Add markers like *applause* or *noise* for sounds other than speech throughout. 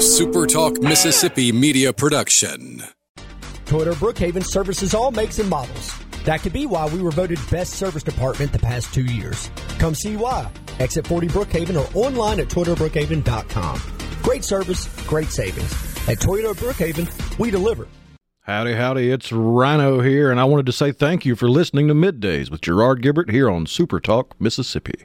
a SuperTalk Mississippi media production. Toyota Brookhaven services all makes and models. That could be why we were voted best service department the past two years. Come see why. Exit 40 Brookhaven or online at ToyotaBrookhaven.com. Great service, great savings. At Toyota Brookhaven, we deliver. Howdy, howdy, it's Rhino here, and I wanted to say thank you for listening to Middays with Gerard Gibert here on Super Talk, Mississippi.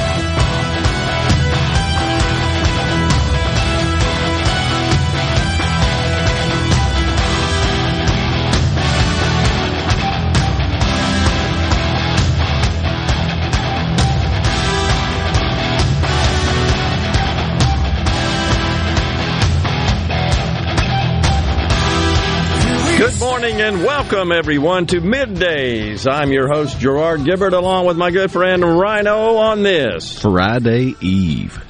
Good morning and welcome everyone to Middays. I'm your host Gerard Gibert along with my good friend Rhino on this Friday Eve.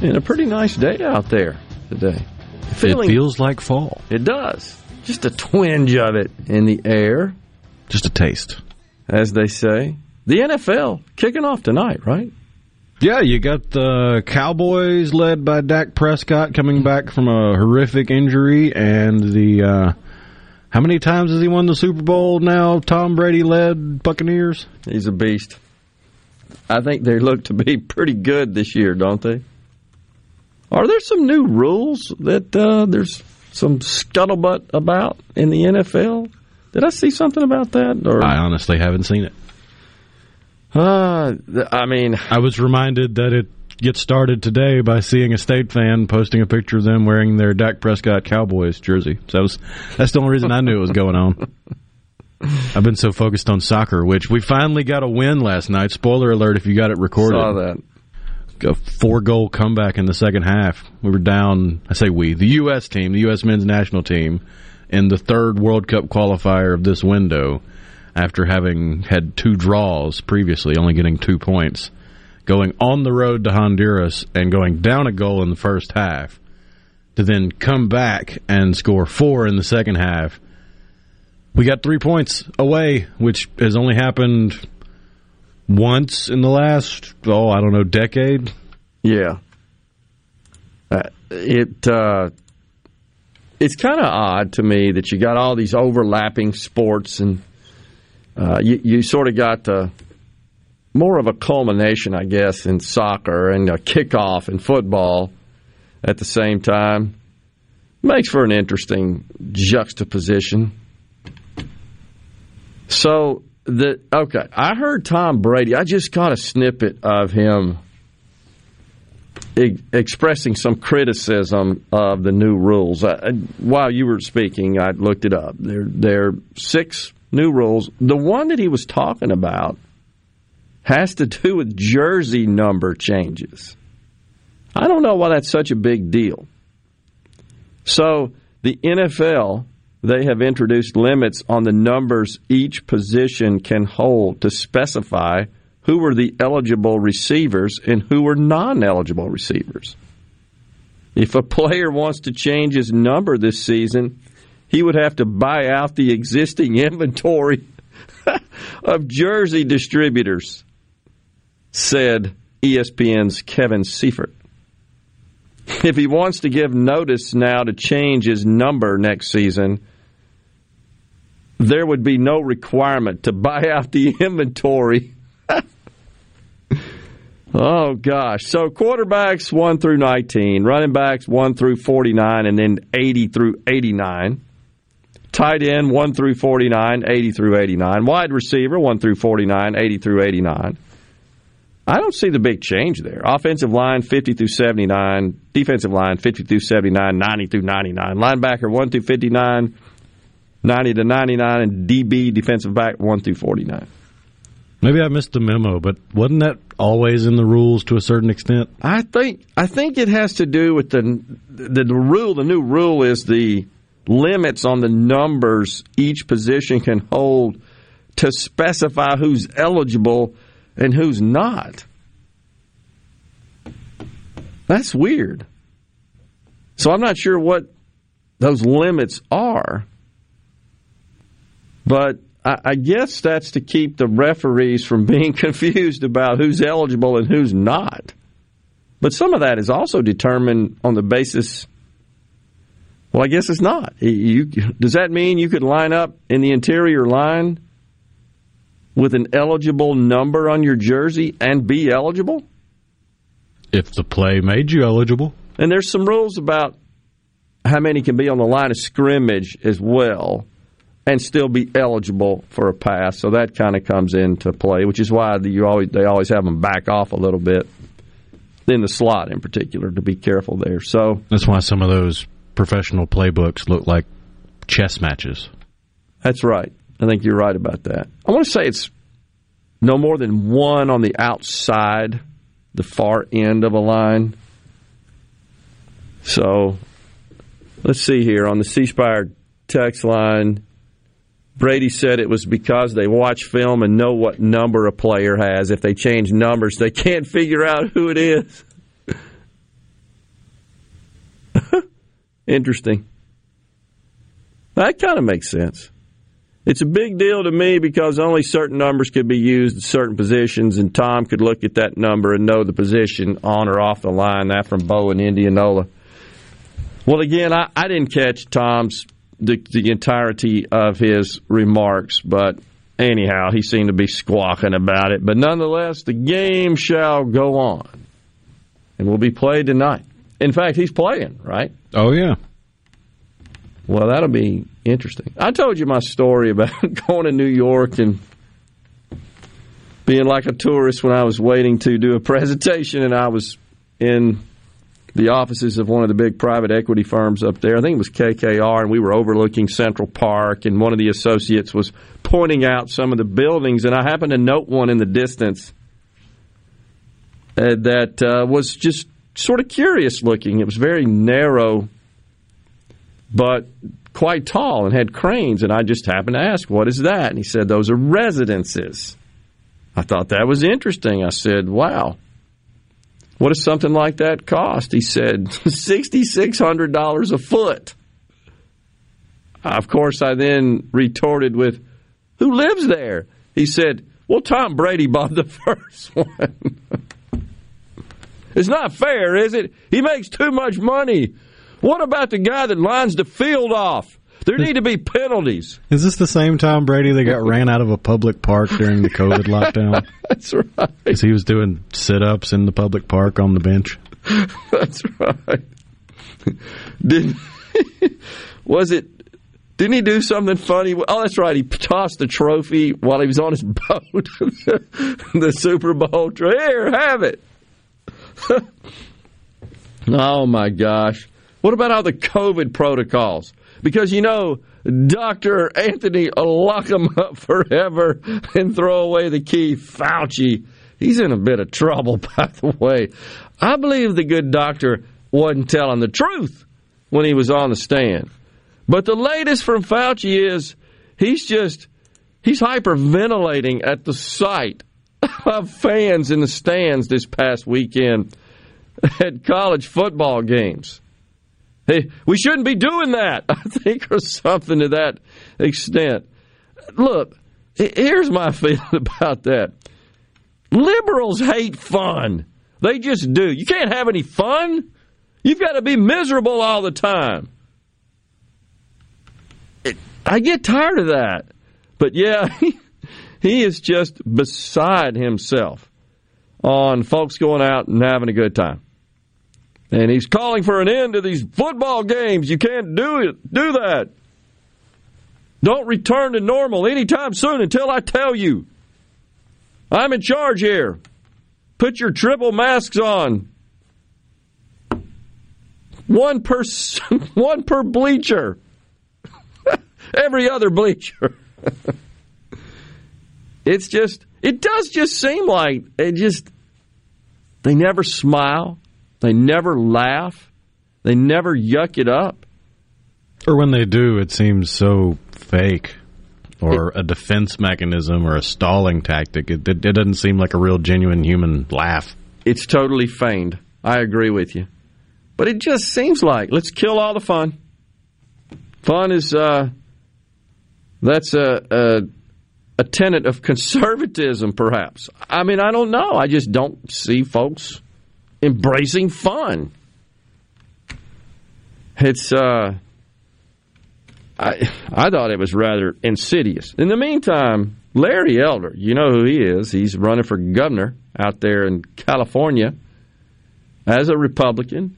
And a pretty nice day out there today. Feeling, it feels like fall. It does. Just a twinge of it in the air. Just a taste. As they say. The NFL kicking off tonight, right? Yeah, you got the Cowboys led by Dak Prescott coming back from a horrific injury and the uh, how many times has he won the Super Bowl now? Tom Brady led Buccaneers. He's a beast. I think they look to be pretty good this year, don't they? Are there some new rules that uh, there's some scuttlebutt about in the NFL? Did I see something about that? Or I honestly haven't seen it. Uh, I mean, I was reminded that it get started today by seeing a state fan posting a picture of them wearing their Dak Prescott Cowboys jersey. So that was that's the only reason I knew it was going on. *laughs* I've been so focused on soccer, which we finally got a win last night. Spoiler alert if you got it recorded. Saw that. A four goal comeback in the second half. We were down, I say we, the U.S. team, the U.S. men's national team, in the third World Cup qualifier of this window after having had two draws previously, only getting two points going on the road to Honduras and going down a goal in the first half to then come back and score four in the second half. We got three points away, which has only happened once in the last, oh, I don't know, decade. Yeah. Uh, it uh, it's kind of odd to me that you got all these overlapping sports and uh, you, you sort of got the more of a culmination, I guess, in soccer and a kickoff in football at the same time. Makes for an interesting juxtaposition. So the okay, I heard Tom Brady. I just got a snippet of him e- expressing some criticism of the new rules. I, while you were speaking, I looked it up. There, there are six new rules. The one that he was talking about has to do with jersey number changes. I don't know why that's such a big deal. So, the NFL, they have introduced limits on the numbers each position can hold to specify who were the eligible receivers and who were non eligible receivers. If a player wants to change his number this season, he would have to buy out the existing *laughs* inventory of jersey distributors said ESPN's Kevin Seifert. If he wants to give notice now to change his number next season, there would be no requirement to buy out the *laughs* inventory. *laughs* oh, gosh. So quarterbacks 1 through 19, running backs 1 through 49, and then 80 through 89. Tight end 1 through 49, 80 through 89. Wide receiver 1 through 49, 80 through 89. I don't see the big change there. Offensive line 50 through 79, defensive line 50 through 79, 90 through 99, linebacker 1 through 59, 90 to 99, and DB defensive back 1 through 49. Maybe I missed the memo, but wasn't that always in the rules to a certain extent? I think I think it has to do with the the, the rule. The new rule is the limits on the numbers each position can hold to specify who's eligible and who's not. That's weird. So I'm not sure what those limits are. But I, guess that's to keep the referees from *laughs* being confused about who's eligible and who's not. But some of that is also determined on the basis. Well, I guess it's not. You, does that mean you could line up in the interior line with an eligible number on your jersey and be eligible? If the play made you eligible. And there's some rules about how many can be on the line of scrimmage as well and still be eligible for a pass. So that kind of comes into play, which is why you always they always have them back off a little bit in the slot in particular to be careful there. So that's why some of those professional playbooks look like chess matches. That's right. I think you're right about that. I want to say it's no more than one on the outside, the far end of a line. So let's see here on the C Spire text line. Brady said it was because they watch film and know what number a player has. If they change numbers, they can't figure out who it is. *laughs* Interesting. That kind of makes sense. It's a big deal to me because only certain numbers could be used in certain positions, and Tom could look at that number and know the position on or off the line. That from Bo and Indianola. Well, again, I, I didn't catch Tom's the, the entirety of his remarks, but anyhow, he seemed to be squawking about it. But nonetheless, the game shall go on and will be played tonight. In fact, he's playing, right? Oh, yeah. Well, that'll be interesting. I told you my story about *laughs* going to New York and being like a tourist when I was waiting to do a *laughs* presentation and I was in the offices of one of the big private equity firms up there. I think it was KKR, and we were overlooking Central Park, and one of the associates was pointing out some of the buildings, and I happened to note one in the distance uh, that uh, was just sort of curious looking. It was very narrow, but quite tall, and had cranes, and I just happened to ask, "What is that?" And he said, "Those are residences." I thought that was interesting. I said, "Wow." What does something like that cost? He said *laughs* $6,600 a foot. Of course, I then retorted with, Who lives there? He said, Well, Tom Brady bought the *laughs* first one. *laughs* it's not fair, is it? He makes too much money. What about the guy that lines the field off? There need to be penalties. Is this the same Tom Brady that got ran out of a public park during the COVID *laughs* lockdown? That's right. Because he was doing sit ups in the public park on the bench. *laughs* That's right. Did *laughs* was it? Didn't he do something funny? Oh, that's right. He tossed the trophy while he was on his boat. the Super Bowl. Trophy here, have it. oh my gosh! What about all the COVID protocols? because you know Dr. Anthony will lock him up forever and throw away the key. Fauci, he's in a bit of trouble, *laughs* by the way. I believe the good doctor wasn't telling the truth when he was on the stand. But the latest from Fauci is he's just he's hyperventilating at the sight *laughs* of fans in the stands this past weekend at college football games. Hey, we shouldn't be doing that, *laughs* I think, or something to that extent. Look, here's my *laughs* feeling about that. Liberals hate fun. They just do. You can't have any fun. You've got to be miserable all the time. I get tired of that. But yeah, *laughs* he, he is just beside himself on folks going out and having a good time. And he's calling for an end to these football games. You can't do it. Do that. Don't return to normal anytime soon until I tell you. I'm in charge here. Put your triple masks on. One per *laughs* one per bleacher. *laughs* Every other bleacher. *laughs* it's just it does just seem like it just they never smile. They never laugh. They never yuck it up. Or when they do, it seems so fake or a defense mechanism or a stalling tactic. It, it, it, doesn't seem like a real genuine human laugh. It's totally feigned. I agree with you. But it just seems like let's kill all the fun. Fun is uh, that's a, a a tenet of *laughs* conservatism, perhaps. I mean, I don't know. I just don't see folks embracing fun. It's uh, I I thought it was rather insidious. In the meantime, Larry Elder, you know who he is. He's running for governor out there in California as a Republican.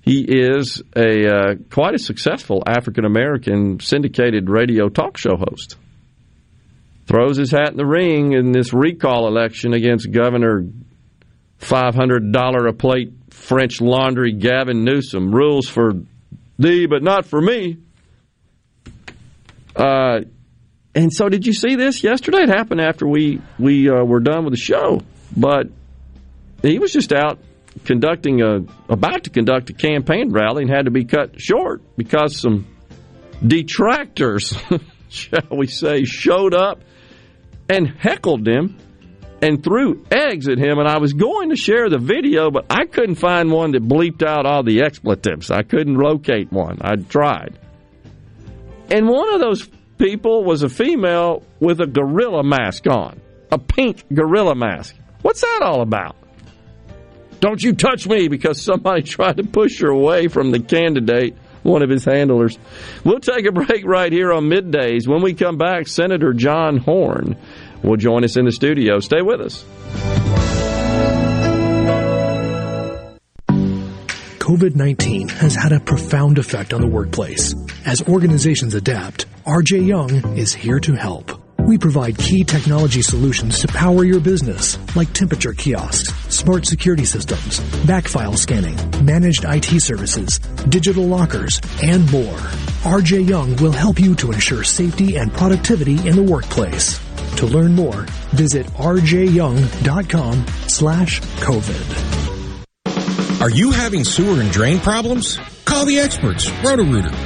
He is a uh, quite a successful African American syndicated radio talk show host. Throws his hat in the ring in this recall election against Governor $500 a plate French laundry Gavin Newsom. Rules for thee, but not for me. Uh, and so, did you see this yesterday? It happened after we we uh, were done with the show, but he was just out conducting a about to conduct a campaign rally and had to be cut short because some detractors, *laughs* shall we say, showed up and heckled him and threw eggs at him. And I was going to share the video, but I couldn't find one that bleeped out all the expletives. I couldn't locate one. I tried. And one of those people was a female with a gorilla mask on, a pink gorilla mask. What's that all about? Don't you touch me because somebody *laughs* tried to push her away from the candidate, one of his handlers. We'll take a break right here on middays. When we come back, Senator John Horhn will join us in the studio. Stay with us. COVID 19 has had a profound effect on the workplace. As organizations adapt, RJ Young is here to help. We provide key technology solutions to power your business, like temperature kiosks, smart security systems, backfile scanning, managed IT services, digital lockers, and more. RJ Young will help you to ensure safety and productivity in the workplace. To learn more, visit rjyoung.com slash COVID. Are you having sewer and drain problems? Call the experts, Roto-Rooter.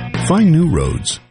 Find new roads.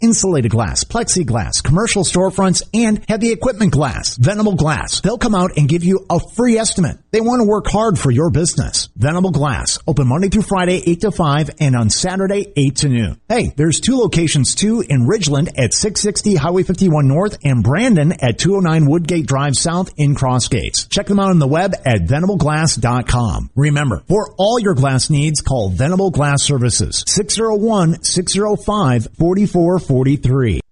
insulated glass, plexiglass, commercial storefronts, and heavy equipment glass. Venable Glass. They'll come out and give you a free estimate. They want to work hard for your business. Venable Glass. Open Monday through Friday, 8 to 5, and on Saturday, 8 to noon. Hey, there's two locations too in Ridgeland at 660 Highway 51 North and Brandon at 209 Woodgate Drive South in Cross Gates. Check them out on the web at venableglass.com. Remember, for all your glass needs, call Venable Glass Services. 601 605 4443.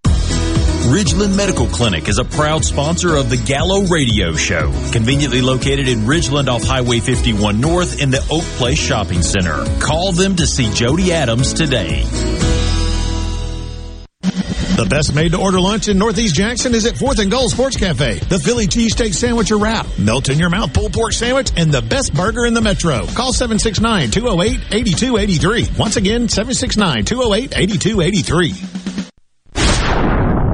Ridgeland Medical Clinic is a proud sponsor of the Gallo Radio Show, conveniently located in Ridgeland off Highway 51 North in the Oak Place Shopping Center. Call them to see Jody Adams today. The best made to order lunch in Northeast Jackson is at 4th and Goal Sports Cafe. The Philly cheesesteak sandwich or wrap, melt in your mouth pulled pork sandwich, and the best burger in the metro. Call 769-208-8283. Once again, 769-208-8283.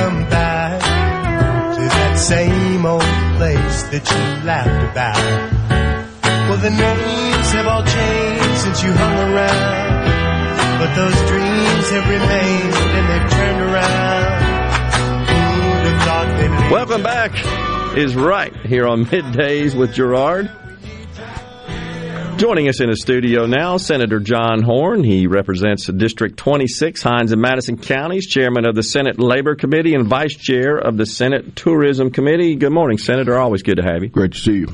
Welcome back to that same old place that you laughed about. Well, the names have all changed since you hung around. But those dreams have remained and they've turned around. Welcome back is right here on Middays with Gerard. Joining us in the studio now, Senator John Horhn. He represents District 26, Hinds and Madison counties, chairman of the Senate Labor Committee and vice chair of the Senate Tourism Committee. Good morning, Senator. Always good to have you. Great to see you.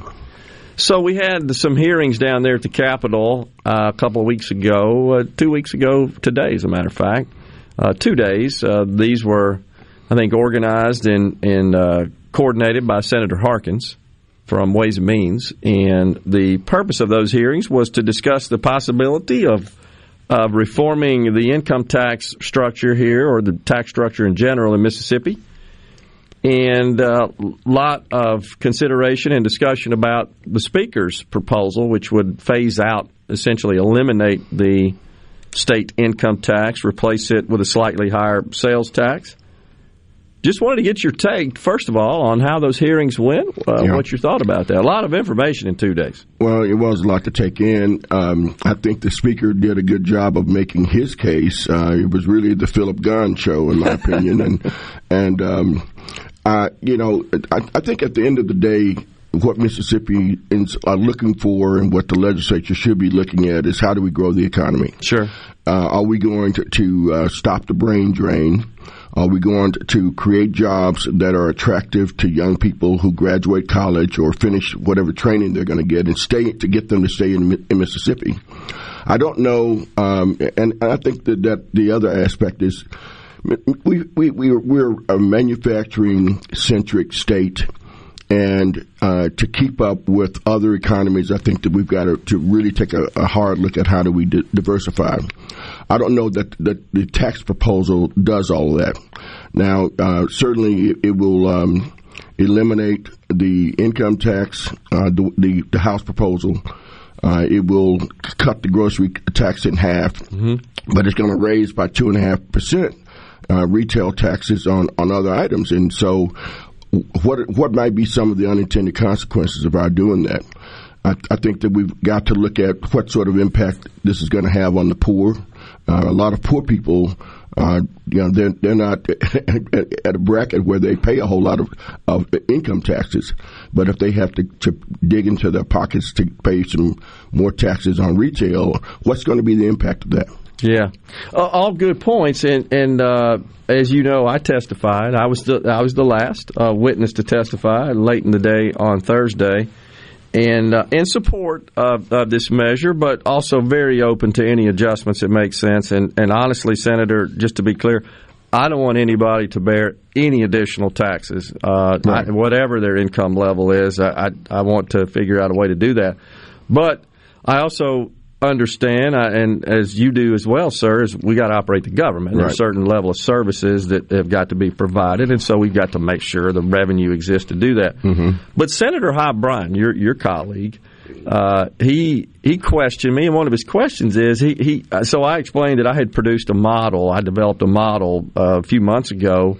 So we had some hearings down there at the Capitol uh, a couple of weeks ago, uh, two weeks ago today, as a matter of fact, uh, two days. Uh, these were, I think, organized and, and uh, coordinated by Senator Harkins from Ways and Means, and the purpose of those hearings was to discuss the possibility of of reforming the income tax structure here, or the tax structure in general in Mississippi and a uh, lot of consideration and discussion about the speaker's proposal, which would phase out, essentially eliminate the state income tax, replace it with a slightly higher sales tax. Just wanted to get your take, first of all, on how those hearings went. Uh, Yeah. What your thought about that? A lot of information in two days. Well, it was a lot to take in. Um, I think the speaker did a good job of making his case. Uh, it was really the Philip Gunn show, in my opinion, and *laughs* and um, uh, you know, I, I think at the end of the day, what Mississippians are looking for and what the legislature should be looking at is how do we grow the economy? Sure. Uh, are we going to, to uh, stop the brain drain? Are we going to, create jobs that are attractive to young people who graduate college or finish whatever training they're going to get and stay to get them to stay in, in Mississippi? I don't know, um, and I think that, that the other aspect is we we we we're a manufacturing centric state, and uh, to keep up with other economies, I think that we've got to, to really take a, a hard look at how do we di- diversify. I don't know that, that the tax proposal does all of that. Now, uh, certainly it, it will um, eliminate the income tax, uh, the, the the House proposal. Uh, it will cut the grocery tax in half, but it's going to raise by two and a half percent uh, retail taxes on, on other items. And so, what what might be some of the unintended consequences of our doing that? I, I think that we've got to look at what sort of impact this is going to have on the poor. Uh, a lot of poor people, uh, you know, they're, they're not *laughs* at a bracket where they pay a whole lot of, of income taxes. But if they have to, to dig into their pockets to pay some more taxes on retail, what's going to be the impact of that? Yeah, uh, all good points. And and uh, as you know, I testified. I was the I was the last uh, witness to testify late in the day on Thursday, and uh, in support of, of this measure, but also very open to any adjustments that make sense. And and honestly, Senator, just to be clear. I don't want anybody to bear any additional taxes, uh, I- whatever their income level is. I, I, I want to figure out a way to do that. But I also understand, uh, and as you do as well, sir, is we got to operate the government. There's a certain level of services that have got to be provided, and so we've got to make sure the revenue exists to do that. But Senator Hob Bryan, your your colleague, uh, he he questioned me, and one of his questions is he he. uh, So I explained that I had produced a model. I developed a model uh, a few months ago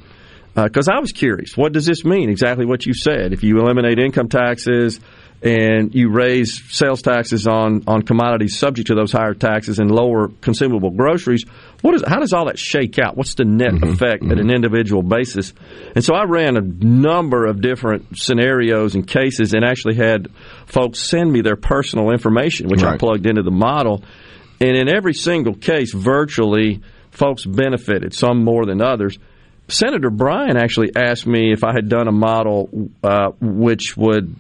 because I was curious. What does this mean? Exactly what you said. If you eliminate income taxes and you raise sales taxes on, on commodities subject to those higher taxes and lower consumable groceries, what is how does all that shake out? What's the net effect at an individual basis? And so I ran a number of different scenarios and cases and actually had folks send me their personal information, which I plugged into the model. And in every single case, virtually, folks benefited, some more than others. Senator Bryan actually asked me if I had done a model uh, which would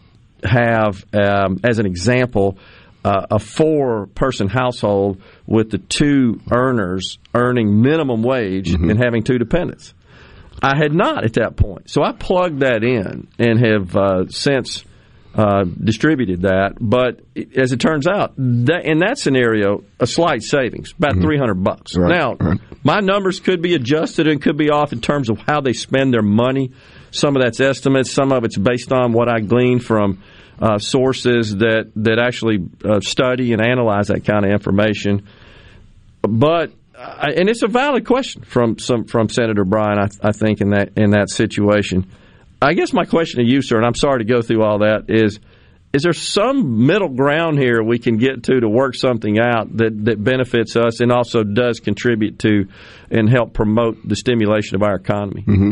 have, um, as an example, uh, a four person household with the two earners earning minimum wage and having two dependents. I had not at that point. So I plugged that in and have uh, since uh, distributed that. But as it turns out, that, in that scenario, a slight savings, about Mm-hmm. 300 bucks. Right, Now, my numbers could be adjusted and could be off in terms of how they spend their money. Some of that's estimates, some of it's based on what I glean from uh, sources that that actually uh, study and analyze that kind of information. But uh, and it's a valid question from some from Senator Bryan, I, I think in that in that situation. I guess my question to you, sir, and I'm sorry to go through all that, is is there some middle ground here we can get to to work something out that, that benefits us and also does contribute to and help promote the stimulation of our economy? hmm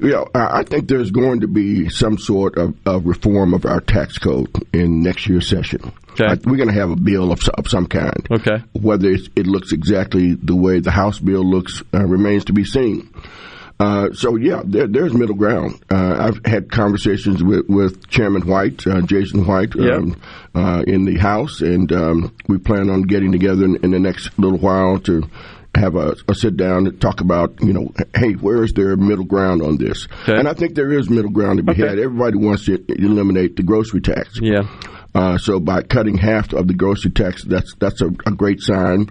Yeah, I think there's going to be some sort of, of reform of our tax code in next year's session. I- we're going to have a bill of, of some kind. Okay. Whether it looks exactly the way the House bill looks uh, remains to be seen. Uh, so yeah, there, there's middle ground. Uh, I've had conversations with, with Chairman White, uh, Jason White, um, uh, in the House, and um, we plan on getting together in, in the next little while to have a, a sit down and talk about, you know, hey, where is there middle ground on this? And I think there is middle ground to be had. Everybody wants to eliminate the grocery tax. Yeah. Uh, so by cutting half of the grocery tax, that's that's a, a great sign.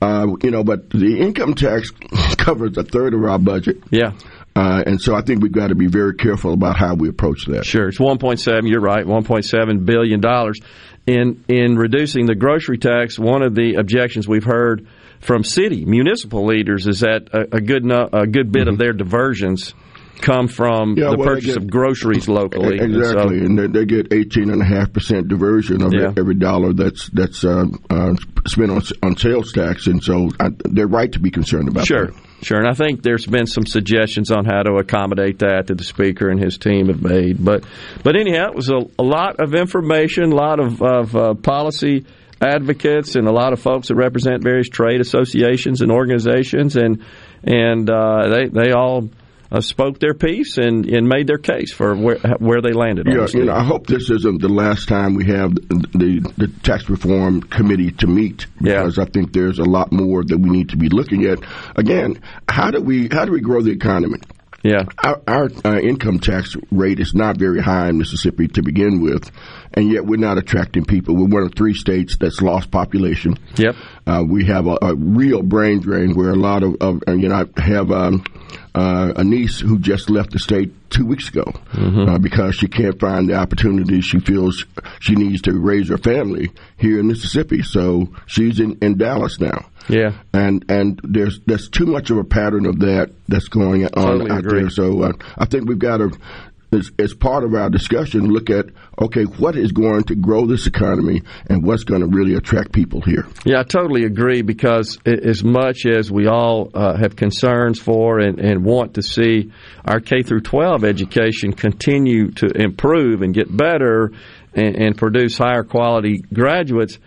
Uh, you know, but the income tax *laughs* covers a third of our budget. Yeah. Uh, and so I think we've got to be very careful about how we approach that. Sure, it's 1.7. You're right, 1.7 billion dollars in in reducing the grocery tax. One of the objections we've heard from city municipal leaders is that a, a good no, a good bit of their diversions come from Yeah, the well, purchase get- of groceries locally. And so- Exactly, and they, they get eighteen and a half percent diversion of Yeah. every dollar that's that's uh, uh, spent on on sales tax, and so I, they're right to be concerned about Sure, that. sure. And I think there's been some suggestions on how to accommodate that that the speaker and his team have made. But, but anyhow, it was a, a lot of information, a lot of, of uh, policy advocates, and a lot of folks that represent various trade associations and organizations, and and uh, they they all. Uh, spoke their piece and, and made their case for where where they landed. on Yeah, you know, I hope this isn't the last time we have the the tax reform committee to meet because I think there's a lot more that we need to be looking at. Again, how do we how do we grow the economy? Yeah, our, our uh, income tax rate is not very high in Mississippi to begin with, and yet we're not attracting people. We're one of three states that's lost population. Yep. Uh, we have a, a real brain drain where a lot of, of you know, I have um, uh, a niece who just left the state two weeks ago uh, because she can't find the opportunity she feels she needs to raise her family here in Mississippi. So she's in, in Dallas now. Yeah. And and there's there's too much of a pattern of that that's going on Totally out agree. there. So uh, I think we've got to, as, as part of our discussion, look at okay, what is going to grow this economy and what's going to really attract people here. Yeah, I totally agree because as much as we all uh, have concerns for and, and want to see our K through 12 education continue to improve and get better and, and produce higher quality graduates,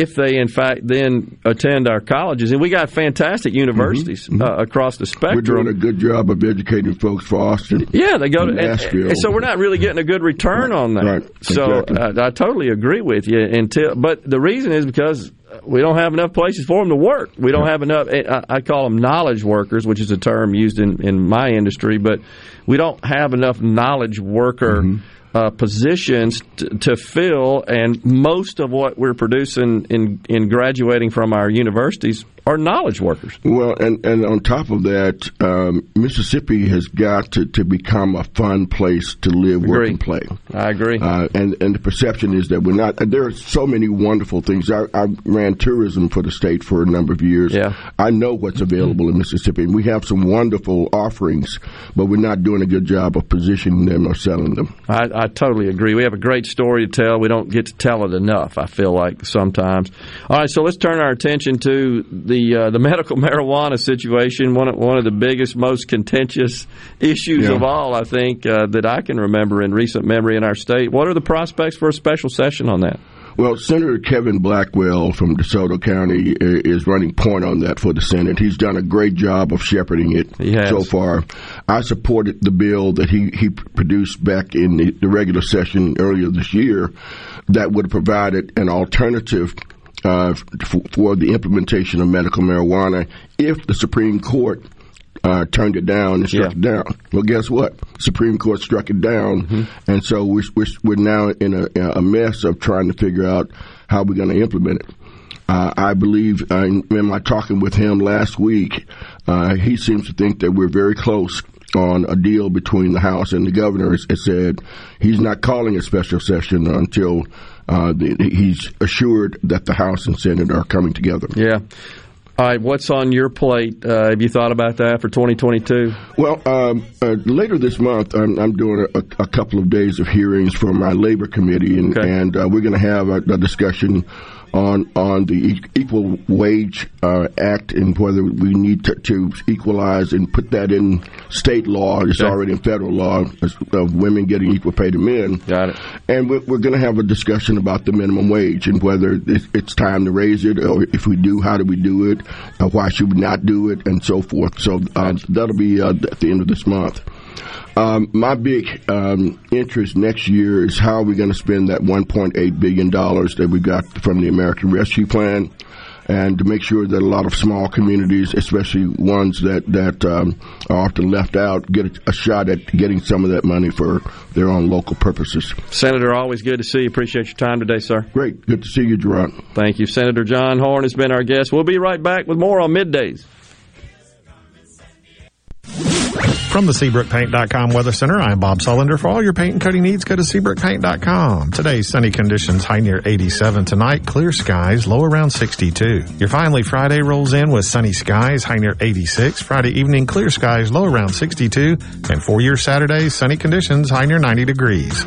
if they in fact then attend our colleges, and we got fantastic universities Uh, across the spectrum. We're doing a good job of educating folks for Austin. Yeah, they go to Nashville. and so we're not really getting a good return on that. Right, So exactly. uh, I totally agree with you. Until, but the reason is because we don't have enough places for them to work. We don't have enough. I, I call them knowledge workers, which is a term used in in my industry, but we don't have enough knowledge worker. Mm-hmm. Uh, positions t- to fill, and most of what we're producing in in graduating from our universities are knowledge workers. Well, and, and on top of that, um, Mississippi has got to, to become a fun place to live, work, and play. I agree. Uh, and and the perception is that we're not. There are so many wonderful things. I, I ran tourism for the state for a number of years. Yeah. I know what's available in Mississippi, and we have some wonderful offerings, but we're not doing a good job of positioning them or selling them. I, I totally agree. We have a great story to tell. We don't get to tell it enough. I feel like sometimes. All right, so let's turn our attention to the uh, the medical *laughs* marijuana situation. One of, one of the biggest, most contentious issues Yeah. of all, I think, uh, that I can remember in recent memory in our state. What are the prospects for a special session on that? Well, Senator Kevin Blackwell from DeSoto County is running point on that for the Senate. He's done a great job of shepherding it He has. so far. I supported the bill that he, he produced back in the, the regular session earlier this year that would have provided an alternative uh, f- for the implementation of medical marijuana if the Supreme Court uh, turned it down and struck Yeah. it down. Well, guess what? Supreme Court struck it down, Mm-hmm. and so we're, we're we're now in a, a mess of trying to figure out how we're going to implement it. Uh, I believe uh, in in my talking with him last week, uh, he seems to think that we're very close on a deal between the House and the governor. It said he's not calling a special session until uh, the, he's assured that the House and Senate are coming together. Yeah. All right, what's on your plate? Uh, have you thought about that for 2022? Well, um, uh, later this month, I'm, I'm doing a, a couple of days of hearings for my labor committee, and, and uh, we're going to have a, a discussion on on the Equal Wage uh, Act and whether we need to, to equalize and put that in state law. It's Okay. already in federal law of women getting equal pay to men. Got it. And we're, we're going to have a discussion about the minimum wage and whether it's, it's time to raise it, or if we do, how do we do it? Uh, why should we not do it, and so forth. So uh, that'll be uh, at the end of this month. Um, my big um, interest next year is how are we going to spend that 1.8 billion dollars that we got from the American Rescue Plan, and to make sure that a lot of small communities, especially ones that that um, are often left out, get a shot at getting some of that money for their own local purposes. Senator, always good to see you. Appreciate your time today, sir. Great. Good to see you, Gerard. Thank you. Senator John Horhn has been our guest. We'll be right back with more on middays. From the SeabrookPaint.com Weather Center, I'm Bob Sullender. For all your paint and coating needs, go to SeabrookPaint.com. Today's sunny conditions, high near 87 tonight, clear skies, low around 62. Your finally Friday rolls in with sunny skies, high near 86. Friday evening, clear skies, low around 62. And for your Saturday, sunny conditions, high near 90 degrees.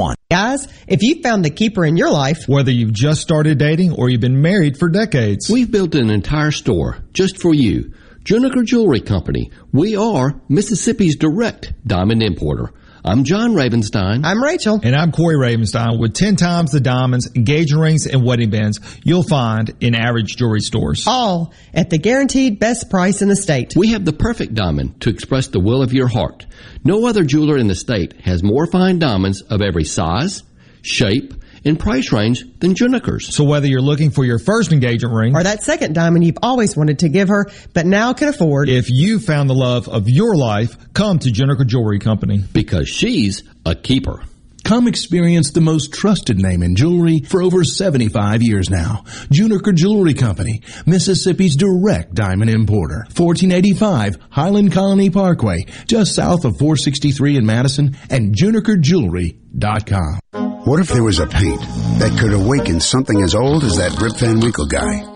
601-856-6131. Guys, if you found the keeper in your life, whether you've just started dating or you've been married for decades, we've built an entire store just for you. Juniker Jewelry Company. We are Mississippi's direct diamond importer. I'm John Ravenstein. I'm Rachel. And I'm Corey Ravenstein with 10 times the diamonds, engagement rings, and wedding bands you'll find in average jewelry stores. All at the guaranteed best price in the state. We have the perfect diamond to express the will of your heart. No other jeweler in the state has more fine diamonds of every size, shape, and price range than Juniker's. So whether you're looking for your first engagement ring or that second diamond you've always wanted to give her but now can afford, if you found the love of your life, come to Juniker Jewelry Company because she's a keeper. Come experience the most trusted name in jewelry for over 75 years now. Juniker Jewelry Company, Mississippi's direct diamond importer. 1485 Highland Colony Parkway, just south of 463 in Madison, and junikerjewelry.com. What if there was a paint that could awaken something as old as that Rip Van Winkle guy?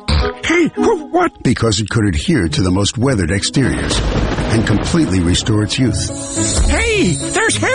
Hey, what? Because it could adhere to the most weathered exteriors and completely restore its youth. Hey, there's hair on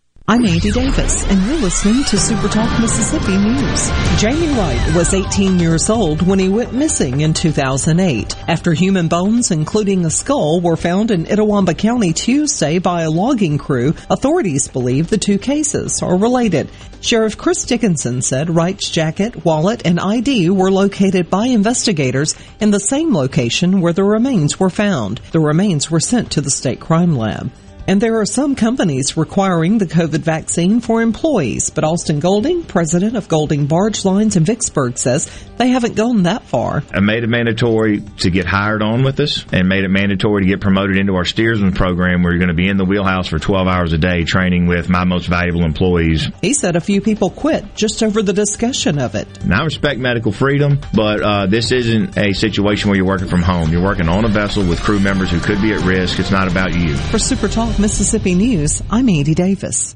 I'm Andy Davis, and you're listening to Super Talk Mississippi News. Jamie Wright was 18 years old when he went missing in 2008 after human bones, including a skull, were found in Itawamba County Tuesday by a logging crew. Authorities believe the two cases are related. Sheriff Chris Dickinson said Wright's jacket, wallet, and ID were located by investigators in the same location where the remains were found. The remains were sent to the state crime lab. And there are some companies requiring the COVID vaccine for employees, but Austin Golding, president of Golding Barge Lines in Vicksburg, says they haven't gone that far. I made it mandatory to get hired on with us and made it mandatory to get promoted into our steersman program where you're going to be in the wheelhouse for 12 hours a day training with my most valuable employees. He said a few people quit just over the discussion of it. Now, I respect medical freedom, but uh, this isn't a situation where you're working from home. You're working on a vessel with crew members who could be at risk. It's not about you. For Super Talk Mississippi News, I'm Andy Davis.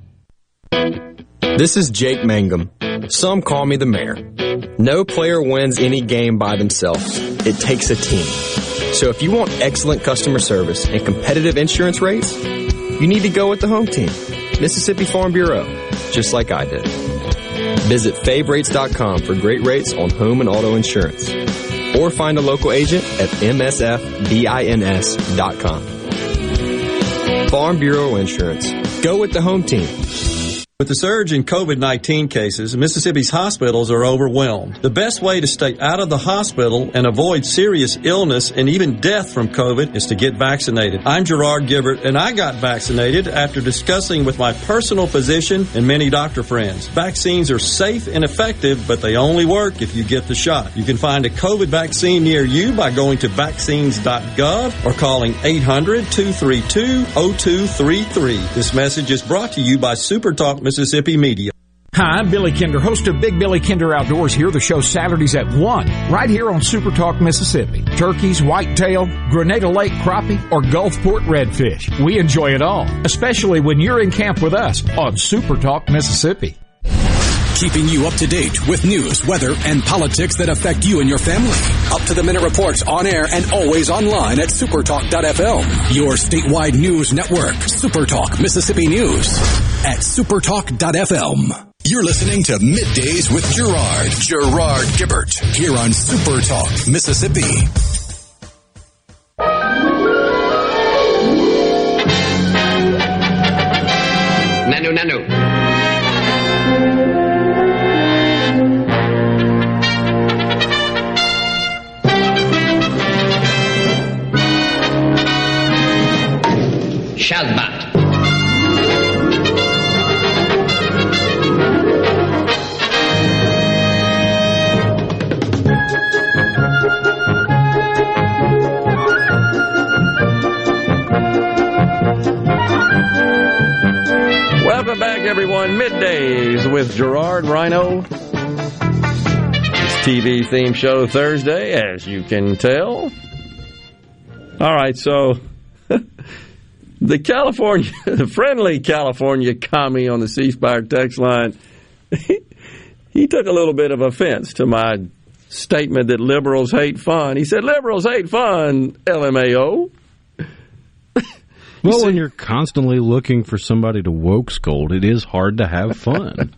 This is Jake Mangum. Some call me the mayor. No player wins any game by themselves. It takes a team. So if you want excellent customer service and competitive insurance rates, you need to go with the home team, Mississippi Farm Bureau, just like I did. Visit favrates.com for great rates on home and auto insurance. Or find a local agent at msfbins.com. Farm Bureau Insurance. Go with the home team. With the surge in COVID 19 cases, Mississippi's hospitals are overwhelmed. The best way to stay out of the hospital and avoid serious illness and even death from COVID is to get vaccinated. I'm Gerard Gibert, and I got vaccinated after discussing with my personal physician and many doctor friends. Vaccines are safe and effective, but they only work if you get the shot. You can find a COVID vaccine near you by going to vaccines.gov or calling 800 232 0233. This message is brought to you by SuperTalk Mississippi Media. Hi, I'm Billy Kinder, host of Big Billy Kinder Outdoors here, the show Saturdays at 1, right here on Super Talk, Mississippi. Turkeys, whitetail, Grenada Lake crappie, or Gulfport redfish. We enjoy it all, especially when you're in camp with us on Super Talk, Mississippi. Keeping you up to date with news, weather, and politics that affect you and your family. Up to the minute reports on air and always online at supertalk.fm. Your statewide news network, Supertalk Mississippi News at supertalk.fm. You're listening to Middays with Gerard, Gerard Gibert, here on Supertalk Mississippi. Nano, nano. Shazbot. Welcome back, everyone. Middays with Gerard Rhino. It's TV theme show Thursday, as you can tell. All right, so the California, *laughs* the friendly California commie on the C Spire text line, *laughs* he took a little bit of offense to my statement that liberals hate fun. He said, Liberals hate fun, LMAO. *laughs* Well, when you're constantly looking for somebody to woke scold, it is hard to have fun.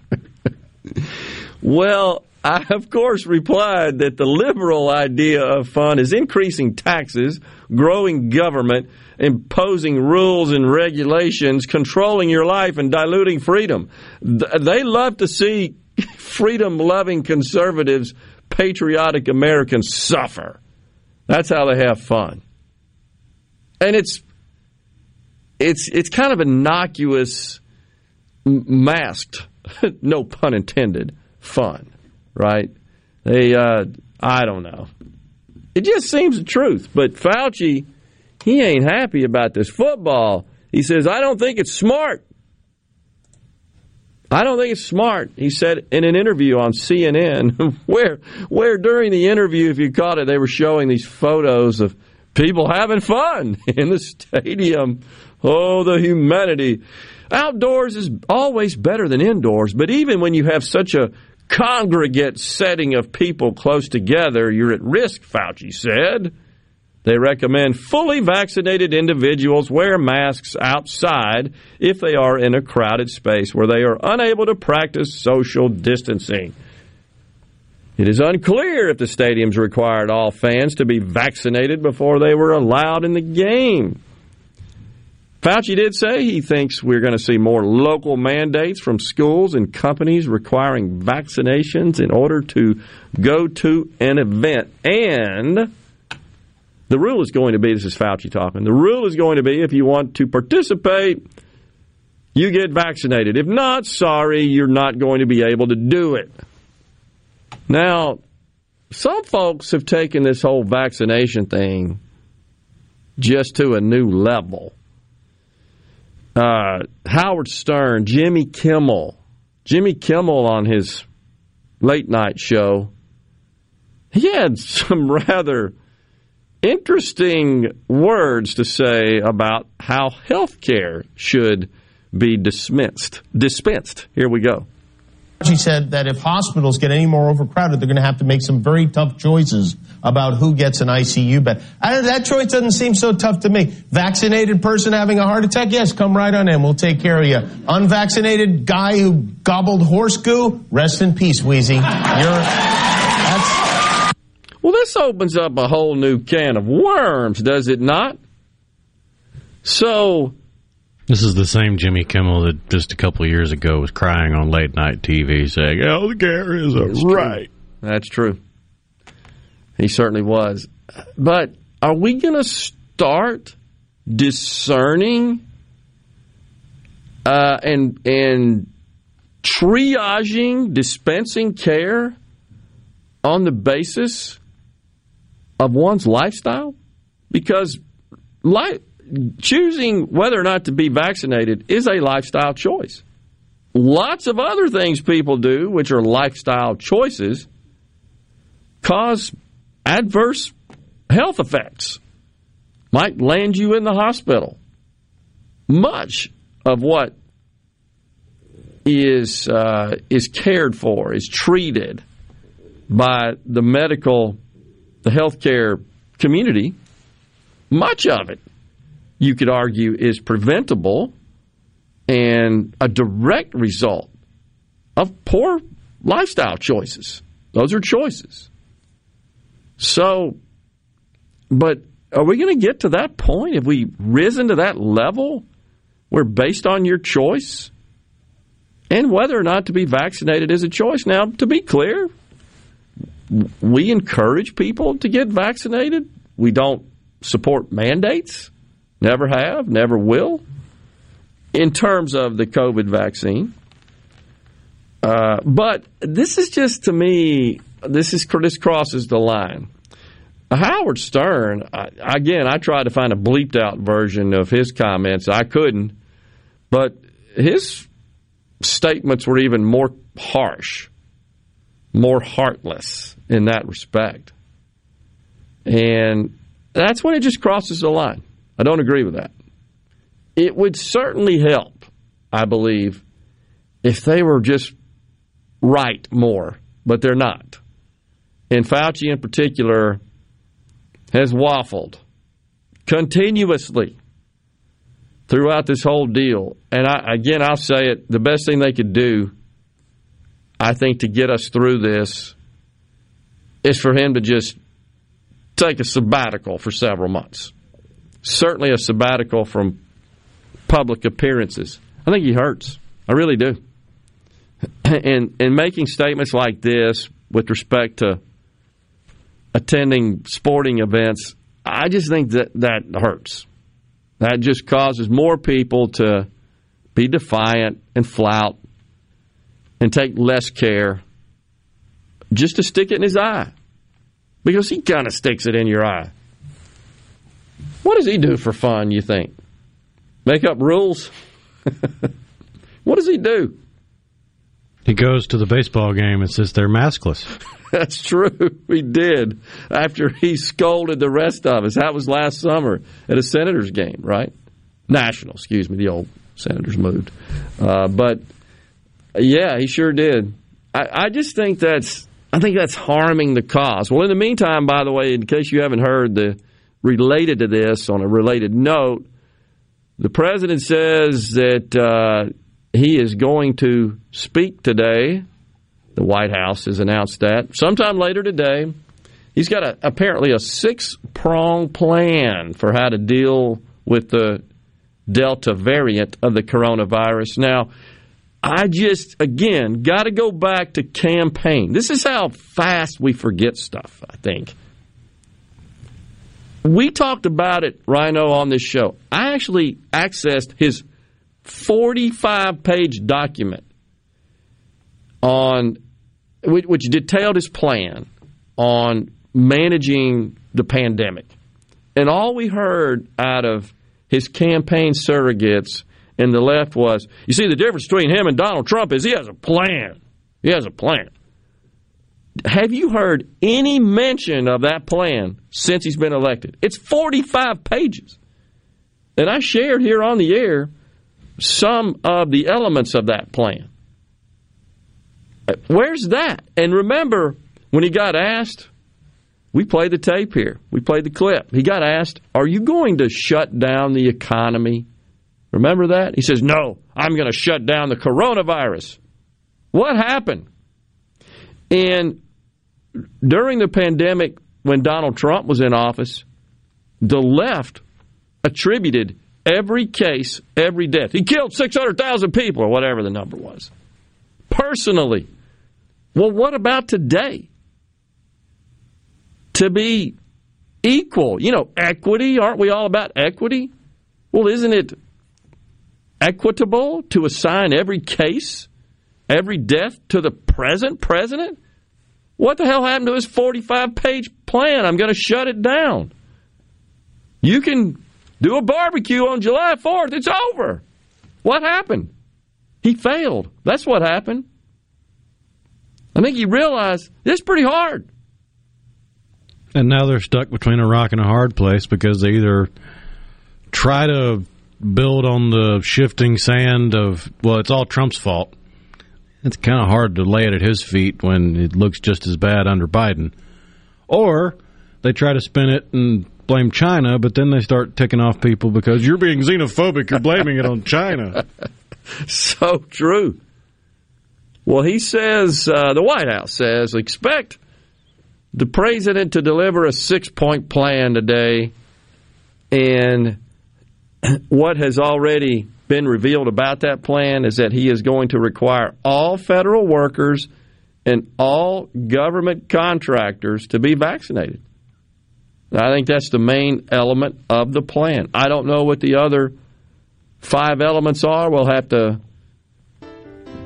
Well, I of course replied that the liberal idea of fun is increasing taxes, growing government, imposing rules and regulations, controlling your life, and diluting freedom. They love to see *laughs* freedom loving conservatives, patriotic Americans suffer. That's how they have fun. And it's it's it's kind of innocuous, masked, *laughs* no pun intended, fun, right? They, uh, I don't know. It just seems the truth. But Fauci, he ain't happy about this football. He says, I don't think it's smart. I don't think it's smart, he said in an interview on CNN, *laughs* where where during the interview, if you caught it, they were showing these photos of people having fun *laughs* in the stadium. Oh, the humanity. Outdoors is always better than indoors, but even when you have such a congregate setting of people close together, you're at risk, Fauci said. They recommend fully vaccinated individuals wear masks outside if they are in a crowded space where they are unable to practice social distancing. It is unclear if the stadiums required all fans to be vaccinated before they were allowed in the game. Fauci did say he thinks we're going to see more local mandates from schools and companies requiring vaccinations in order to go to an event. And The rule is going to be this is Fauci talking. The rule is going to be if you want to participate, you get vaccinated. If not, sorry, you're not going to be able to do it. Now, some folks have taken this whole vaccination thing just to a new level. Uh, Howard Stern, Jimmy Kimmel, Jimmy Kimmel on his late night show, he had some *laughs* rather interesting words to say about how health care should be dismissed. Dispensed. Here we go. She said that if hospitals get any more overcrowded, they're going to have to make some very tough choices about who gets an ICU bed. That choice doesn't seem so tough to me. Vaccinated person having a heart attack, yes, come right on in. We'll take care of you. Unvaccinated guy who gobbled horse goo, rest in peace, Wheezy. You're, well, this opens up a whole new can of worms, does it not? So this is the same Jimmy Kimmel that just a couple of years ago was crying on late night TV saying, "Health care is a That's right." True. That's true. He certainly was. But are we going to start discerning uh, and and triaging, dispensing care on the basis of one's lifestyle? Because choosing whether or not to be vaccinated is a lifestyle choice. Lots of other things people do, which are lifestyle choices, cause adverse health effects, might land you in the hospital. Much of what is uh, is cared for, is treated by the medical, the healthcare community. Much of it you could argue is preventable and a direct result of poor lifestyle choices. Those are choices. So, but are we going to get to that point? Have we risen to that level where, based on your choice and whether or not to be vaccinated is a choice? Now, to be clear, we encourage people to get vaccinated. We don't support mandates. Never have, never will. In terms of the COVID vaccine, uh, but this is just to me, this is this crosses the line. Howard Stern, I, again, I tried to find a bleeped out version of his comments. I couldn't, but his statements were even more harsh, more heartless in that respect. And that's when it just crosses the line. I don't agree with that. It would certainly help, I believe, if they were just right more, but they're not. And Fauci, in particular, has waffled continuously throughout this whole deal. And I, again, I'll say it the best thing they could do, I think, to get us through this is for him to just take a sabbatical for several months certainly a sabbatical from public appearances. I think he hurts. I really do. *clears throat* And and making statements like this with respect to attending sporting events, I just think that that hurts. That just causes more people to be defiant and flout and take less care just to stick it in his eye. Because he kind of sticks it in your eye. What does he do for fun, you think? Make up rules? *laughs* what does he do? He goes to the baseball game and says they're maskless. *laughs* That's true. *laughs* He did after he scolded the rest of us. That was last summer at a Senators game, right? National, excuse me. The old Senators moved. Uh, but yeah, he sure did. I, I just think that's I think that's harming the cause. Well, in the meantime, by the way, in case you haven't heard the related to this, on a related note, the president says that uh, he is going to speak today. The White House has announced that sometime later today. He's got a, apparently a six prong plan for how to deal with the Delta variant of the coronavirus. Now, I just, again, got to go back to campaign. This is how fast we forget stuff, I think We talked about it, Rhino, on this show. I actually accessed his 45 page document on which, which detailed his plan on managing the pandemic. And all we heard out of his campaign surrogates in the left was, you see, the difference between him and Donald Trump is he has a plan. He has a plan. Have you heard any mention of that plan since he's been elected? It's 45 pages. And I shared here on the air some of the elements of that plan. Uh, where's that? And remember, when he got asked, we played the tape here. We played the clip. He got asked, Are you going to shut down the economy? Remember that? He says, No, I'm going to shut down the coronavirus. What happened? And during the pandemic, when Donald Trump was in office, the left attributed every case, every death. He killed 600,000 people, or whatever the number was, personally. Well, what about today? to be equal. You know, equity, aren't we all about equity? Well, isn't it equitable to assign every case, every death to the present president? What the hell happened to his 45 page plan? I'm going to shut it down. You can do a barbecue on July 4th. It's over. What happened? He failed. That's what happened. I think he realized it's pretty hard. And now they're stuck between a rock and a hard place because they either try to build on the shifting sand of, well, it's all Trump's fault. It's kind of hard to lay it at his feet when it looks just as bad under Biden. Or they try to spin it and blame China, but then they start ticking off people because you're being xenophobic, you're blaming it on China. *laughs* so true. Well, he says, uh, the White House says, expect the president to deliver a six point plan today, and *clears throat* what has already been revealed about that plan is that he is going to require all federal workers and all government contractors to be vaccinated. I think that's the main element of the plan. I don't know what the other five elements are. We'll have to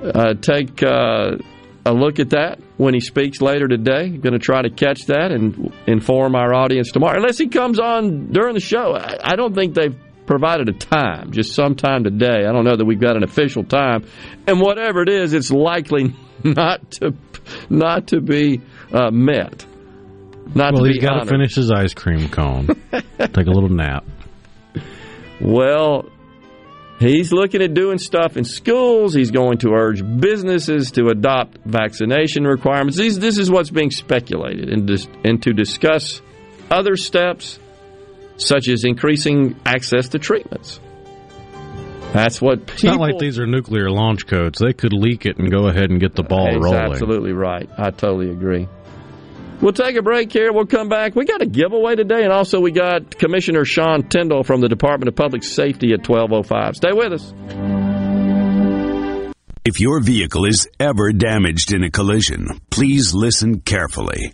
uh, take uh, a look at that when he speaks later today. I'm Going to try to catch that and inform our audience tomorrow. Unless he comes on during the show. I don't think they've provided a time, just sometime today. I don't know that we've got an official time. And whatever it is, it's likely *laughs* not to not to be uh, met. Not well, to he's got honored. to finish his ice cream cone. *laughs* Take a little nap. Well, He's looking at doing stuff in schools. He's going to urge businesses to adopt vaccination requirements. These, this is what's being speculated, and, dis, and to discuss other steps, such as increasing access to treatments. That's what people. It's not like these are nuclear launch codes. They could leak it and go ahead and get the ball He's rolling. absolutely right. I totally agree. We'll take a break here. We'll come back. We got a giveaway today, and also we got Commissioner Sean Tindell from the Department of Public Safety at 1205. Stay with us. If your vehicle is ever damaged in a collision, please listen carefully.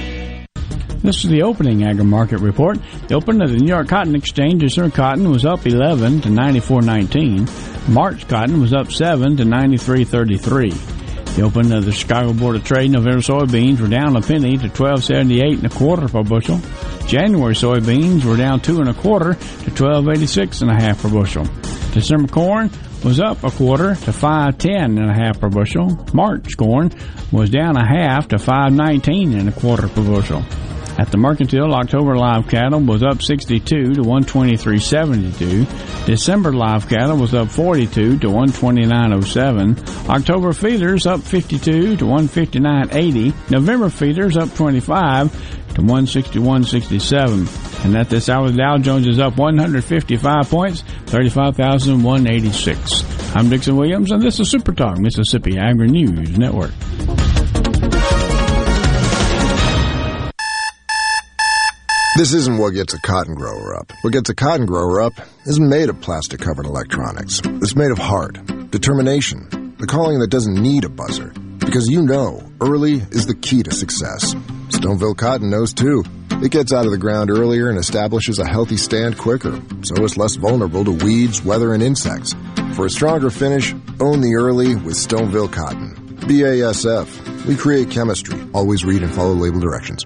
This is the opening agri market report. The opening of the New York Cotton Exchange, December cotton was up 11 to 94.19. March cotton was up 7 to 93.33. The opening of the Chicago Board of Trade, November soybeans were down a penny to 12.78 and a quarter per bushel. January soybeans were down two and a quarter to 12.86 and a half per bushel. December corn was up a quarter to 510 and a half per bushel. March corn was down a half to 519 and a quarter per bushel. At the Mercantile, October live cattle was up 62 to 123.72. December live cattle was up 42 to 129.07. October feeders up 52 to 159.80. November feeders up 25 to 161.67. And at this hour, the Dow Jones is up 155 points, 35,186. I'm Dixon Williams, and this is Super Talk, Mississippi Agri News Network. This isn't what gets a cotton grower up. What gets a cotton grower up isn't made of plastic covered electronics. It's made of heart, determination, the calling that doesn't need a buzzer. Because you know, early is the key to success. Stoneville Cotton knows too. It gets out of the ground earlier and establishes a healthy stand quicker, so it's less vulnerable to weeds, weather, and insects. For a stronger finish, own the early with Stoneville Cotton. BASF. We create chemistry. Always read and follow label directions.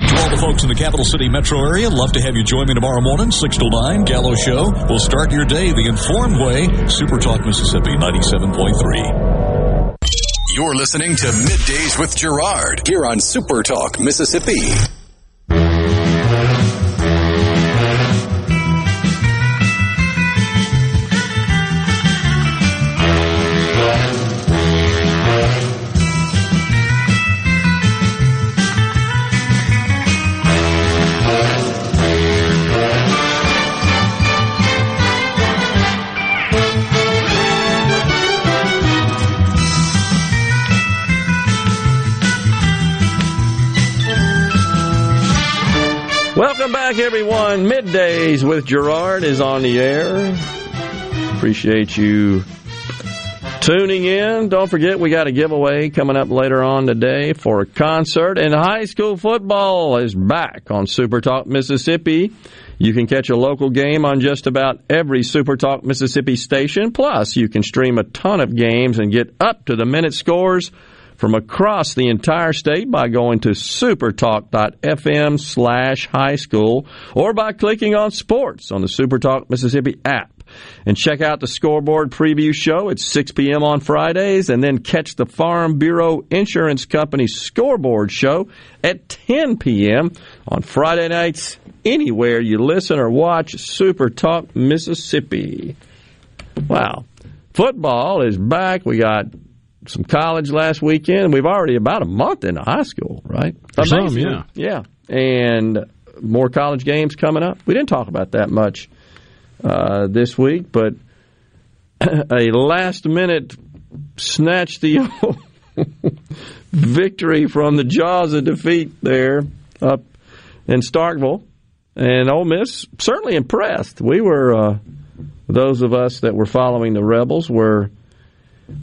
To all the folks in the capital city metro area, love to have you join me tomorrow morning, 6 till 9, Gallo Show. We'll start your day the informed way. Super Talk Mississippi 97.3. You're listening to Middays with Gerard here on Super Talk Mississippi. Welcome back, everyone. Middays with Gerard is on the air. Appreciate you tuning in. Don't forget, we got a giveaway coming up later on today for a concert, and high school football is back on Super Talk Mississippi. You can catch a local game on just about every Super Talk Mississippi station. Plus, you can stream a ton of games and get up to the minute scores from across the entire state by going to supertalk.fm slash high school or by clicking on sports on the Supertalk Mississippi app. And check out the scoreboard preview show at 6 p.m. on Fridays, and then catch the Farm Bureau Insurance Company scoreboard show at 10 p.m. on Friday nights, anywhere you listen or watch Super Talk Mississippi. Wow. Football is back. We got some college last weekend. We've already about a month into high school, right? For some, yeah. Yeah. And more college games coming up. We didn't talk about that much uh, this week, but *clears throat* a last minute snatch the *laughs* victory from the jaws of defeat there up in Starkville. And Ole Miss certainly impressed. We were, uh, those of us that were following the Rebels were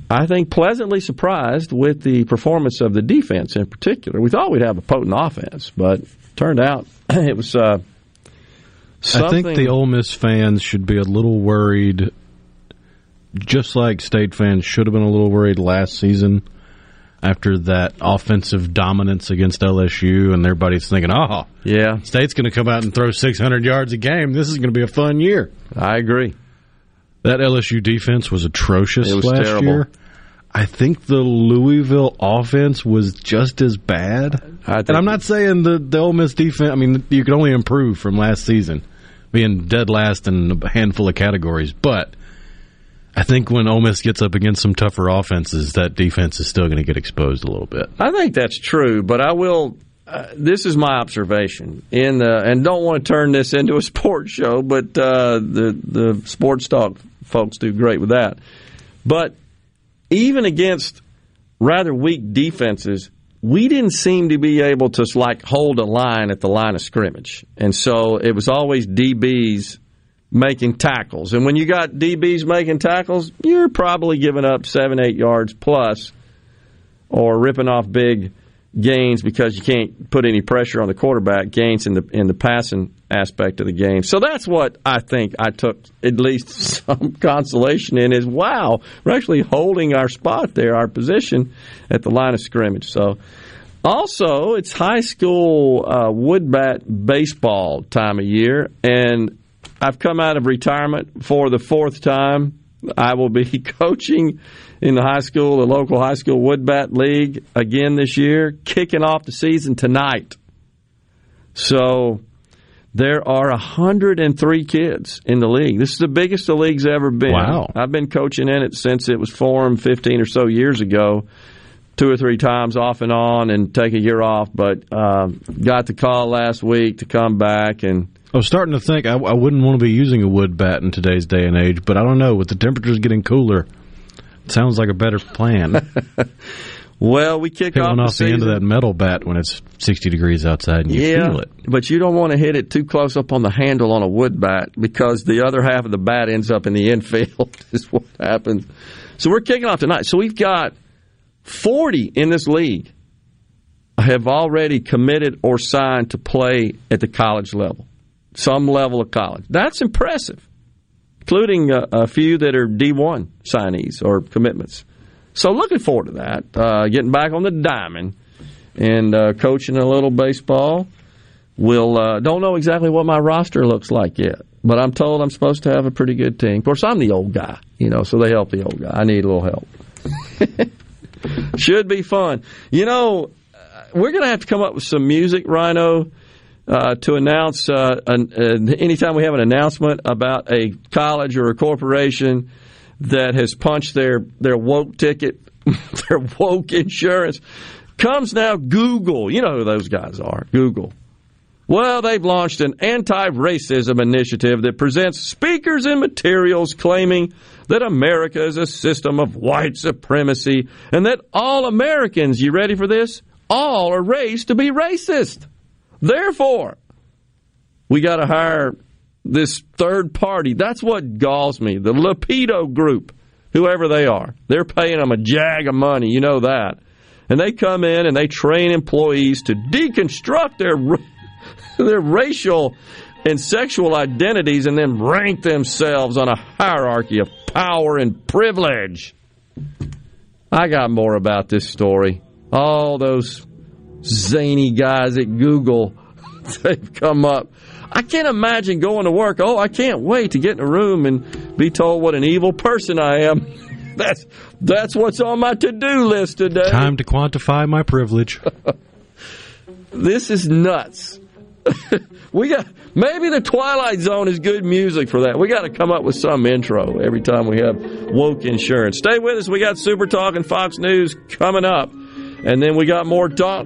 I think, pleasantly surprised with the performance of the defense in particular. We thought we'd have a potent offense, but turned out *clears throat* it was uh, I think the Ole Miss fans should be a little worried, just like State fans should have been a little worried last season after that offensive dominance against LSU, and everybody's thinking, "Oh, yeah, State's going to come out and throw 600 yards a game. This is going to be a fun year." I agree. That LSU defense was atrocious It was last terrible. year. I think the Louisville offense was just as bad. and I'm not saying the the Ole Miss defense. I mean, you can only improve from last season, being dead last in a handful of categories. But I think when Ole Miss gets up against some tougher offenses, that defense is still going to get exposed a little bit. I think that's true, but I will. Uh, this is my observation in the, and don't want to turn this *laughs* into a sports show, but uh, the the sports talk folks do great with that. But even against rather weak defenses, we didn't seem to be able to like hold a line at the line of scrimmage, and so it was always DBs making tackles. And when you got DBs making tackles, you're probably giving up seven, eight yards plus, or ripping off big gains because you can't put any pressure on the quarterback. Gains in the in the passing aspect of the game. So that's what I think I took at least *laughs* some consolation in is wow, we're actually holding our spot there, our position at the line of scrimmage. So. Also, it's high school uh, wood bat baseball time of year, and I've come out of retirement for the fourth time. I will be *laughs* coaching in the high school, the local high school wood bat league again this year, kicking off the season tonight. So there are 103 kids in the league. This is the biggest the league's ever been. Wow. I've been coaching in it since it was formed 15 or so years ago, two or three times off and on, and take a year off. But uh, got the call last week to come back and. I was starting to think I, I wouldn't want to be using a wood bat in today's day and age, but I don't know. With the temperatures getting cooler, it sounds like a better plan. *laughs* Well, we kick Hit off the the end of that metal bat when it's 60 degrees outside and you yeah, feel it. but you don't want to hit it too close up on the handle on a wood bat because the other half of the bat ends up in the *laughs* infield. is what happens. So we're kicking off tonight. So we've got 40 in this league have already committed or signed to play at the college level, some level of college. That's impressive, including a, a few that are D1 signees or commitments. So looking forward to that. Uh, getting back on the diamond and uh, coaching a little baseball. We'll uh, don't know exactly what my roster looks like yet, but I'm told I'm supposed to have a pretty good team. Of course, I'm the old guy, you know, so they help the old guy. I need a little help. *laughs* Should be fun. You know, uh, we're going to have to come up with some music, Rhino, uh, to announce uh, an, uh, anytime we have an announcement about a college or a corporation that has punched their, their woke ticket, *laughs* their woke insurance. Comes now Google. You know who those guys are. Google. Well, they've launched an anti racism initiative that presents speakers and materials claiming that America is a system of white supremacy and that all Americans, you ready for this? All are raised to be racist. Therefore, we got to hire this third party. That's what galls me. The Lapido Group, whoever they are, they're paying them a jag of money. You know that. And they come in and they train employees to deconstruct their *laughs* their racial and sexual identities and then rank themselves on a hierarchy of power and privilege. I got more about this story. All those zany guys at Google, *laughs* they've come up. I can't imagine going to work. Oh, I can't wait to get in a room and be told what an evil person I am. *laughs* That's that's what's on my to-do list today. Time to quantify my privilege. *laughs* This is nuts. *laughs* we got maybe the Twilight Zone is good music for that. We got to come up with some intro every time we have woke insurance. Stay with us. We got Super Talk and Fox News coming up, and then we got more talk.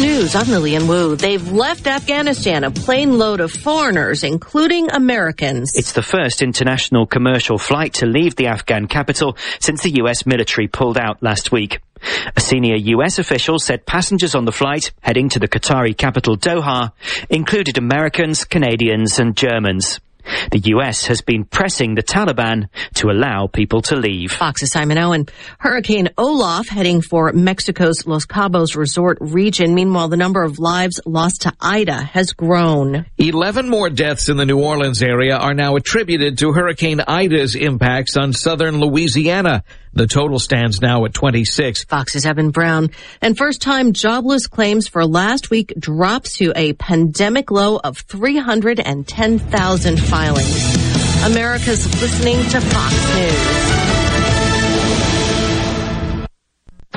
News, I'm Lillian Wu. They've left Afghanistan a plane load of foreigners, including Americans. It's the first international commercial flight to leave the Afghan capital since the US military pulled out last week. A senior US official said passengers on the flight heading to the Qatari capital Doha included Americans, Canadians and Germans. The US has been pressing the Taliban to allow people to leave. Fox's Simon Owen. Hurricane Olaf heading for Mexico's Los Cabos resort region. Meanwhile, the number of lives lost to Ida has grown. 11 more deaths in the New Orleans area are now attributed to Hurricane Ida's impacts on southern Louisiana. The total stands now at 26. Fox's Evan Brown. And first time jobless claims for last week drops to a pandemic low of 310,000 filings. America's listening to Fox News.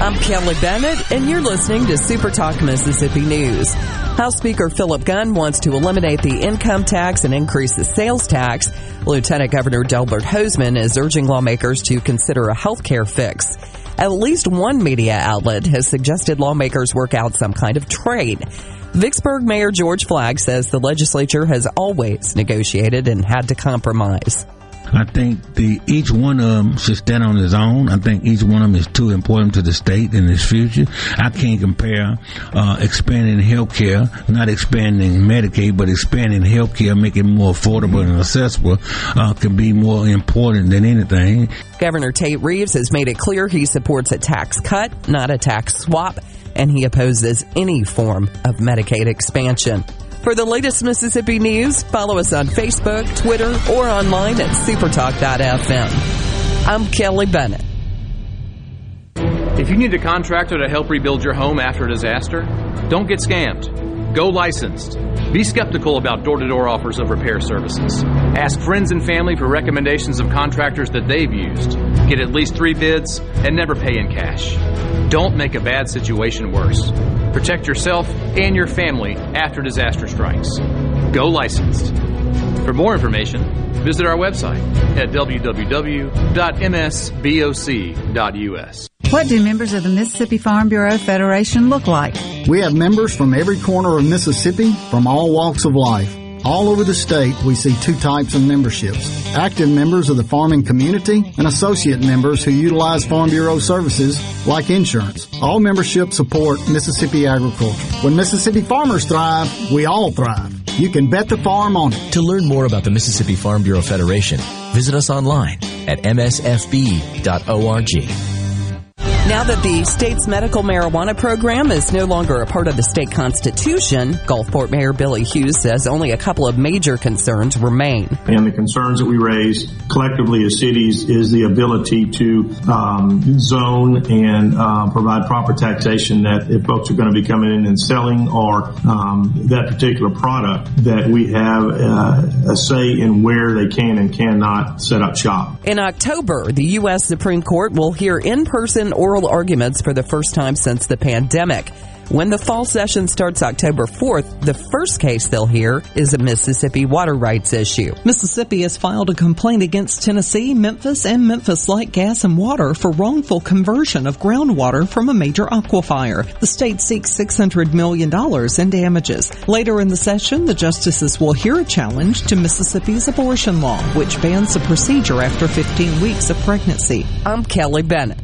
I'm Kelly Bennett, and you're listening to Super Talk Mississippi News. House Speaker Philip Gunn wants to eliminate the income tax and increase the sales tax. Lieutenant Governor Delbert Hosemann is urging lawmakers to consider a health care fix. At least one media outlet has suggested lawmakers work out some kind of trade. Vicksburg Mayor George Flagg says the legislature has always negotiated and had to compromise. I think the each one of them should stand on its own. I think each one of them is too important to the state and its future. I can't compare uh, expanding health care, not expanding Medicaid, but expanding health care, making more affordable and accessible, uh, can be more important than anything. Governor Tate Reeves has made it clear he supports a tax cut, not a tax swap, and he opposes any form of Medicaid expansion. For the latest Mississippi news, follow us on Facebook, Twitter, or online at supertalk.fm. I'm Kelly Bennett. If you need a contractor to help rebuild your home after a disaster, don't get scammed. Go licensed. Be skeptical about door to door offers of repair services. Ask friends and family for recommendations of contractors that they've used. Get at least three bids and never pay in cash. Don't make a bad situation worse. Protect yourself and your family after disaster strikes. Go licensed. For more information, visit our website at www.msboc.us. What do members of the Mississippi Farm Bureau Federation look like? We have members from every corner of Mississippi from all walks of life. All over the state, we see two types of memberships. Active members of the farming community and associate members who utilize Farm Bureau services like insurance. All memberships support Mississippi agriculture. When Mississippi farmers thrive, we all thrive. You can bet the farm on it. To learn more about the Mississippi Farm Bureau Federation, visit us online at msfb.org. Now that the state's medical marijuana program is no longer a part of the state constitution, Gulfport Mayor Billy Hughes says only a couple of major concerns remain. And the concerns that we raise collectively as cities is the ability to um, zone and uh, provide proper taxation that if folks are going to be coming in and selling or um, that particular product, that we have uh, a say in where they can and cannot set up shop. In October, the U.S. Supreme Court will hear in-person oral arguments for the first time since the pandemic. When the fall session starts October 4th, the first case they'll hear is a Mississippi water rights issue. Mississippi has filed a complaint against Tennessee, Memphis, and Memphis Light Gas and Water for wrongful conversion of groundwater from a major aquifer. The state seeks $600 million in damages. Later in the session, the justices will hear a challenge to Mississippi's abortion law, which bans the procedure after 15 weeks of pregnancy. I'm Kelly Bennett.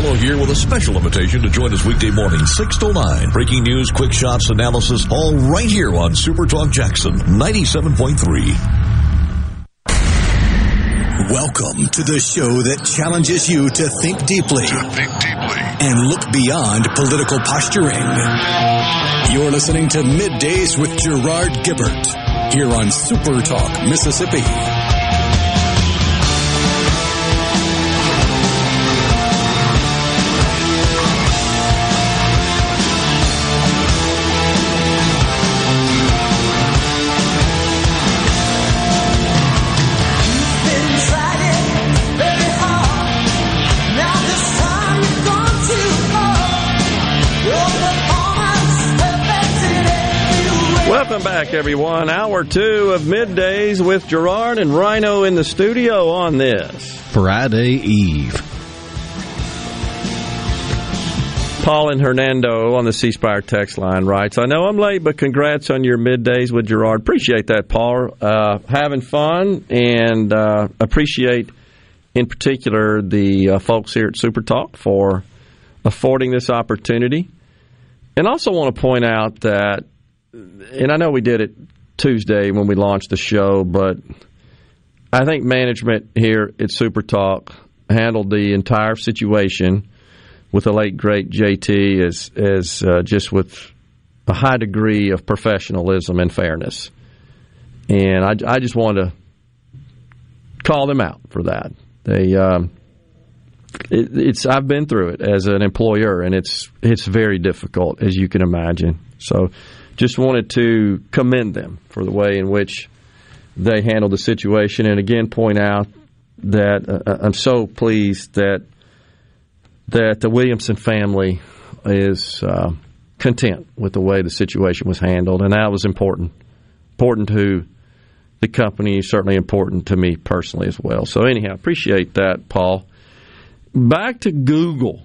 Gallo here with a special invitation to join us weekday morning, 6 to 9. Breaking news, quick shots, analysis, all right here on Super Talk Jackson 97.3. Welcome to the show that challenges you to think deeply, to think deeply. and look beyond political posturing. You're listening to Middays with Gerard Gibert here on Super Talk, Mississippi. Everyone. Hour two of middays with Gerard and Rhino in the studio on this Friday Eve. Paul and Hernando on the C Spire text line writes, I know I'm late, but congrats on your middays with Gerard. Appreciate that, Paul. Uh, having fun and uh, appreciate, in particular, the uh, folks here at Super Talk for affording this opportunity. And also want to point out that, and I know we did it Tuesday when we launched the show, but I think management here at Super Talk handled the entire situation with the late great JT as as uh, just with a high degree of professionalism and fairness, and I, I just want to call them out for that. They um, it, it's I've been through it as an employer, and it's it's very difficult as you can imagine. So, just wanted to commend them for the way in which they handled the situation, and again point out that uh, I'm so pleased that that the Williamson family is uh, content with the way the situation was handled, and that was important. Important to the company, certainly important to me personally as well. So, anyhow, appreciate that, Paul. Back to Google.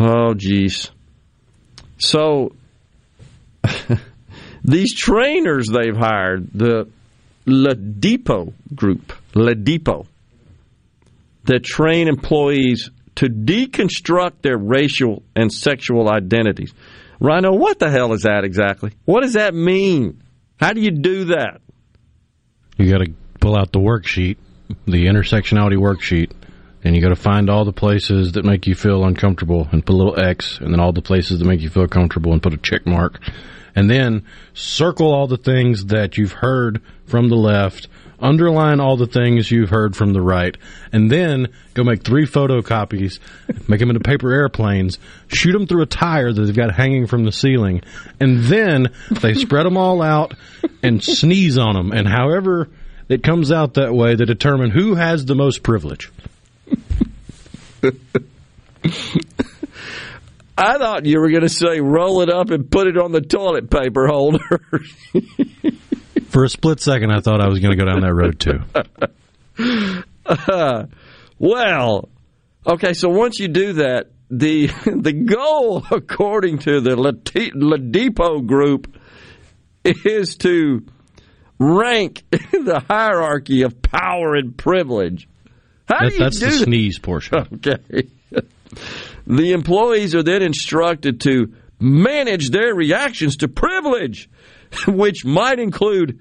Oh, geez. So, *laughs* these trainers they've hired, the Ladipo group, Ladipo, that train employees to deconstruct their racial and sexual identities. Rhino, what the hell is that exactly? What does that mean? How do you do that? You got to pull out the worksheet, the intersectionality worksheet, and you got to find all the places that make you feel uncomfortable and put a little X, and then all the places that make you feel comfortable and put a check mark. And then circle all the things that you've heard from the left, underline all the things you've heard from the right, and then go make three photocopies, *laughs* make them into paper airplanes, shoot them through a tire that they've got hanging from the ceiling, and then they *laughs* spread them all out and sneeze on them. And however it comes out that way, they determine who has the most privilege. *laughs* I thought you were going to say roll it up and put it on the toilet paper holder. *laughs* For a split second, I thought I was going to go down that road too. Uh, *laughs* well, okay. So once you do that, the *laughs* the goal, according to the Ladipo group, is to rank the hierarchy of power and privilege. How That- do you that's do the that? sneeze portion. Okay. The employees are then instructed to manage their reactions to privilege, *laughs* which might include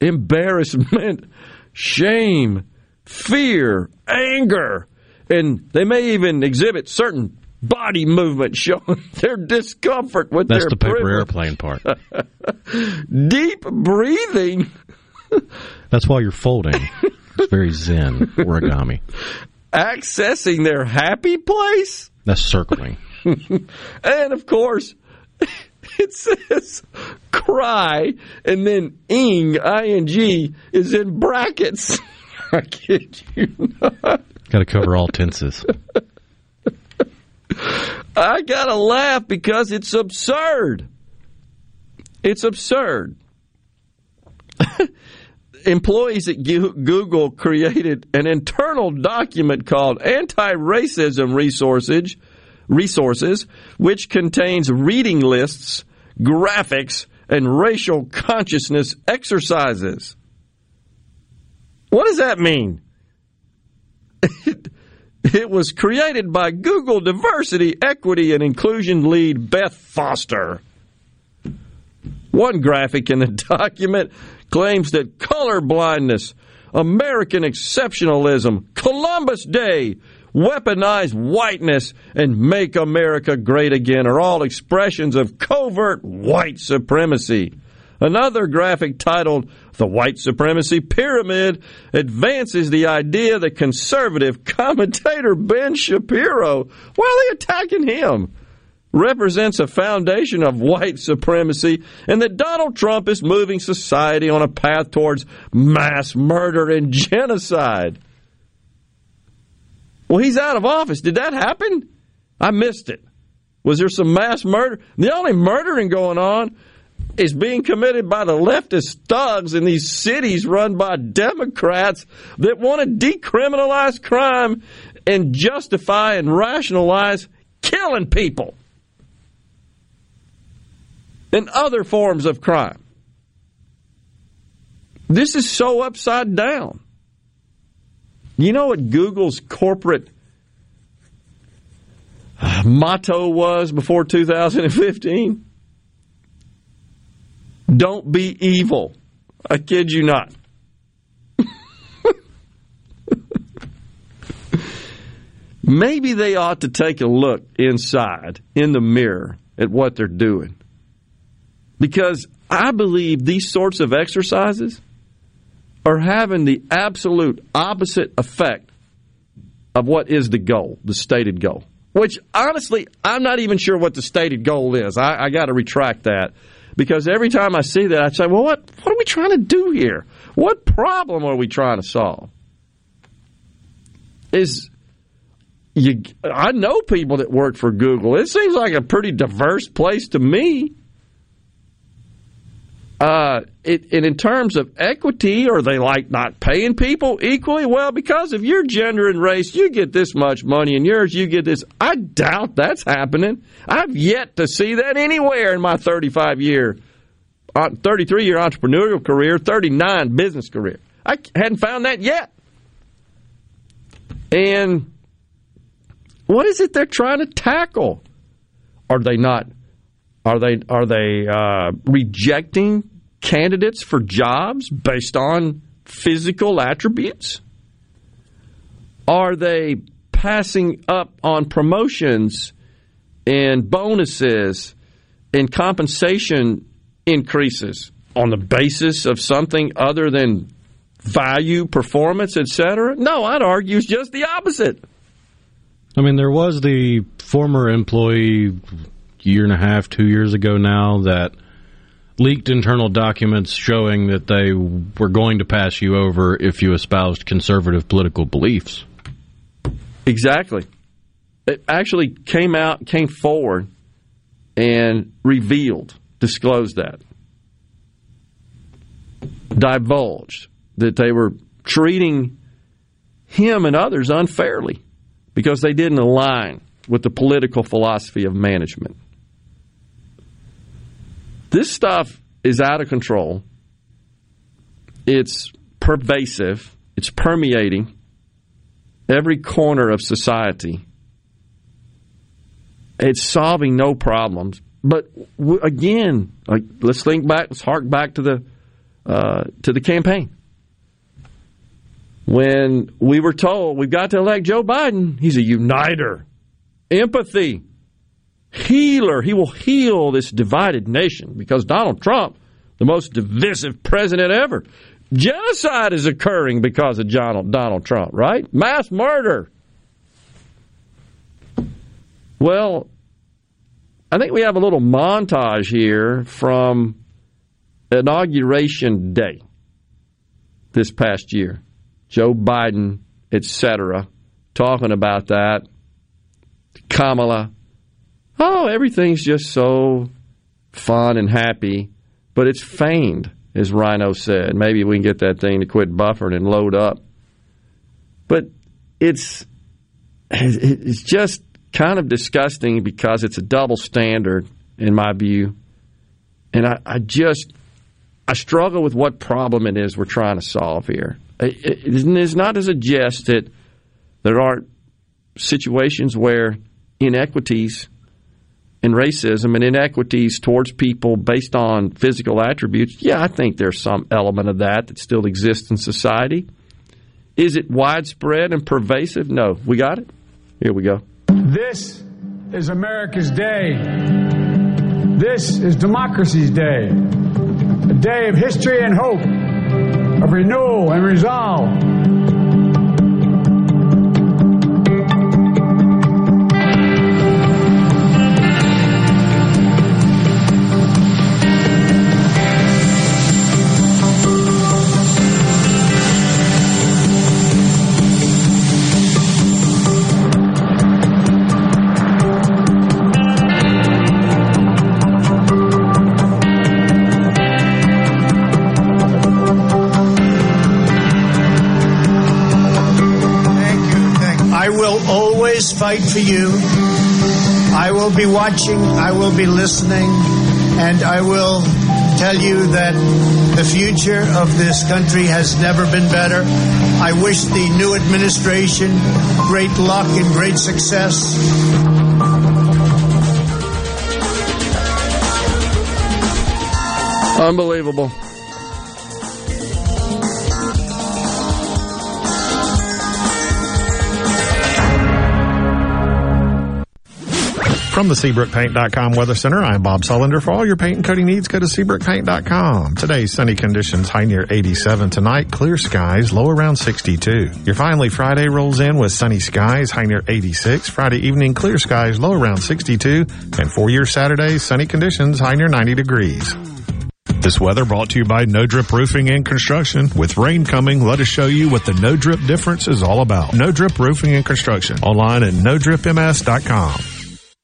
embarrassment, shame, fear, anger, and they may even exhibit certain body movement showing *laughs* their discomfort with That's their the paper privilege. airplane part. *laughs* Deep breathing. That's why you're folding. It's very zen origami. Accessing their happy place. That's circling. *laughs* and of course, *laughs* it says cry, and then ing, ing, is in brackets. *laughs* I kid you not. Got to cover all tenses. I gotta laugh because it's absurd. It's absurd. Employees at Google created an internal document called Anti-Racism Resources, resources which contains reading lists, graphics, and racial consciousness exercises. What does that mean? *laughs* It was created by Google Diversity, Equity, and Inclusion lead Beth Foster. One graphic in the *laughs* document claims that color blindness, American exceptionalism, Columbus Day, weaponized whiteness, and Make America Great Again are all expressions of covert white supremacy. Another graphic titled The White Supremacy Pyramid advances the idea that conservative commentator Ben Shapiro, why are they attacking him? Represents a foundation of white supremacy and that Donald Trump is moving society on a path towards mass murder and genocide. Well, he's out of office. Did that happen? I missed it. Was there some mass murder? The only murdering going on is being committed by the leftist thugs in these cities run by Democrats that want to decriminalize crime and justify and rationalize killing people and other forms of crime. This is so upside down. You know what Google's corporate uh, motto was before 2015? Don't be evil. I kid you not. *laughs* Maybe they ought to take a look inside in the mirror at what they're doing. Because I believe these sorts of exercises are having the absolute opposite effect of what is the goal, the stated goal. Which honestly, I'm not even sure what the stated goal is. I, I got to retract that because every time I see that, I say, well, what, what are we trying to do here? What problem are we trying to solve? Is you, I know people that work for Google. It seems like a pretty diverse place to me. Uh, it, and in terms of equity, are they like not paying people equally? Well, because of your gender and race, you get this much money, and yours, you get this. I doubt that's happening. I've yet to see that anywhere in my 35 year, uh, 33 year entrepreneurial career, 39 business career. I hadn't found that yet. And what is it they're trying to tackle? Are they not? Are they are they uh, rejecting candidates for jobs based on physical attributes? Are they passing up on promotions and bonuses and compensation increases on the basis of something other than value, performance, etc.? No, I'd argue it's just the opposite. I mean, there was the former employee year and a half, two years ago now that leaked internal documents showing that they were going to pass you over if you espoused conservative political beliefs. Exactly. It actually came out, came forward, and revealed, disclosed that, divulged that they were treating him and others unfairly because they didn't align with the political philosophy of management. This stuff is out of control. It's pervasive. It's permeating every corner of society. It's solving no problems. But again, like, let's think back. Let's hark back to the uh, to the campaign when we were told we've got to elect Joe Biden. He's a uniter. empathy, healer. He will heal this divided nation because Donald Trump, the most divisive president ever, genocide is occurring because of Donald Trump, right? Mass murder. Well, I think we have a little montage here from inauguration day this past year. Joe Biden, etc., talking about that. Kamala. Oh, everything's just so fun and happy, but it's feigned, as Rhino said. Maybe we can get that thing to quit buffering and load up. But it's it's just kind of disgusting because it's a double standard in my view. And I, I just I struggle with what problem it is we're trying to solve here. It's not to suggest that there aren't situations where inequities and racism and inequities towards people based on physical attributes, yeah, I think there's some element of that that still exists in society. Is it widespread and pervasive? No. We got it? Here we go. This is America's day. This is democracy's day. A day of history and hope, of renewal and resolve. Fight for you. I will be watching, I will be listening, and I will tell you that the future of this country has never been better. I wish the new administration great luck and great success. Unbelievable. From the SeabrookPaint.com Weather Center, I'm Bob Sullender. For all your paint and coating needs, go to SeabrookPaint.com. Today's sunny conditions, high near 87 tonight, clear skies, low around 62. Your finally Friday rolls in with sunny skies, high near 86. Friday evening, clear skies, low around 62. And for your Saturday, sunny conditions, high near 90 degrees. This weather brought to you by No Drip Roofing and Construction. With rain coming, let us show you what the No Drip difference is all about. No Drip Roofing and Construction. Online at NoDripMS.com.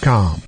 com.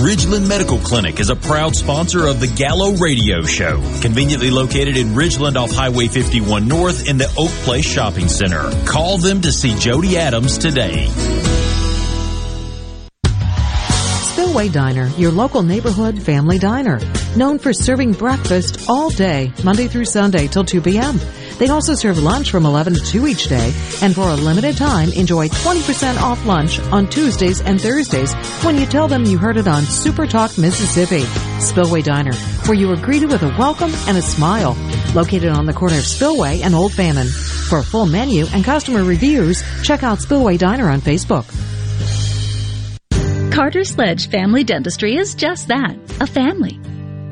Ridgeland Medical Clinic is a proud sponsor of the Gallo Radio Show, conveniently located in Ridgeland off Highway 51 North in the Oak Place Shopping Center. Call them to see Jody Adams today. Spillway Diner, your local neighborhood family diner. Known for serving breakfast all day, Monday through Sunday till 2 p.m. They also serve lunch from 11 to 2 each day, and for a limited time, enjoy 20% off lunch on Tuesdays and Thursdays when you tell them you heard it on Super Talk Mississippi. Spillway Diner, where you are greeted with a welcome and a smile. Located on the corner of Spillway and Old Fannin. For a full menu and customer reviews, check out Spillway Diner on Facebook. Carter Sledge Family Dentistry is just that, a family.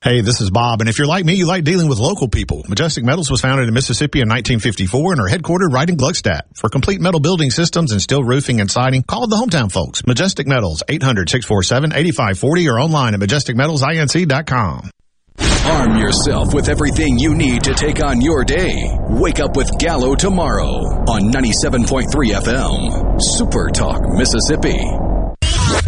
Hey, this is Bob, and if you're like me, you like dealing with local people. Majestic Metals was founded in Mississippi in 1954 and are headquartered right in Gluckstadt. For complete metal building systems and steel roofing and siding, call the hometown folks. Majestic Metals, 800-647-8540 or online at majesticmetalsinc.com. Arm yourself with everything you need to take on your day. Wake up with Gallo tomorrow on 97.3 FM. Super Talk, Mississippi.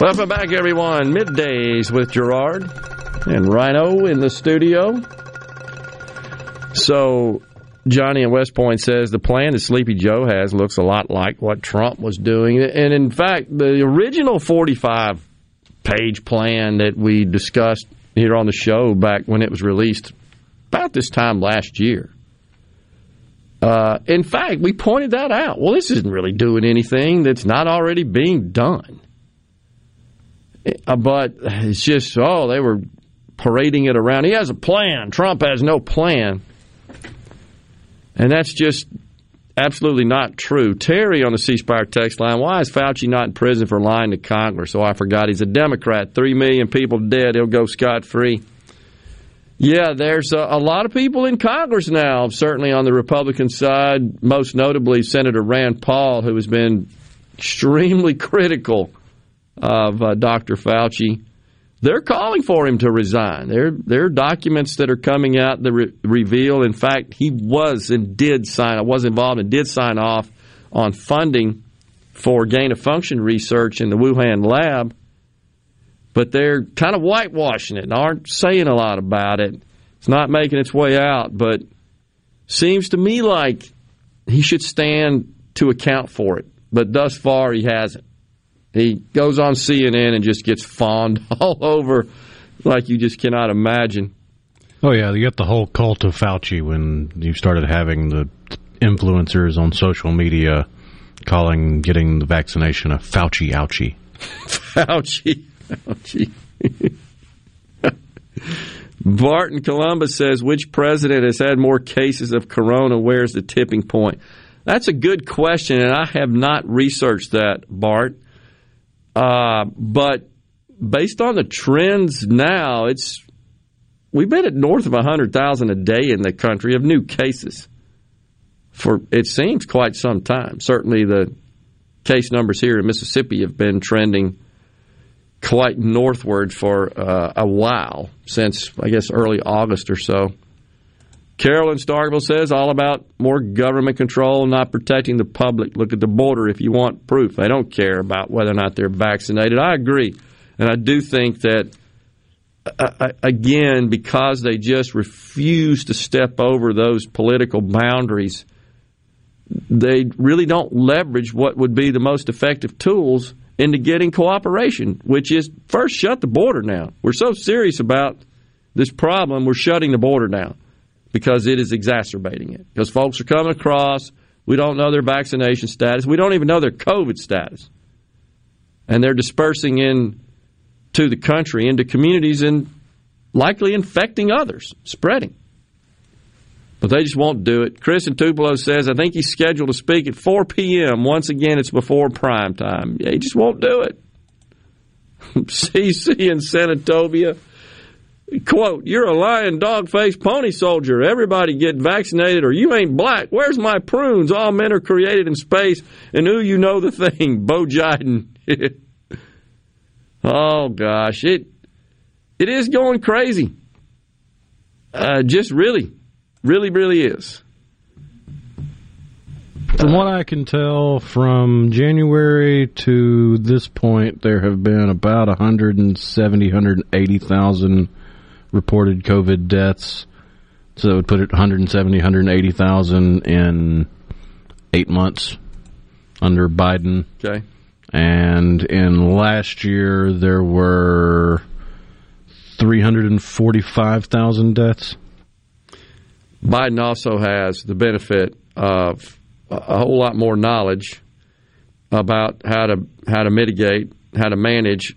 Welcome back, everyone. Middays with Gerard and Rhino in the studio. So, Johnny in West Point says the plan that Sleepy Joe has looks a lot like what Trump was doing. And in fact, the original 45 page plan that we discussed here on the show back when it was released about this time last year. Uh, in fact, we pointed that out. Well, this isn't really doing anything that's not already being done. Uh, but it's just oh they were parading it around. He has a plan. Trump has no plan, and that's just absolutely not true. Terry on the C Spire text line: Why is Fauci not in prison for lying to Congress? Oh, I forgot he's a Democrat. Three million people dead. He'll go scot free. Yeah, there's a, a, lot of people in Congress now, certainly on the Republican side, most notably Senator Rand Paul, who has been extremely *laughs* critical of uh, Dr. Fauci. They're calling for him to resign. There, there are documents that are coming out that re- reveal, in fact, he was and did sign, I was involved and did sign off on funding for gain of function research in the Wuhan lab. But they're kind of whitewashing it and aren't saying a lot about it. It's not making its way out, but seems to me like he should stand to account for it. But thus far, he hasn't. He goes on CNN and just gets fawned *laughs* all over like you just cannot imagine. Oh yeah, you got the whole cult of Fauci when you started having the influencers on social media calling getting the vaccination a Fauci ouchie. *laughs* Fauci ouchie. *laughs* Barton Columbus says, which president has had more cases of corona? Where's the tipping point? That's a good question, and I have not researched that, Bart. Uh, but based on the trends now, it's we've been at north of 100,000 a day in the country of new cases for it seems quite some time. Certainly, the case numbers here in Mississippi have been trending quite northward for uh, a while since I guess early August or so. Carolyn Starkville says all about more government control, not protecting the public. Look at the border if you want proof. They don't care about whether or not they're vaccinated. I agree. And I do think that, uh, again, because they just refuse to step over those political boundaries, they really don't leverage what would be the most effective tools into getting cooperation, which is first shut the border down. We're so serious about this problem, we're shutting the border down because it is exacerbating it. Because folks are coming across, we don't know their vaccination status, we don't even know their COVID status. And they're dispersing in to the country, into communities, and likely infecting others, spreading. But they just won't do it. Chris in Tupelo says, I think he's scheduled to speak at 4 p.m. Once again, it's before prime time. Yeah, he just won't do it. *laughs* CC in Senatobia. Quote, you're a lying dog faced pony soldier. Everybody get vaccinated or you ain't black. Where's my prunes? All men are created in space. And who you know the thing? *laughs* Bo Jiden. *laughs* oh gosh. It it is going crazy. Uh, just really, really, really is. From what I can tell, from January to this point, there have been about 170, 180,000 reported COVID deaths. So that would put it 170, 180,000 in eight months under Biden. Okay. And in last year, there were 345,000 deaths. Biden also has the benefit of a whole lot more knowledge about how to how to mitigate, how to manage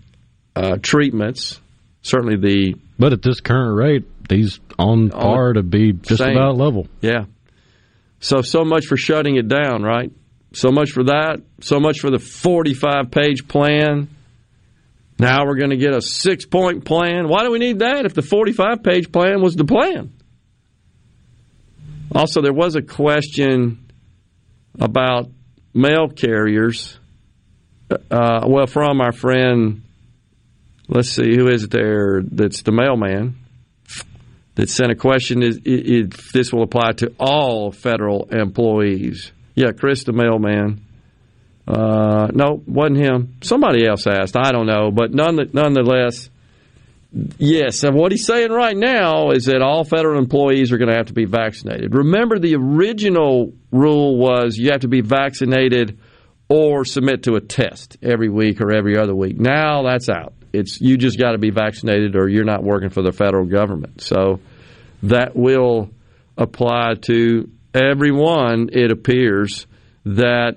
uh, treatments. Certainly, the but at this current rate, he's on par to be just same. about level. Yeah. So so much for shutting it down, right? So much for that. So much for the forty-five page plan. Now we're going to get a six point plan. Why do we need that if the forty-five page plan was the plan? Also, there was a question about mail carriers. Uh, well, from our friend, let's see, who is there that's the mailman that sent a question is if this will apply to all federal employees. Yeah, Chris the mailman. Uh, no, wasn't him. Somebody else asked. I don't know, but none, nonetheless, yes. And what he's saying right now is that all federal employees are going to have to be vaccinated. Remember, the original rule was you have to be vaccinated or submit to a test every week or every other week. Now that's out. It's you just got to be vaccinated or you're not working for the federal government. So that will apply to everyone. It appears that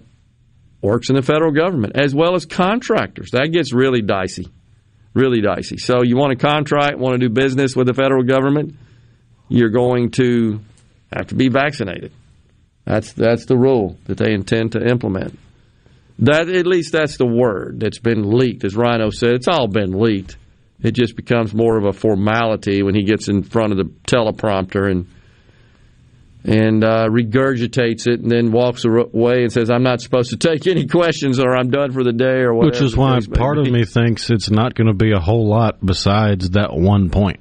works in the federal government as well as contractors. That gets really dicey, really dicey. So you want to contract, want to do business with the federal government, you're going to have to be vaccinated. That's that's the rule that they intend to implement. That at least that's the word that's been leaked. As Rhino said, it's all been leaked. It just becomes more of a formality when he gets in front of the teleprompter and and uh, regurgitates it and then walks away and says, I'm not supposed to take any questions or I'm done for the day or whatever. Which is why part of me thinks it's not going to be a whole lot besides that one point.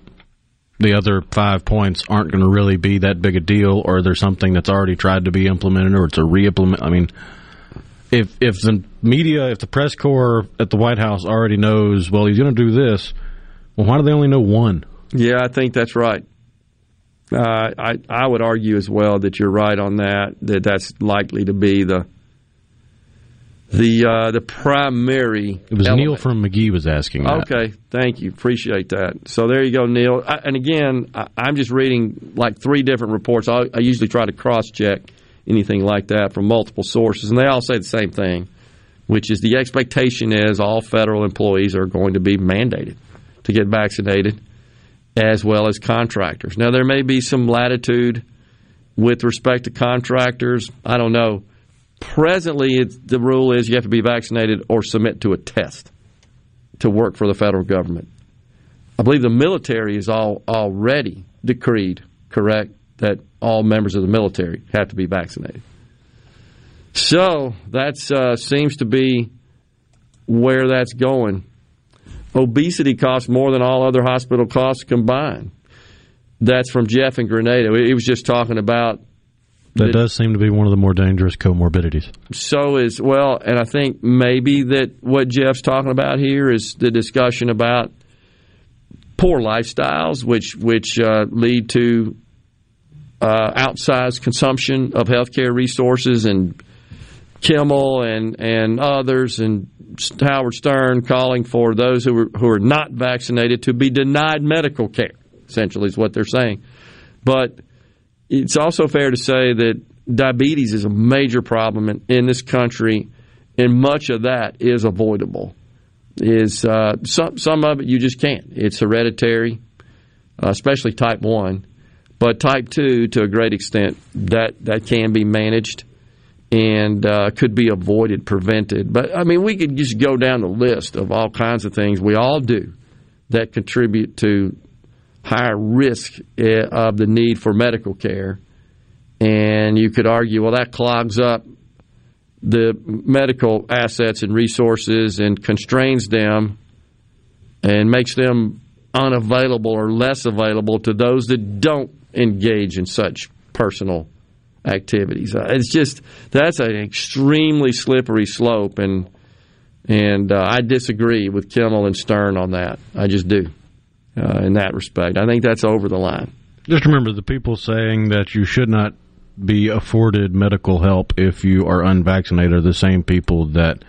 The other five points aren't going to really be that big a deal or there's something that's already tried to be implemented or it's a re-implement. I mean, if, if the media, if the press corps at the White House already knows, well, he's going to do this, well, why do they only know one? Yeah, I think that's right. Uh, I I would argue as well that you're right on that. That that's likely to be the the uh, the primary. It was element. Neil from Magee was asking. That. Okay, thank you, appreciate that. So there you go, Neil. I, and again, I, am just reading like three different reports. I, I usually try to cross check anything like that from multiple sources, and they all say the same thing, which is the expectation is all federal employees are going to be mandated to get vaccinated as well as contractors. Now, there may be some latitude with respect to contractors. I don't know. Presently, the rule is you have to be vaccinated or submit to a test to work for the federal government. I believe the military is all already decreed, correct, that all members of the military have to be vaccinated. So that uh, seems to be where that's going obesity costs more than all other hospital costs combined. That's from Jeff in Grenada. He was just talking about. That, that does seem to be one of the more dangerous comorbidities. So is, well, and I think maybe that what Jeff's talking about here is the discussion about poor lifestyles, which, which uh, lead to uh, outsized consumption of healthcare resources and Kimmel and, and others and Howard Stern calling for those who are, who are not vaccinated to be denied medical care, essentially, is what they're saying. But it's also fair to say that diabetes is a major problem in, in this country, and much of that is avoidable. Is uh, some some of it you just can't. It's hereditary, uh, especially type one, but type two to a great extent that that can be managed and uh, could be avoided, prevented. But I mean, we could just go down the list of all kinds of things we all do that contribute to higher risk eh, of the need for medical care. And you could argue, well, that clogs up the medical assets and resources and constrains them and makes them unavailable or less available to those that don't engage in such personal activities. Uh, it's just that's an extremely slippery slope, and and uh, I disagree with Kimmel and Stern on that. I just do uh, in that respect. I think that's over the line. Just remember the people saying that you should not be afforded medical help if you are unvaccinated are the same people that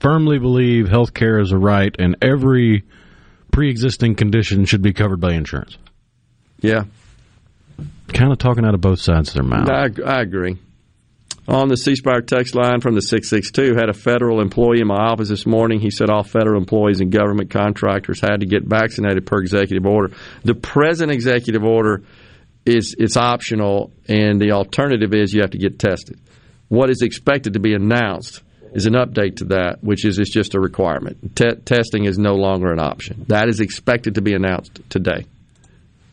firmly believe health care is a right and every pre-existing condition should be covered by insurance. Yeah. Kind of talking out of both sides of their mouth. I, I agree. On the C Spire text line from the 662, had a federal employee in my office this morning. He said all federal employees and government contractors had to get vaccinated per executive order. The present executive order is it's optional, and the alternative is you have to get tested. What is expected to be announced is an update to that, which is it's just a requirement. T- testing is no longer an option. That is expected to be announced today.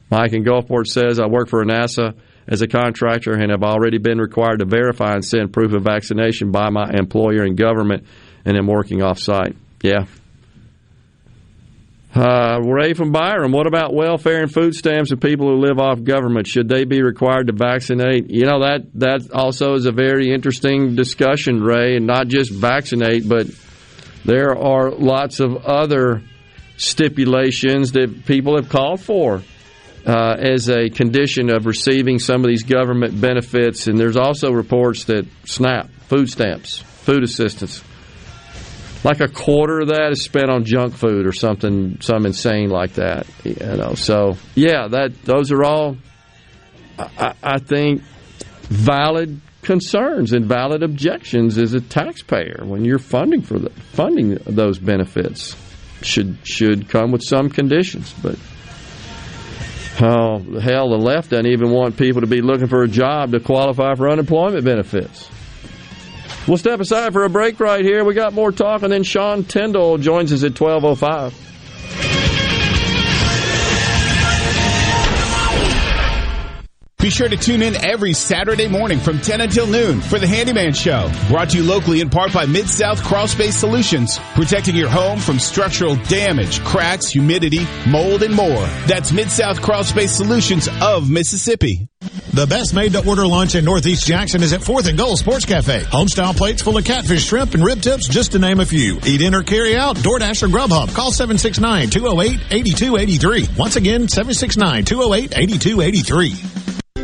Mike in Gulfport says, I work for NASA as a contractor and have already been required to verify and send proof of vaccination by my employer and government and am working off site. Yeah. Uh, Ray from Byram, what about welfare and food stamps of people who live off government? Should they be required to vaccinate? You know, that, that also is a very interesting discussion, Ray, and not just vaccinate, but there are lots of other stipulations that people have called for uh, as a condition of receiving some of these government benefits. And there's also reports that SNAP, food stamps, food assistance, like a quarter of that is spent on junk food or something, some insane like that. You know, so yeah, that those are all, I, I think, valid concerns and valid objections as a taxpayer when you're funding for the funding those benefits should should come with some conditions, but. Oh, hell, the left doesn't even want people to be looking for a job to qualify for unemployment benefits. We'll step aside for a break right here. We got more talk, and then Sean Tindell joins us at 1205. Be sure to tune in every Saturday morning from 10 until noon for the Handyman Show. Brought to you locally in part by Mid South Crawl Space Solutions, protecting your home from structural damage, cracks, humidity, mold, and more. That's Mid South Crawl Space Solutions of Mississippi. The best made to order lunch in Northeast Jackson is at 4th and Goal Sports Cafe. Homestyle plates full of catfish, shrimp, and rib tips, just to name a few. Eat in or carry out, DoorDash or Grubhub. Call 769 208 8283. Once again, 769 208 8283.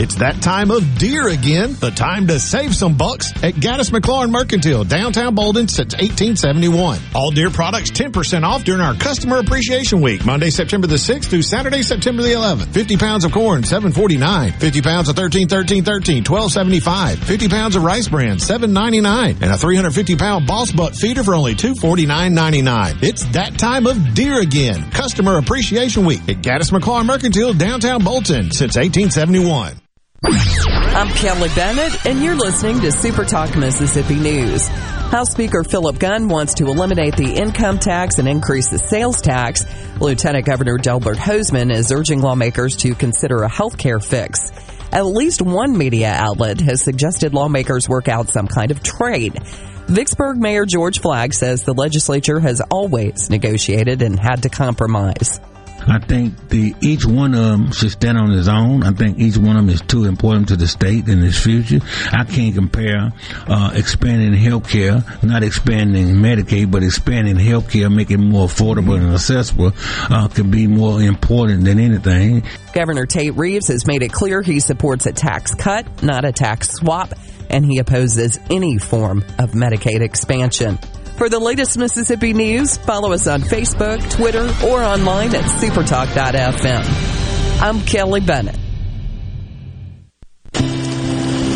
It's that time of deer again. The time to save some bucks at Gaddis McLaurin Mercantile, downtown Bolton since 1871. All deer products 10% off during our Customer Appreciation Week, Monday, September the 6th through Saturday, September the 11th. 50 pounds of corn, 749. 50 pounds of 13, 13, 13, 1275. 50 pounds of rice bran, 799. And a 350 pound boss butt feeder for only 249.99. It's that time of deer again. Customer Appreciation Week at Gaddis McLaurin Mercantile, downtown Bolton since 1871. I'm Kelly Bennett, and you're listening to Super Talk Mississippi News. House Speaker Philip Gunn wants to eliminate the income tax and increase the sales tax. Lieutenant Governor Delbert Hosemann is urging lawmakers to consider a health care fix. At least one media outlet has suggested lawmakers work out some kind of trade. Vicksburg Mayor George Flagg says the legislature has always negotiated and had to compromise. I think the each one of them should stand on his own. I think each one of them is too important to the state and its future. I can't compare uh, expanding healthcare, not expanding Medicaid, but expanding health care, making it more affordable and accessible, uh, can be more important than anything. Governor Tate Reeves has made it clear he supports a tax cut, not a tax swap, and he opposes any form of Medicaid expansion. For the latest Mississippi news, follow us on Facebook, Twitter, or online at supertalk.fm. I'm Kelly Bennett.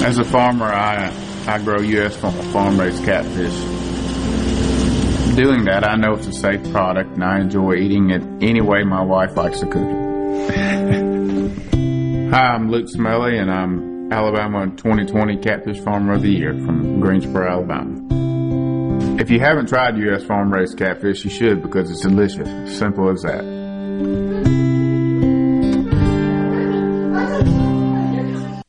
As a farmer, I I grow U.S. farm raised catfish. Doing that, I know it's a safe product, and I enjoy eating it any way my wife likes to cook it. *laughs* Hi, I'm Luke Smelly, and I'm Alabama 2020 Catfish Farmer of the Year from Greensboro, Alabama. If you haven't tried U.S. farm raised catfish, you should because it's delicious. Simple as that.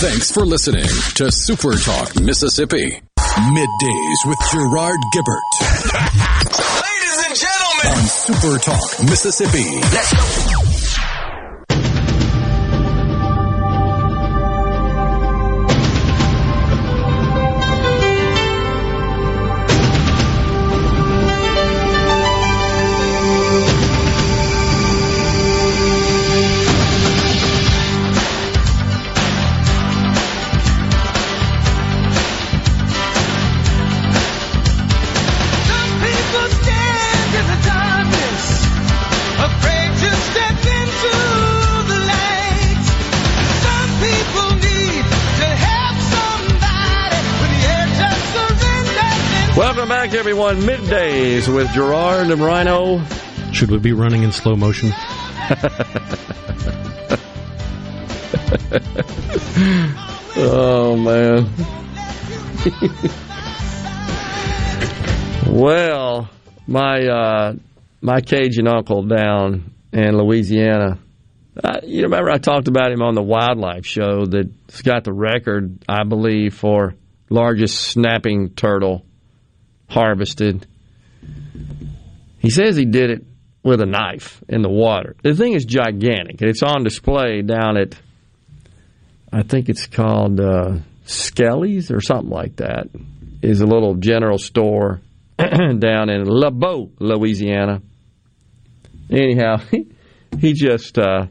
Thanks for listening to Super Talk Mississippi. Middays with Gerard Gibert. *laughs* Ladies and gentlemen, on Super Talk Mississippi. Let's go. Welcome back, everyone. Middays with Gerard and Rhino. Should we be running in slow motion? *laughs* oh man. *laughs* well, my uh, my Cajun uncle down in Louisiana. Uh, you remember I talked about him on the wildlife show that's got the record, I believe, for largest snapping turtle harvested. He says he did it with a knife in the water. The thing is gigantic. It's on display down at, I think it's called uh, Skelly's or something like that. Is a little general store *clears throat* down in LeBeau, Louisiana. Anyhow, *laughs* he just uh,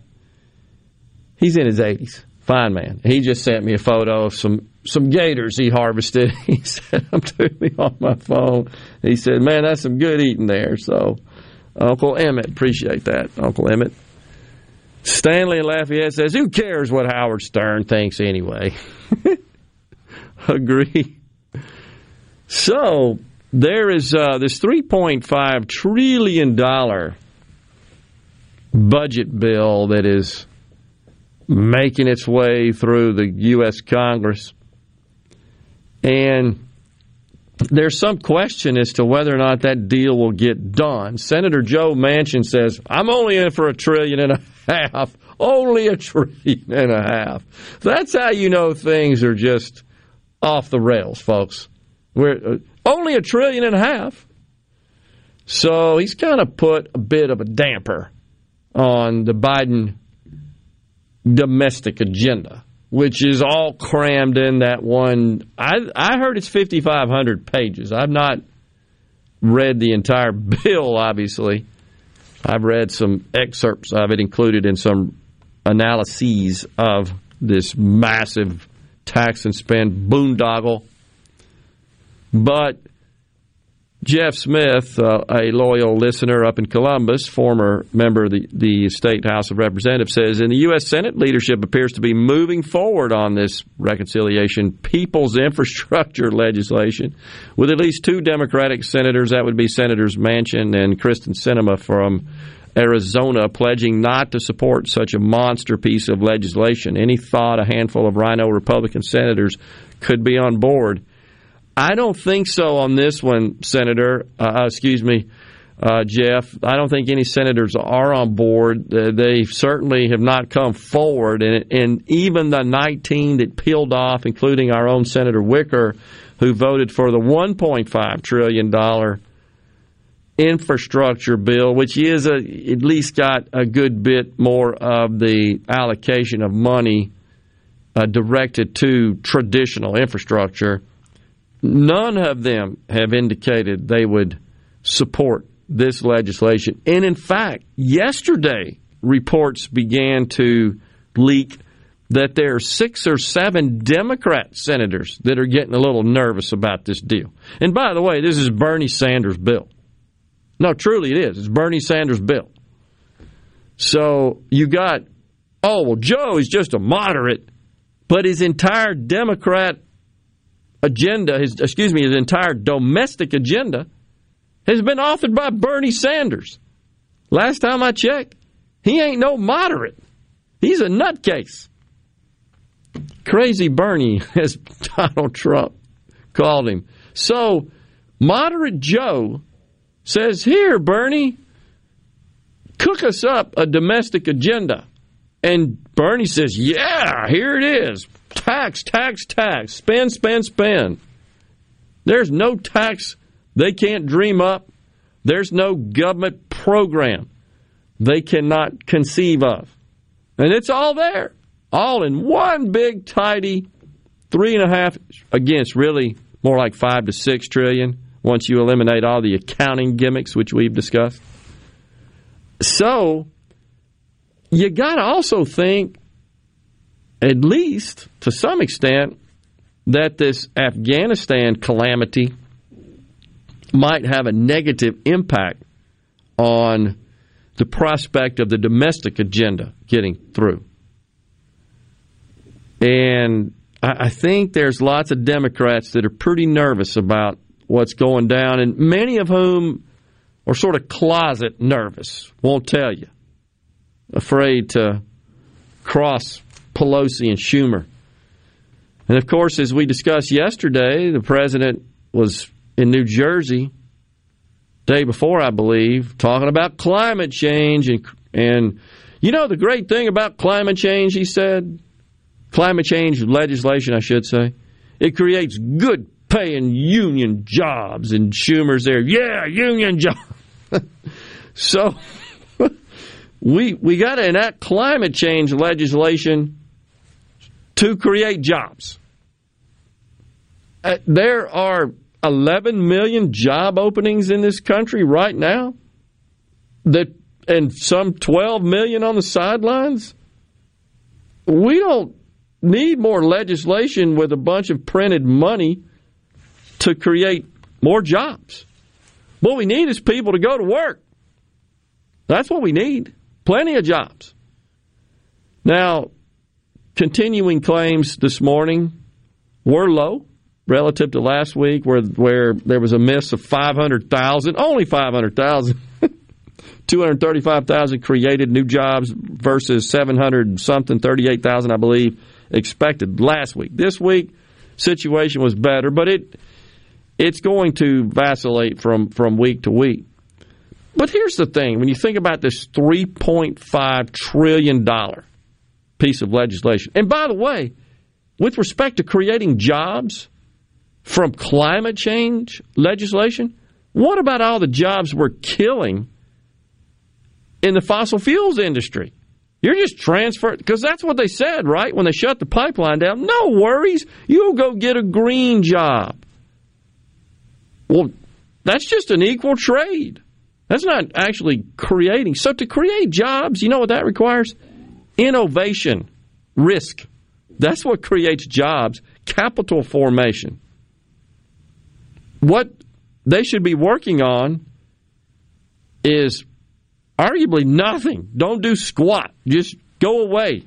he's in his eighties. Fine man. He just sent me a photo of some some gators he harvested. *laughs* He them to me on my phone. He said, "Man, that's some good eating there." So, Uncle Emmett, appreciate that, Uncle Emmett. Stanley Lafayette says, "Who cares what Howard Stern thinks anyway?" *laughs* Agree. So there is uh, this $3.5 trillion budget bill that is making its way through the U.S. Congress. And there's some question as to whether or not that deal will get done. Senator Joe Manchin says, I'm only in for a trillion and a half. Only a trillion and a half. That's how you know things are just off the rails, folks. We're uh, only a trillion and a half. So he's kind of put a bit of a damper on the Biden domestic agenda, which is all crammed in that one. I, I heard it's 5,500 pages. I've not read the entire *laughs* bill, obviously. I've read some excerpts of it included in some analyses of this massive tax and spend boondoggle. But Jeff Smith, uh, a loyal listener up in Columbus, former member of the, the state House of Representatives, says in the U.S. Senate, leadership appears to be moving forward on this reconciliation people's infrastructure legislation with at least two Democratic senators. That would be Senators Manchin and Kyrsten Sinema from Arizona, pledging not to support such a monster piece of legislation. Any thought a handful of rhino Republican senators could be on board I don't think so on this one, Senator. Uh, excuse me, uh, Jeff. I don't think any senators are on board. Uh, they certainly have not come forward, and, and even the 19 that peeled off, including our own Senator Wicker, who voted for the 1.5 trillion dollar infrastructure bill, which is a, at least got a good bit more of the allocation of money uh, directed to traditional infrastructure None of them have indicated they would support this legislation. And in fact, yesterday, reports began to leak that there are six or seven Democrat senators that are getting a little nervous about this deal. And by the way, this is Bernie Sanders' bill. No, truly it is. It's Bernie Sanders' bill. So you got, oh, well, Joe is just a moderate, but his entire Democrat agenda, his excuse me, his entire domestic agenda has been authored by Bernie Sanders. Last time I checked, he ain't no moderate. He's a nutcase. Crazy Bernie, *laughs* as Donald Trump called him. So, moderate Joe says, Here, Bernie, cook us up a domestic agenda. And Bernie says, Yeah, here it is. Tax, tax, tax. Spend, spend, spend. There's no tax they can't dream up. There's no government program they cannot conceive of. And it's all there, all in one big, tidy three and a half against really more like five to six trillion once you eliminate all the accounting gimmicks which we've discussed. So you got to also think at least to some extent, that this Afghanistan calamity might have a negative impact on the prospect of the domestic agenda getting through. And I think there's lots of Democrats that are pretty nervous about what's going down, and many of whom are sort of closet nervous, won't tell you, afraid to cross Pelosi and Schumer. And of course, as we discussed yesterday, the president was in New Jersey day before, I believe, talking about climate change and and you know the great thing about climate change, he said, climate change legislation, I should say, it creates good paying union jobs. And Schumer's there, yeah, union jobs. *laughs* so *laughs* we we got to enact climate change legislation to create jobs. Uh, there are 11 million job openings in this country right now that and some 12 million on the sidelines. We don't need more legislation with a bunch of printed money to create more jobs. What we need is people to go to work. That's what we need. Plenty of jobs. Now, continuing claims this morning were low. relative to last week, where where there was a miss of five hundred thousand, only five hundred thousand. *laughs* 235,000 created new jobs versus 700 something, 38,000, I believe, expected last week. This week, situation was better, but it it's going to vacillate from, from week to week. But here's the thing when you think about this $3.5 trillion piece of legislation, and by the way, with respect to creating jobs from climate change legislation, what about all the jobs we're killing in the fossil fuels industry? You're just transferring, because that's what they said, right? When they shut the pipeline down. No worries. You'll go get a green job. Well, that's just an equal trade. That's not actually creating. So to create jobs, you know what that requires? Innovation, risk. That's what creates jobs, capital formation. What they should be working on is arguably nothing. Don't do squat. Just go away.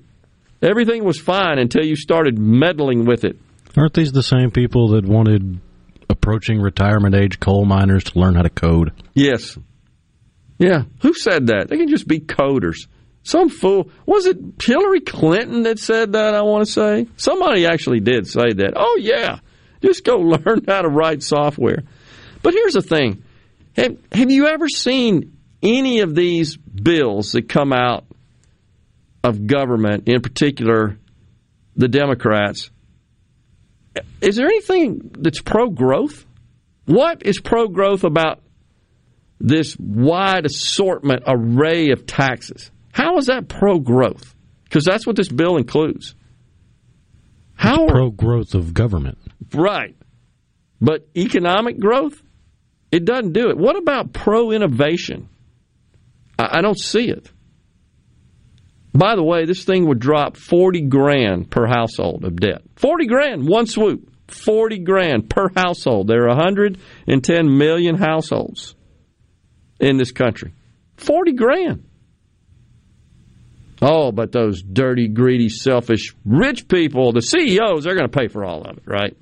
Everything was fine until you started meddling with it. Aren't these the same people that wanted approaching retirement age coal miners to learn how to code? Yes. Yeah. Who said that? They can just be coders. Some fool. Was it Hillary Clinton that said that, I want to say? Somebody actually did say that. Oh, yeah. Just go *laughs* learn how to write software. But here's the thing have, have you ever seen any of these bills that come out of government, in particular the Democrats, is there anything that's pro growth? What is pro growth about this wide assortment array of taxes? How is that pro growth? Because that's what this bill includes. How pro growth of government? Right. But economic growth, it doesn't do it. What about pro innovation? I, I don't see it. By the way, this thing would drop 40 grand per household of debt. 40 grand, one swoop. 40 grand per household. There are 110 million households in this country. 40 grand. Oh, but those dirty, greedy, selfish, rich people, the CEOs, they're going to pay for all of it, right?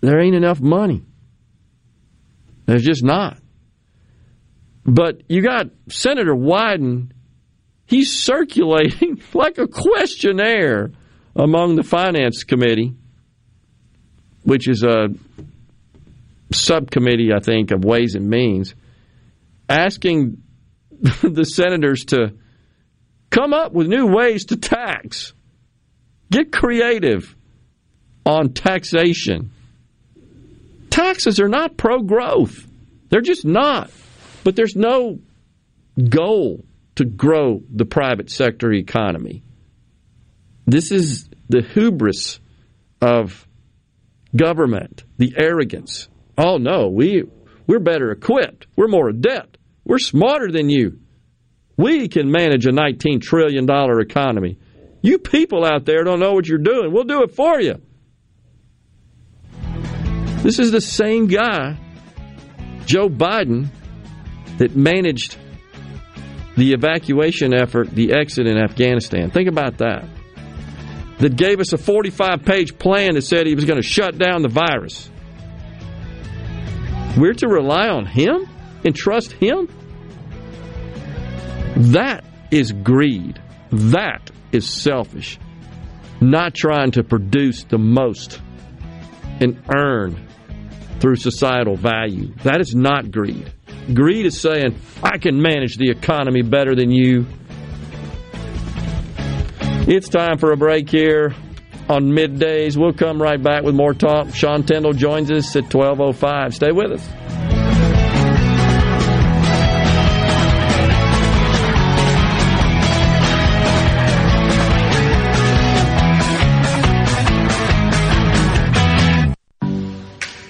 There ain't enough money. There's just not. But you got Senator Wyden, he's circulating *laughs* like a questionnaire among the Finance Committee, which is a subcommittee, I think, of Ways and Means, asking *laughs* the senators to come up with new ways to tax. Get creative on taxation. Taxes are not pro growth, they're just not. But there's no goal to grow the private sector economy. This is the hubris of government, the arrogance. Oh no, we we're better equipped. We're more adept. We're smarter than you. We can manage a 19 trillion dollar economy. You people out there don't know what you're doing. We'll do it for you. This is the same guy, Joe Biden, that managed the evacuation effort, the exit in Afghanistan. Think about that. That gave us a 45 page plan that said he was going to shut down the virus. We're to rely on him and trust him? That is greed. That is selfish. Not trying to produce the most and earn through societal value. That is not greed. Greed is saying, I can manage the economy better than you. It's time for a break here on middays. We'll come right back with more talk. Sean Tindell joins us at 12.05. Stay with us.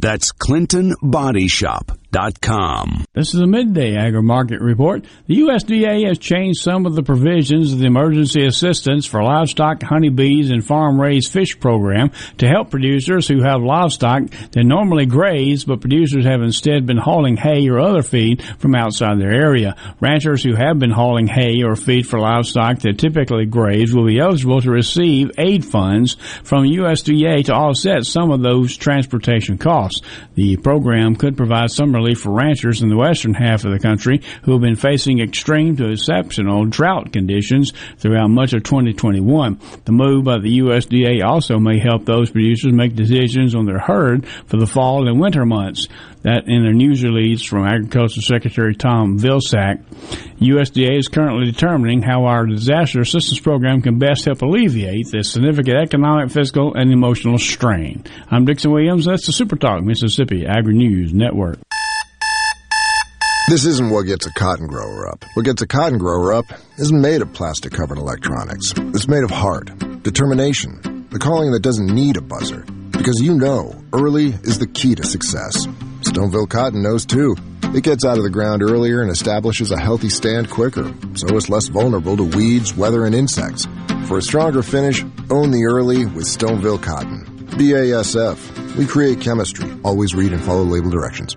That's ClintonBodyShop.com. This is a midday agri market report. The USDA has changed some of the provisions of the emergency assistance for livestock, honeybees, and farm raised fish program to help producers who have livestock that normally graze, but producers have instead been hauling hay or other feed from outside their area. Ranchers who have been hauling hay or feed for livestock that typically graze will be eligible to receive aid funds from USDA to offset some of those transportation costs. The program could provide some relief for ranchers in the western half of the country who have been facing extreme to exceptional drought conditions throughout much of 2021. The move by the USDA also may help those producers make decisions on their herd for the fall and winter months. That in a news release from Agriculture Secretary Tom Vilsack, USDA is currently determining how our disaster assistance program can best help alleviate this significant economic, fiscal, and emotional strain. I'm Dixon Williams. That's the Super Talk Mississippi Agri News Network. This isn't what gets a cotton grower up. What gets a cotton grower up isn't made of plastic covered electronics. It's made of heart, determination, the calling that doesn't need a buzzer. Because you know, early is the key to success. Stoneville Cotton knows too. It gets out of the ground earlier and establishes a healthy stand quicker, so it's less vulnerable to weeds, weather, and insects. For a stronger finish, own the early with Stoneville Cotton. BASF. We create chemistry. Always read and follow label directions.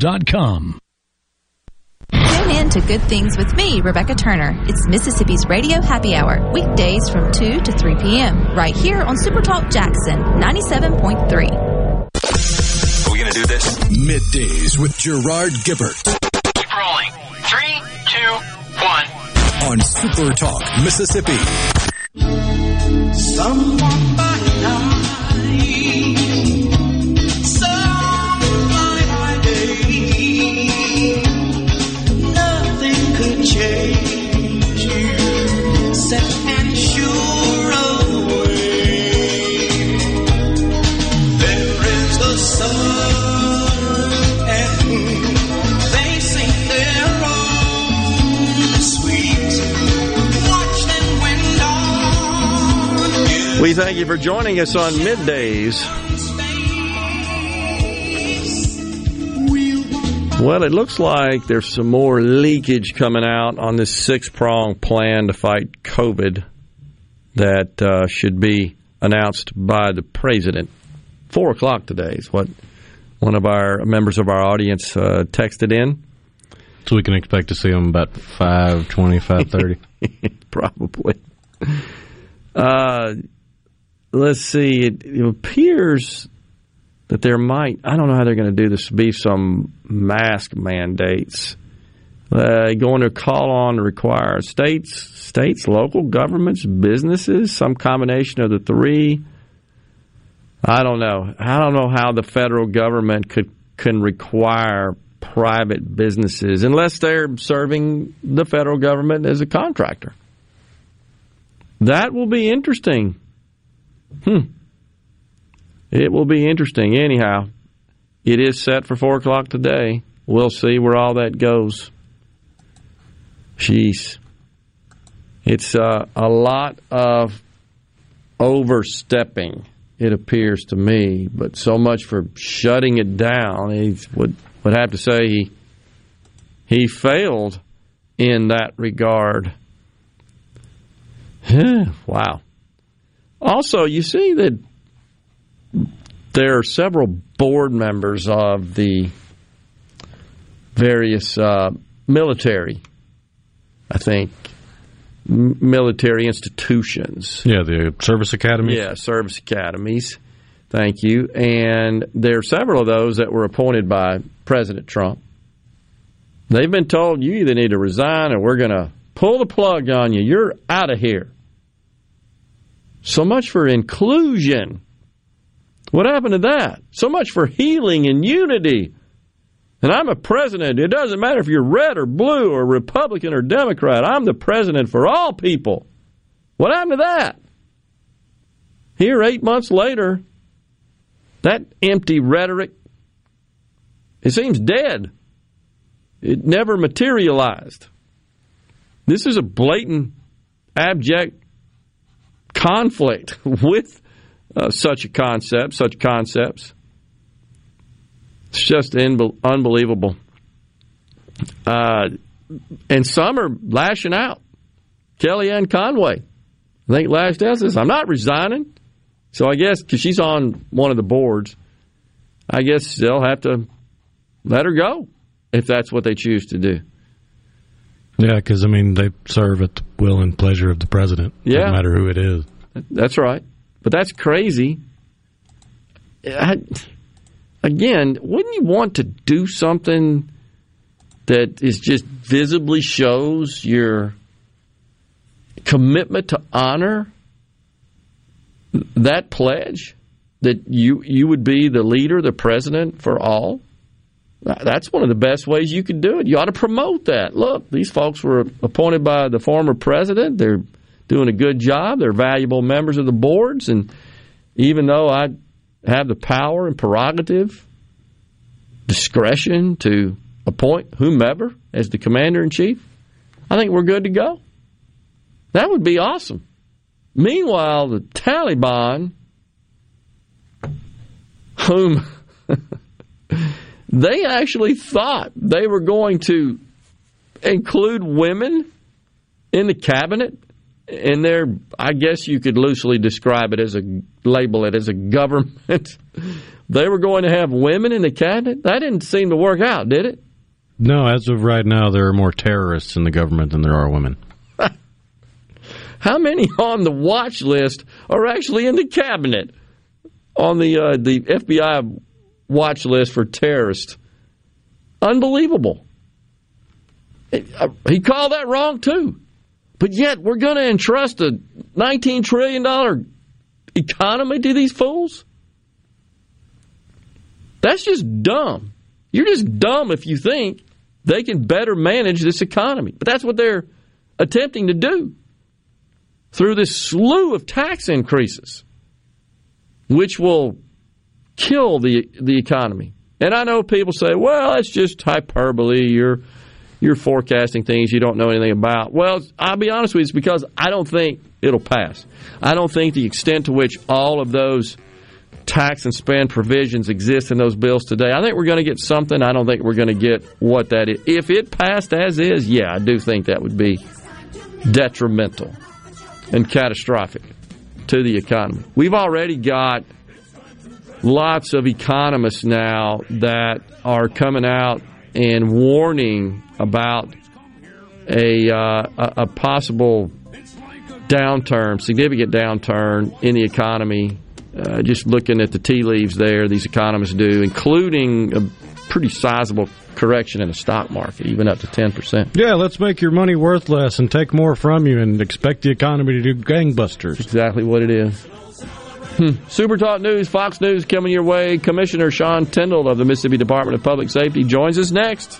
Tune in to Good Things with me, Rebecca Turner. It's Mississippi's Radio Happy Hour, weekdays from 2 to 3 p.m., right here on Super Talk Jackson 97.3. Are we going to do this? Middays with Gerard Gibert Keep rolling. Three, two, one. on Super Talk, Mississippi. Someone We thank you for joining us on middays. Well, it looks like there's some more leakage coming out on this six prong plan to fight COVID that uh, should be announced by the president. Four o'clock today is what one of our members of our audience uh, texted in. So we can expect to see them about 520, 530. *laughs* Probably. Uh, let's see. It, it appears that there might, I don't know how they're going to do this, be some mask mandates. Uh, going to call on to require states, states, local governments, businesses, some combination of the three. I don't know. I don't know how the federal government could can require private businesses unless they're serving the federal government as a contractor. That will be interesting. Hmm. It will be interesting. Anyhow, it is set for 4 o'clock today. We'll see where all that goes. Jeez. It's uh, a lot of overstepping, it appears to me, but so much for shutting it down. He would, would have to say he, he failed in that regard. *sighs* wow. Also, you see that there are several board members of the various uh, military, I think, m- military institutions. Yeah, the service academy. Yeah, service academies. Thank you. And there are several of those that were appointed by President Trump. They've been told you either need to resign or we're going to pull the plug on you. You're out of here. So much for inclusion. What happened to that? So much for healing and unity. And I'm a president. It doesn't matter if you're red or blue or Republican or Democrat. I'm the president for all people. What happened to that? Here, eight months later, that empty rhetoric, it seems dead. It never materialized. This is a blatant, abject conflict *laughs* with uh, such a concept, such concepts. It's just in- unbelievable. Uh, and some are lashing out. Kellyanne Conway, I think, out says, I'm not resigning. So I guess, because she's on one of the boards, I guess they'll have to let her go if that's what they choose to do. Yeah, because I mean they serve at the will and pleasure of the president. Yeah. no matter who it is. That's right. But that's crazy. I, again, wouldn't you want to do something that is just visibly shows your commitment to honor that pledge that you you would be the leader, the president for all? That's one of the best ways you can do it. You ought to promote that. Look, these folks were appointed by the former president. They're doing a good job. They're valuable members of the boards. And even though I have the power and prerogative, discretion to appoint whomever as the commander in chief, I think we're good to go. That would be awesome. Meanwhile, the Taliban, whom *laughs* they actually thought they were going to include women in the cabinet and their I guess you could loosely describe it as a label it as a government. *laughs* they were going to have women in the cabinet. That didn't seem to work out, did it? No, as of right now, there are more terrorists in the government than there are women. *laughs* How many on the watch list are actually in the cabinet on the uh, the FBI watch list for terrorists? Unbelievable. uh, He called that wrong too. But yet we're going to entrust a $19 trillion economy to these fools? That's just dumb. You're just dumb if you think they can better manage this economy. But that's what they're attempting to do through this slew of tax increases, which will kill the the economy. And I know people say, "Well, it's just hyperbole. You're you're forecasting things you don't know anything about." Well, I'll be honest with you, it's because I don't think it'll pass. I don't think the extent to which all of those tax and spend provisions exist in those bills today. I think we're going to get something. I don't think we're going to get what that is. If it passed as is, yeah, I do think that would be detrimental and catastrophic to the economy. We've already got lots of economists now that are coming out and warning about a uh, a, possible downturn, significant downturn in the economy Uh, just looking at the tea leaves there, these economists do, including a pretty sizable correction in the stock market, even up to 10%. Yeah, let's make your money worth less and take more from you and expect the economy to do gangbusters. Exactly what it is. Hmm. Super Talk News, Fox News coming your way. Commissioner Sean Tindell of the Mississippi Department of Public Safety joins us next.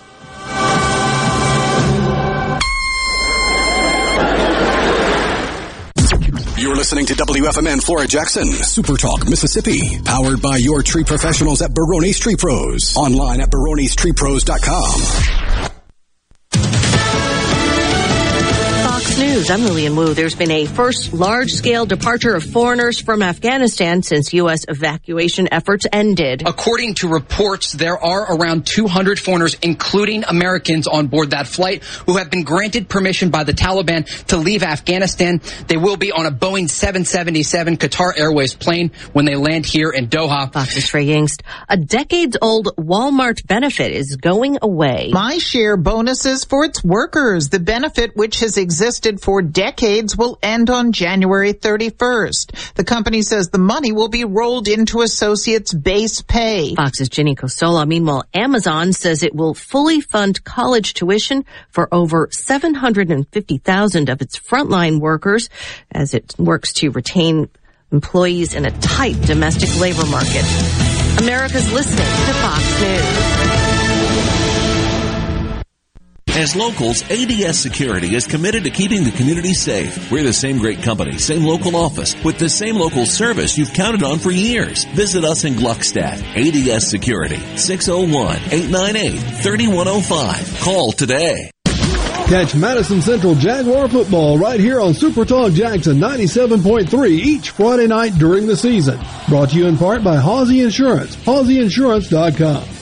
You're listening to WFMN Flora Jackson, Super Talk, Mississippi, powered by your tree professionals at Barone's Tree Pros. Online at baronestreepros.com. News, I'm Lillian Wu. There's been a first large-scale departure of foreigners from Afghanistan since U.S. evacuation efforts ended. According to reports, there are around 200 foreigners, including Americans, on board that flight who have been granted permission by the Taliban to leave Afghanistan. They will be on a Boeing 777 Qatar Airways plane when they land here in Doha. Fox's Trey Yingst. A decades-old Walmart benefit is going away. My share bonuses for its workers. The benefit, which has existed for decades, will end on January 31st. The company says the money will be rolled into associates' base pay. Fox's Jenny Cosola. Meanwhile, Amazon says it will fully fund college tuition for over 750,000 of its frontline workers as it works to retain employees in a tight domestic labor market. America's listening to Fox News. As locals, ADS Security is committed to keeping the community safe. We're the same great company, same local office, with the same local service you've counted on for years. Visit us in Gluckstadt. ADS Security, 601-898-3105. Call today. Catch Madison Central Jaguar football right here on Super Talk Jackson 97.3 each Friday night during the season. Brought to you in part by Hawsey Insurance, HawseyInsurance.com.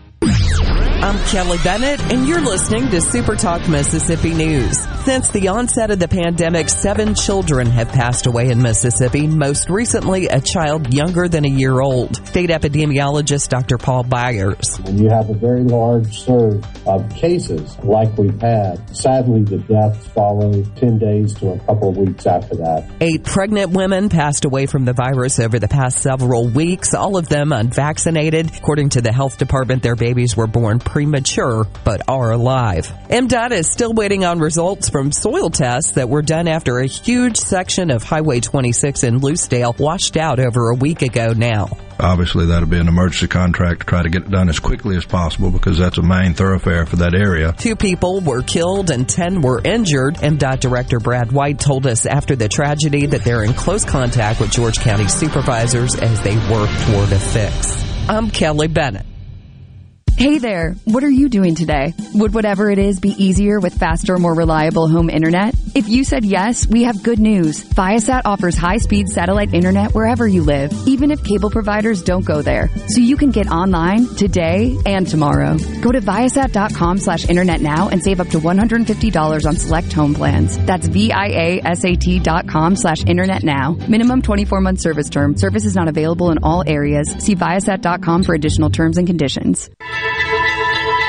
I'm Kelly Bennett, and you're listening to Super Talk Mississippi News. Since the onset of the pandemic, seven children have passed away in Mississippi, most recently a child younger than a year old. State epidemiologist Dr. Paul Byers. When you have a very large surge of cases like we've had, sadly the deaths follow 10 days to a couple of weeks after that. Eight pregnant women passed away from the virus over the past several weeks, all of them unvaccinated. According to the health department, their babies were born premature but are alive. MDOT is still waiting on results from soil tests that were done after a huge section of Highway 26 in Lucedale washed out over a week ago now. Obviously, that'll be an emergency contract to try to get it done as quickly as possible because that's a main thoroughfare for that area. Two people were killed and 10 were injured. MDOT Director Brad White told us after the tragedy that they're in close contact with George County supervisors as they work toward a fix. I'm Kelly Bennett. Hey there, what are you doing today? Would whatever it is be easier with faster, more reliable home internet? If you said yes, we have good news. Viasat offers high-speed satellite internet wherever you live, even if cable providers don't go there. So you can get online today and tomorrow. Go to viasat.com slash internet now and save up to $150 on select home plans. That's V-I-A-S-A-T dot com slash internet now. Minimum 24 month service term. Service is not available in all areas. See viasat.com for additional terms and conditions.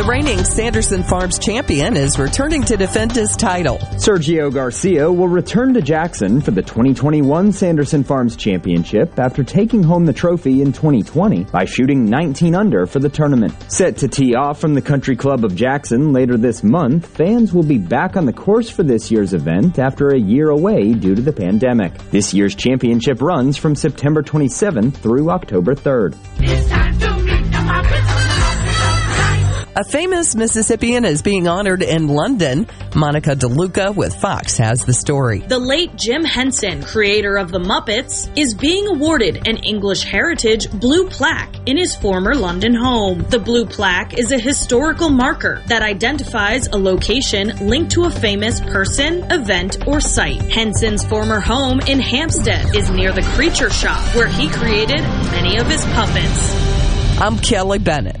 The reigning Sanderson Farms champion is returning to defend his title. Sergio Garcia will return to Jackson for the 2021 Sanderson Farms Championship after taking home the trophy in 2020 by shooting 19 under for the tournament. Set to tee off from the Country Club of Jackson later this month, fans will be back on the course for this year's event after a year away due to the pandemic. This year's championship runs from September 27th through October 3rd. A famous Mississippian is being honored in London. Monica DeLuca with Fox has the story. The late Jim Henson, creator of The Muppets, is being awarded an English Heritage Blue Plaque in his former London home. The Blue Plaque is a historical marker that identifies a location linked to a famous person, event, or site. Henson's former home in Hampstead is near the Creature Shop, where he created many of his puppets. I'm Kelly Bennett.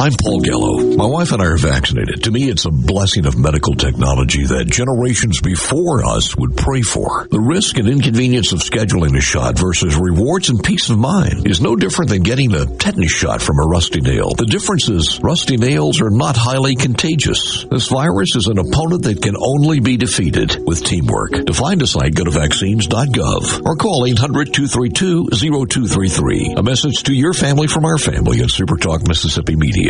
I'm Paul Gallo. My wife and I are vaccinated. To me, it's a blessing of medical technology that generations before us would pray for. The risk and inconvenience of scheduling a shot versus rewards and peace of mind is no different than getting a tetanus shot from a rusty nail. The difference is rusty nails are not highly contagious. This virus is an opponent that can only be defeated with teamwork. To find a site, go to vaccines.gov or call 800-232-0233. A message to your family from our family at Supertalk Mississippi Media.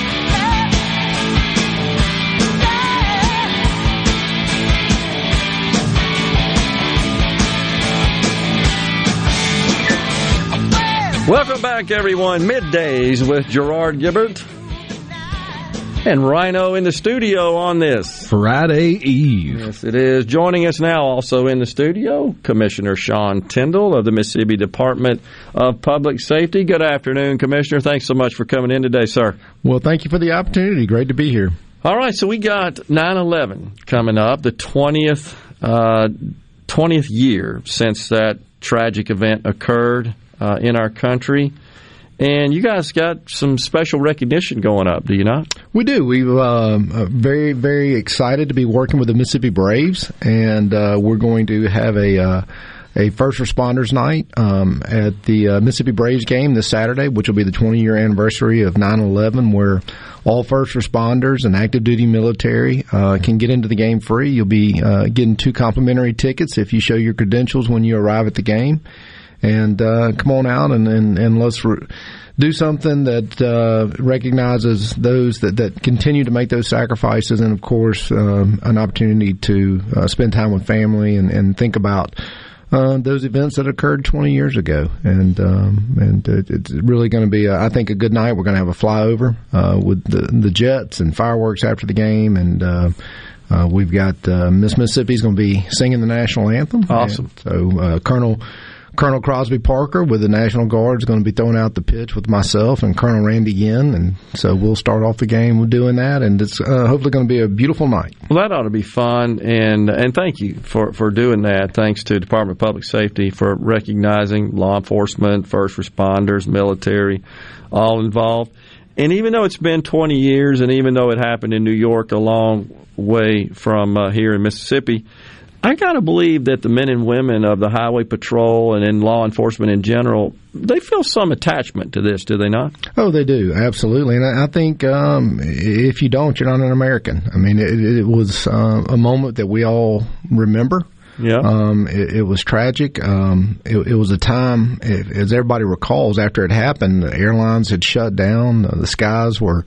Welcome back, everyone. Middays with Gerard Gibert and Rhino in the studio on this Friday Eve. Yes, it is. Joining us now, also in the studio, Commissioner Sean Tindell of the Mississippi Department of Public Safety. Good afternoon, Commissioner. Thanks so much for coming in today, sir. Well, thank you for the opportunity. Great to be here. All right, so we got 9 11 coming up, the 20th, uh, 20th year since that tragic event occurred uh, in our country. And you guys got some special recognition going up, do you not? We do. We're uh, very, very excited to be working with the Mississippi Braves, and uh, we're going to have a uh, a first responders night um, at the uh, Mississippi Braves game this Saturday, which will be the 20 year anniversary of 9/11, where all first responders and active duty military uh, can get into the game free. You'll be uh, getting two complimentary tickets if you show your credentials when you arrive at the game and uh, come on out and and, and let's re- do something that uh, recognizes those that, that continue to make those sacrifices, and of course, um, an opportunity to uh, spend time with family and, and think about. Uh, those events that occurred 20 years ago, and um, and it's really going to be, a, I think, a good night. We're going to have a flyover uh, with the the jets and fireworks after the game, and uh, uh, we've got uh, Miss Mississippi's going to be singing the national anthem. Awesome. And so uh, Colonel Colonel Crosby Parker with the National Guard is going to be throwing out the pitch with myself and Colonel Randy Yin, and so we'll start off the game with doing that, and it's uh, hopefully going to be a beautiful night. Well, that ought to be fun, and and thank you for for doing that. Thanks to Department of Public Safety for recognizing law enforcement, first responders, military, all involved. And even though it's been 20 years, and even though it happened in New York a long way from uh, here in Mississippi, I got to believe that the men and women of the Highway Patrol and in law enforcement in general, they feel some attachment to this, do they not? Oh, they do, absolutely. And I think um, if you don't, you're not an American. I mean, it, it was uh, a moment that we all remember. Yeah. Um, it, it, was tragic. Um, it, it, was a time, as everybody recalls, after it happened, the airlines had shut down, the skies were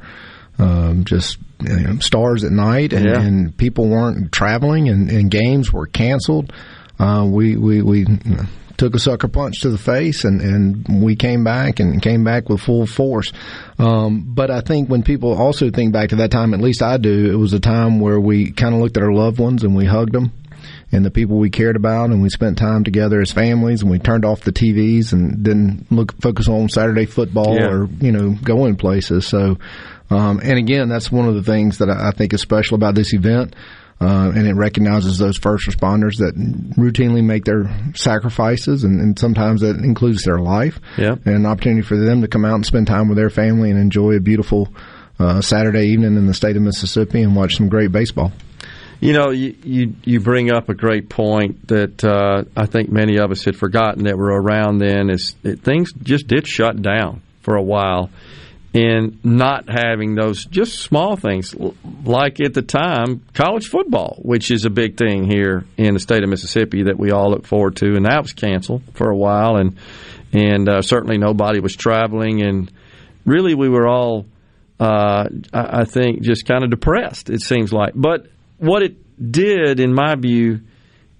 um, just you know, stars at night, and, Yeah. and people weren't traveling, and, and games were canceled. Uh, we we we took a sucker punch to the face, and and we came back and came back with full force. Um, but I think when people also think back to that time, at least I do, it was a time where we kind of looked at our loved ones and we hugged them and the people we cared about, and we spent time together as families, and we turned off the TVs and didn't look focus on Saturday football Yeah. or you know going places. So, um, and again, that's one of the things that I I think is special about this event. Uh, and it recognizes those first responders that routinely make their sacrifices, and, and sometimes that includes their life. Yeah. And an opportunity for them to come out and spend time with their family and enjoy a beautiful uh, Saturday evening in the state of Mississippi and watch some great baseball. You know, you, you you bring up a great point that uh, I think many of us had forgotten that were around then. Is that things just did shut down for a while, and not having those just small things like at the time college football, which is a big thing here in the state of Mississippi that we all look forward to, and that was canceled for a while, and and uh, certainly nobody was traveling, and really we were all uh, I think, just kind of depressed, it seems like. But what it did, in my view,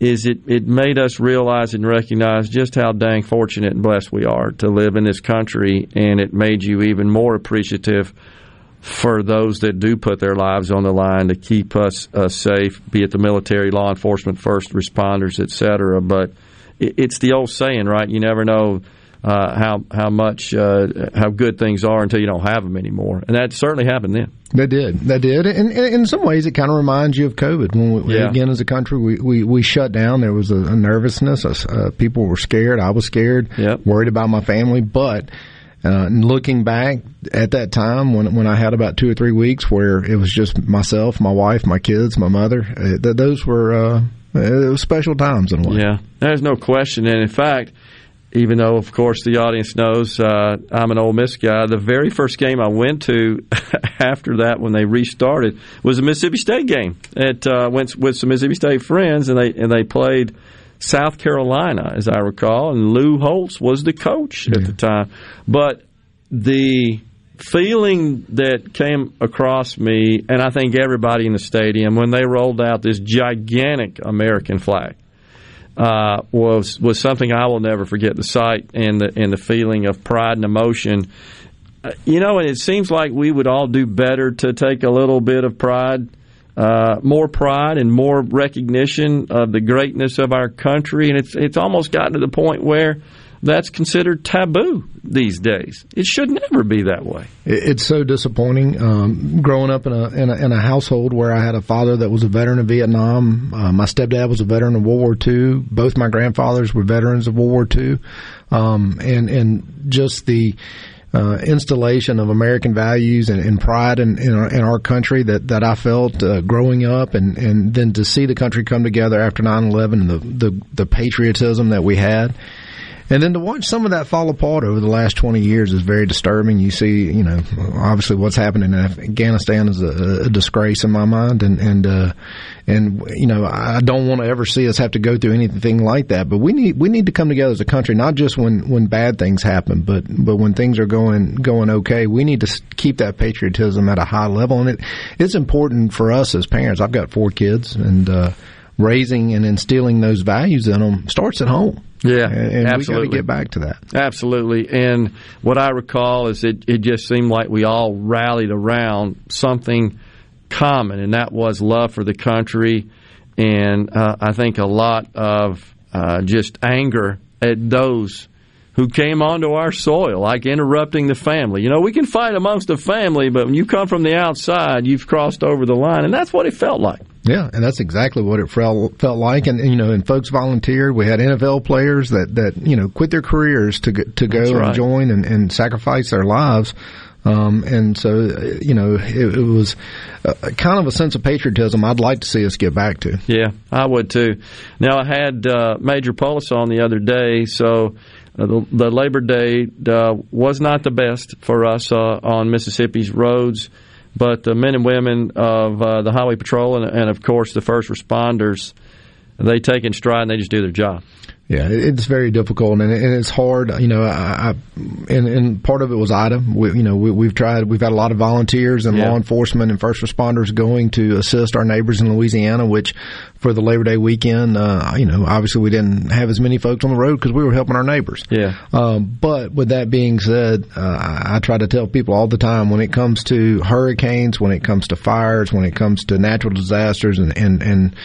is it, it made us realize and recognize just how dang fortunate and blessed we are to live in this country, and it made you even more appreciative for those that do put their lives on the line to keep us uh, safe, be it the military, law enforcement, first responders, et cetera. But it, it's the old saying, right? You never know uh, how how much uh, how good things are until you don't have them anymore, and that certainly happened then. That did. That did. And, and in some ways, it kind of reminds you of COVID. When we, Yeah. again, as a country, we, we, we shut down. There was a, a nervousness. Uh, people were scared. I was scared. Worried about my family. But uh, looking back at that time, when when I had about two or three weeks where it was just myself, my wife, my kids, my mother, uh, th- those were uh, it was special times in a way. Yeah, there's no question. And in fact, even though, of course, the audience knows uh, I'm an Ole Miss guy, the very first game I went to *laughs* after that, when they restarted, was a Mississippi State game. It uh, went with some Mississippi State friends, and they and they played South Carolina, as I recall, and Lou Holtz was the coach at the time. But the feeling that came across me, and I think everybody in the stadium, when they rolled out this gigantic American flag, uh, was was something I will never forget. The sight and the and the feeling of pride and emotion. Uh, you know, and it seems like we would all do better to take a little bit of pride, uh, more pride, and more recognition of the greatness of our country. And it's it's almost gotten to the point where that's considered taboo these days. It should never be that way. It's so disappointing. Um, growing up in a, in a in a household where I had a father that was a veteran of Vietnam, uh, my stepdad was a veteran of World War II. Both my grandfathers were veterans of World War II, um, and and just the uh, installation of American values and, and pride in, in, our, in our country that, that I felt uh, growing up, and, and then to see the country come together after 9-11 and the, the, the patriotism that we had. And then to watch some of that fall apart over the last 20 years is very disturbing. You see, you know, obviously what's happening in Afghanistan is a, a disgrace in my mind. And, and, uh, and, you know, I don't want to ever see us have to go through anything like that. But we need, we need to come together as a country, not just when, when bad things happen, but, but when things are going, going okay. We need to keep that patriotism at a high level. And it, it's important for us as parents. I've got four kids and, uh, raising and instilling those values in them starts at home. Yeah, and, and we got to absolutely. get back to that. Absolutely. And what I recall is it, it just seemed like we all rallied around something common, and that was love for the country. And uh, I think a lot of uh, just anger at those who came onto our soil, like interrupting the family. You know, we can fight amongst the family, but when you come from the outside, you've crossed over the line. And that's what it felt like. Yeah, and that's exactly what it felt felt like. And, you know, and folks volunteered. We had NFL players that that you know quit their careers to to go That's and join and, and sacrifice their lives. Um, and so, uh, you know, it, it was a kind of a sense of patriotism I'd like to see us get back to. Yeah, I would too. Now I had uh, Major Polis on the other day, so the, the Labor Day uh, was not the best for us uh, on Mississippi's roads, but the men and women of uh, the Highway Patrol and, and of course the first responders, they take in stride and they just do their job. Yeah, it's very difficult and, it's hard. You know, I, I and, and, part of it was Ida. We, you know, we, have tried. We've had a lot of volunteers and yeah. law enforcement and first responders going to assist our neighbors in Louisiana. Which, for the Labor Day weekend, uh, you know, obviously we didn't have as many folks on the road because we were helping our neighbors. Yeah. Um, but with that being said, uh, I, I try to tell people all the time when it comes to hurricanes, when it comes to fires, when it comes to natural disasters, and and and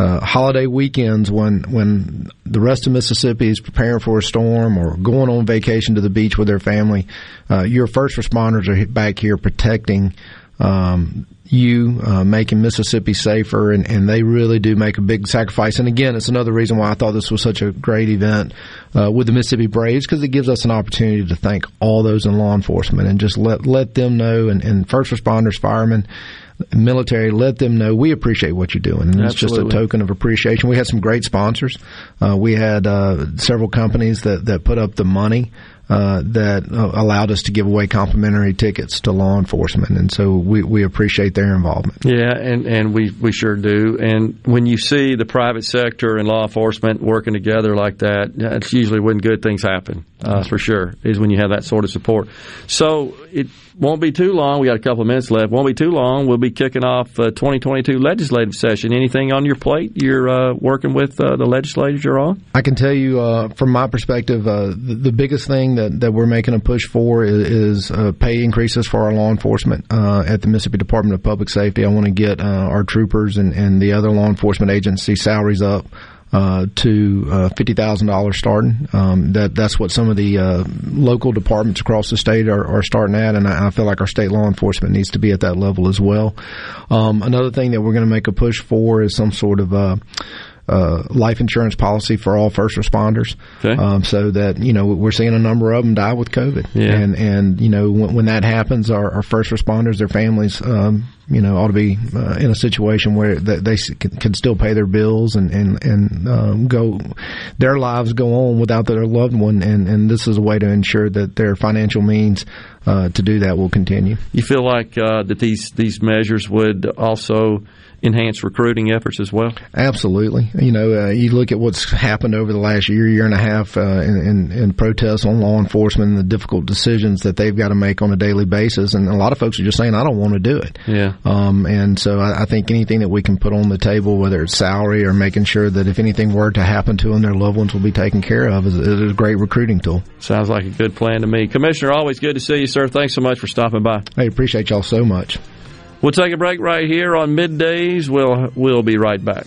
uh, holiday weekends when when the rest of Mississippi is preparing for a storm or going on vacation to the beach with their family, uh, your first responders are back here protecting. Um, you uh, making Mississippi safer, and, and they really do make a big sacrifice. And again, it's another reason why I thought this was such a great event uh, with the Mississippi Braves because it gives us an opportunity to thank all those in law enforcement and just let let them know, and, and first responders, firemen, military, let them know we appreciate what you're doing. And it's just a token of appreciation. We had some great sponsors. Uh, we had uh, several companies that, that put up the money. Uh, that uh, allowed us to give away complimentary tickets to law enforcement, and so we, we appreciate their involvement. Yeah, and, and we, we sure do. And when you see the private sector and law enforcement working together like that, that's usually when good things happen, uh, for sure, is when you have that sort of support. So it won't be too long. We got a couple of minutes left. Won't be too long. We'll be kicking off uh, 2022 legislative session. Anything on your plate? You're uh, working with uh, the legislators you're on. I can tell you uh, from my perspective, uh, the, the, biggest thing that, that we're making a push for is, is uh, pay increases for our law enforcement at the Mississippi Department of Public Safety. I want to get our troopers and, and the other law enforcement agency salaries up uh, to uh, fifty thousand dollars starting. Um, that that's what some of the uh, local departments across the state are, are starting at, and I, I, feel like our state law enforcement needs to be at that level as well. Um, another thing that we're going to make a push for is some sort of uh, life insurance policy for all first responders, okay. um, so that you know we're seeing a number of them die with COVID, yeah. and and you know when, when that happens, our, our, first responders, their families, um, you know, ought to be uh, in a situation where they, they can, can, still pay their bills and and and um, go their lives go on without their loved one, and and this is a way to ensure that their financial means uh, to do that will continue. You feel like uh, that these these measures would also enhance recruiting efforts as well? Absolutely. You know, uh, you look at what's happened over the last year, year and a half uh, in, in, in, protests on law enforcement and the difficult decisions that they've got to make on a daily basis. And a lot of folks are just saying, I don't want to do it. Yeah. Um, and so I, I, think anything that we can put on the table, whether it's salary or making sure that if anything were to happen to them, their loved ones will be taken care of, is, is a great recruiting tool. Sounds like a good plan to me. Commissioner, always good to see you, sir. Thanks so much for stopping by. I appreciate y'all so much. We'll take a break right here on middays. We'll we'll be right back.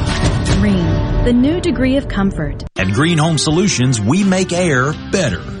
The new degree of comfort. At Green Home Solutions, we make air better.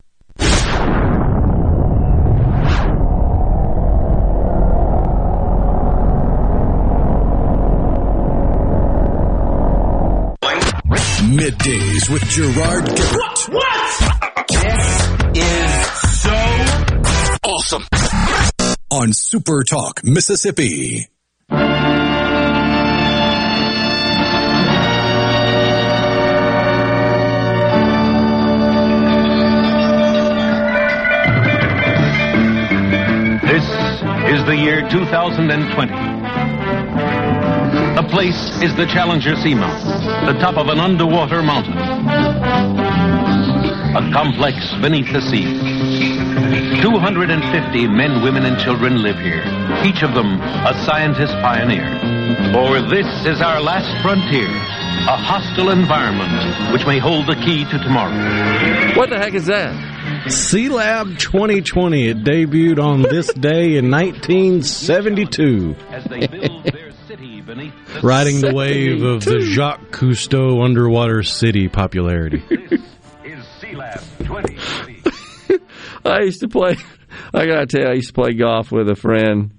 Middays with Gerard Gibert. What? what? This is so awesome. On Super Talk, Mississippi. This is the year 2020. The place is the Challenger Seamount, the top of an underwater mountain. A complex beneath the sea. 250 men, women, and children live here, each of them a scientist pioneer. For this is our last frontier, a hostile environment which may hold the key to tomorrow. What the heck is that? Sealab 2020. It debuted on this day in 1972. As they build their riding the wave of the Jacques Cousteau underwater city popularity. *laughs* I used to play. I gotta tell you, I used to play golf with a friend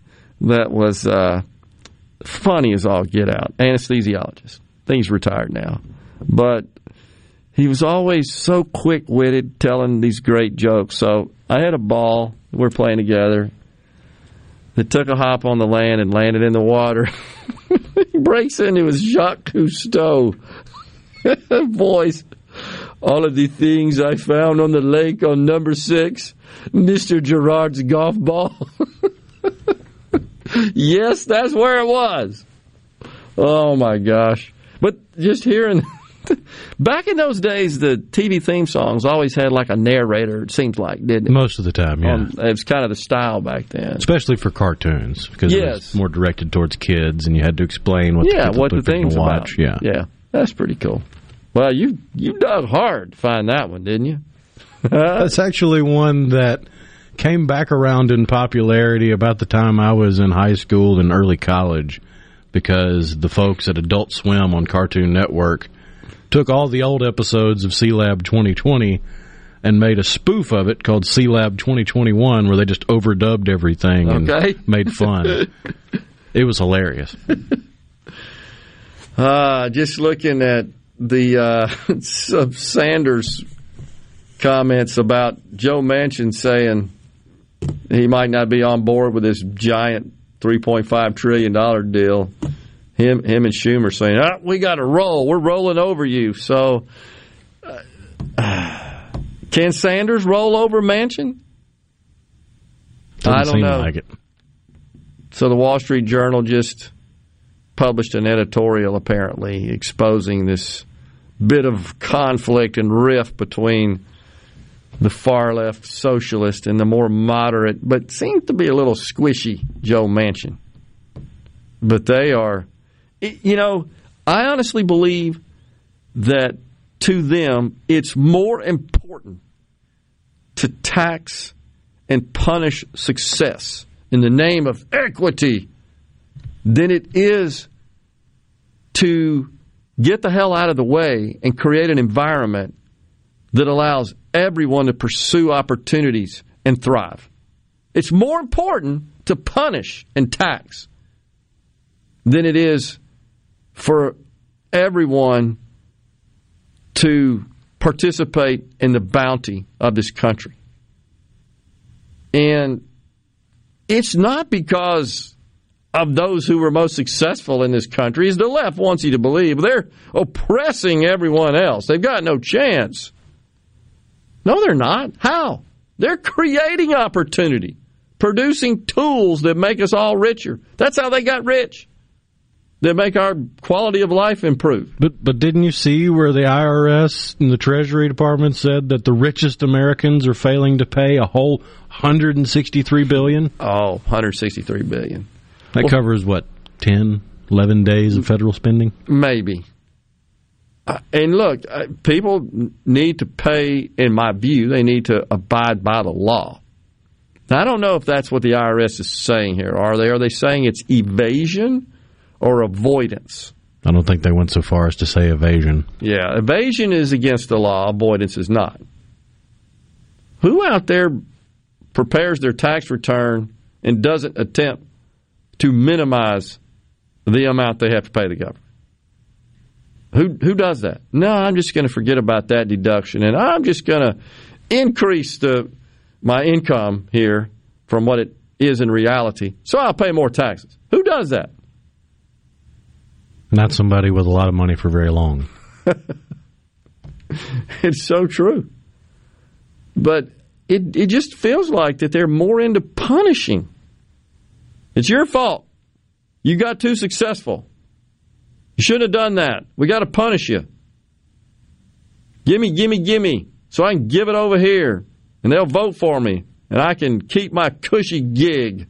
that was uh, funny as all get out. Anesthesiologist. I think he's retired now, but he was always so quick witted, telling these great jokes. So I had a ball. We're playing together. That took a hop on the land and landed in the water. *laughs* he breaks into his Jacques Cousteau *laughs* voice. All of the things I found on the lake on number six, Mr. Gerard's golf ball. *laughs* yes, that's where it was. Oh my gosh. But just hearing *laughs* Back in those days, the TV theme songs always had like a narrator. It seems like, didn't it? Most of the time, yeah. Um, it was kind of the style back then, especially for cartoons because yes. it was more directed towards kids, and you had to explain what yeah, the what the thing's watch. About. Yeah, yeah, that's pretty cool. Well, you you dug hard to find that one, didn't you? *laughs* that's actually one that came back around in popularity about the time I was in high school and early college because the folks at Adult Swim on Cartoon Network took all the old episodes of Sealab 2020 and made a spoof of it called Sealab 2021 where they just overdubbed everything okay. and made fun. *laughs* it was hilarious. Uh, just looking at the uh, *laughs* Sanders comments about Joe Manchin saying he might not be on board with this giant $3.5 trillion deal him him and Schumer saying, ah, "We got to roll. We're rolling over you." So, uh, *sighs* Can Sanders roll over Manchin? I don't know. like it. So the Wall Street Journal just published an editorial apparently exposing this bit of conflict and rift between the far left socialist and the more moderate, but seems to be a little squishy Joe Manchin. But they are, you know, I honestly believe that to them it's more important to tax and punish success in the name of equity than it is to get the hell out of the way and create an environment that allows everyone to pursue opportunities and thrive. It's more important to punish and tax than it is for everyone to participate in the bounty of this country. And it's not because of those who were most successful in this country, as the left wants you to believe. They're oppressing everyone else. They've got no chance. No, they're not. How? They're creating opportunity, producing tools that make us all richer. That's how they got rich. That make our quality of life improve. But but didn't you see where the IRS and the Treasury Department said that the richest Americans are failing to pay a whole 163 billion? Oh, 163 billion. That Well- covers what 10, 11 days of federal spending. Maybe. Uh, and look, uh, people need to pay, in my view, they need to abide by the law. Now, I don't know if that's what the IRS is saying here. Are they? Are they saying it's evasion or avoidance? I don't think they went so far as to say evasion. Yeah, evasion is against the law, avoidance is not. Who out there prepares their tax return and doesn't attempt to minimize the amount they have to pay the government? Who who does that? No, I'm just going to forget about that deduction and I'm just going to increase the my income here from what it is in reality. So I'll pay more taxes. Who does that? Not somebody with a lot of money for very long. *laughs* It's so true. But it it just feels like that they're more into punishing. It's your fault. You got too successful. You shouldn't have done that. We got to punish you. Gimme, gimme, gimme, so I can give it over here, and they'll vote for me, and I can keep my cushy gig.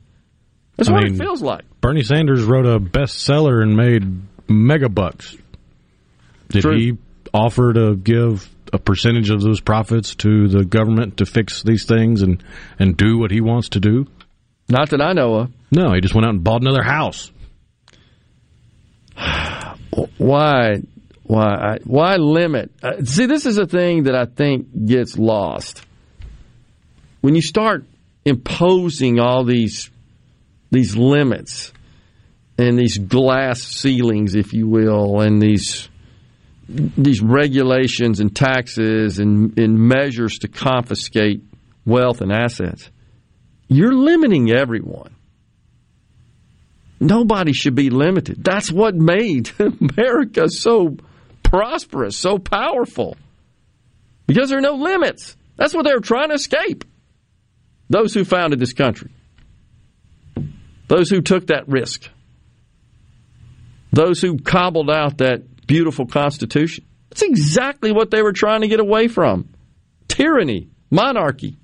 That's I what mean, it feels like. Bernie Sanders wrote a bestseller and made mega bucks. Did True. he offer to give a percentage of those profits to the government to fix these things and, and do what he wants to do? Not that I know of. No, he just went out and bought another house. *sighs* Why? Why? Why limit? Uh, see, this is a thing that I think gets lost when you start imposing all these these limits and these glass ceilings, if you will, and these these regulations and taxes and, and measures to confiscate wealth and assets. You're limiting everyone. Nobody should be limited. That's what made *laughs* America so prosperous, so powerful. Because there are no limits. That's what they were trying to escape. Those who founded this country. Those who took that risk. Those who cobbled out that beautiful Constitution. That's exactly what they were trying to get away from. Tyranny, monarchy.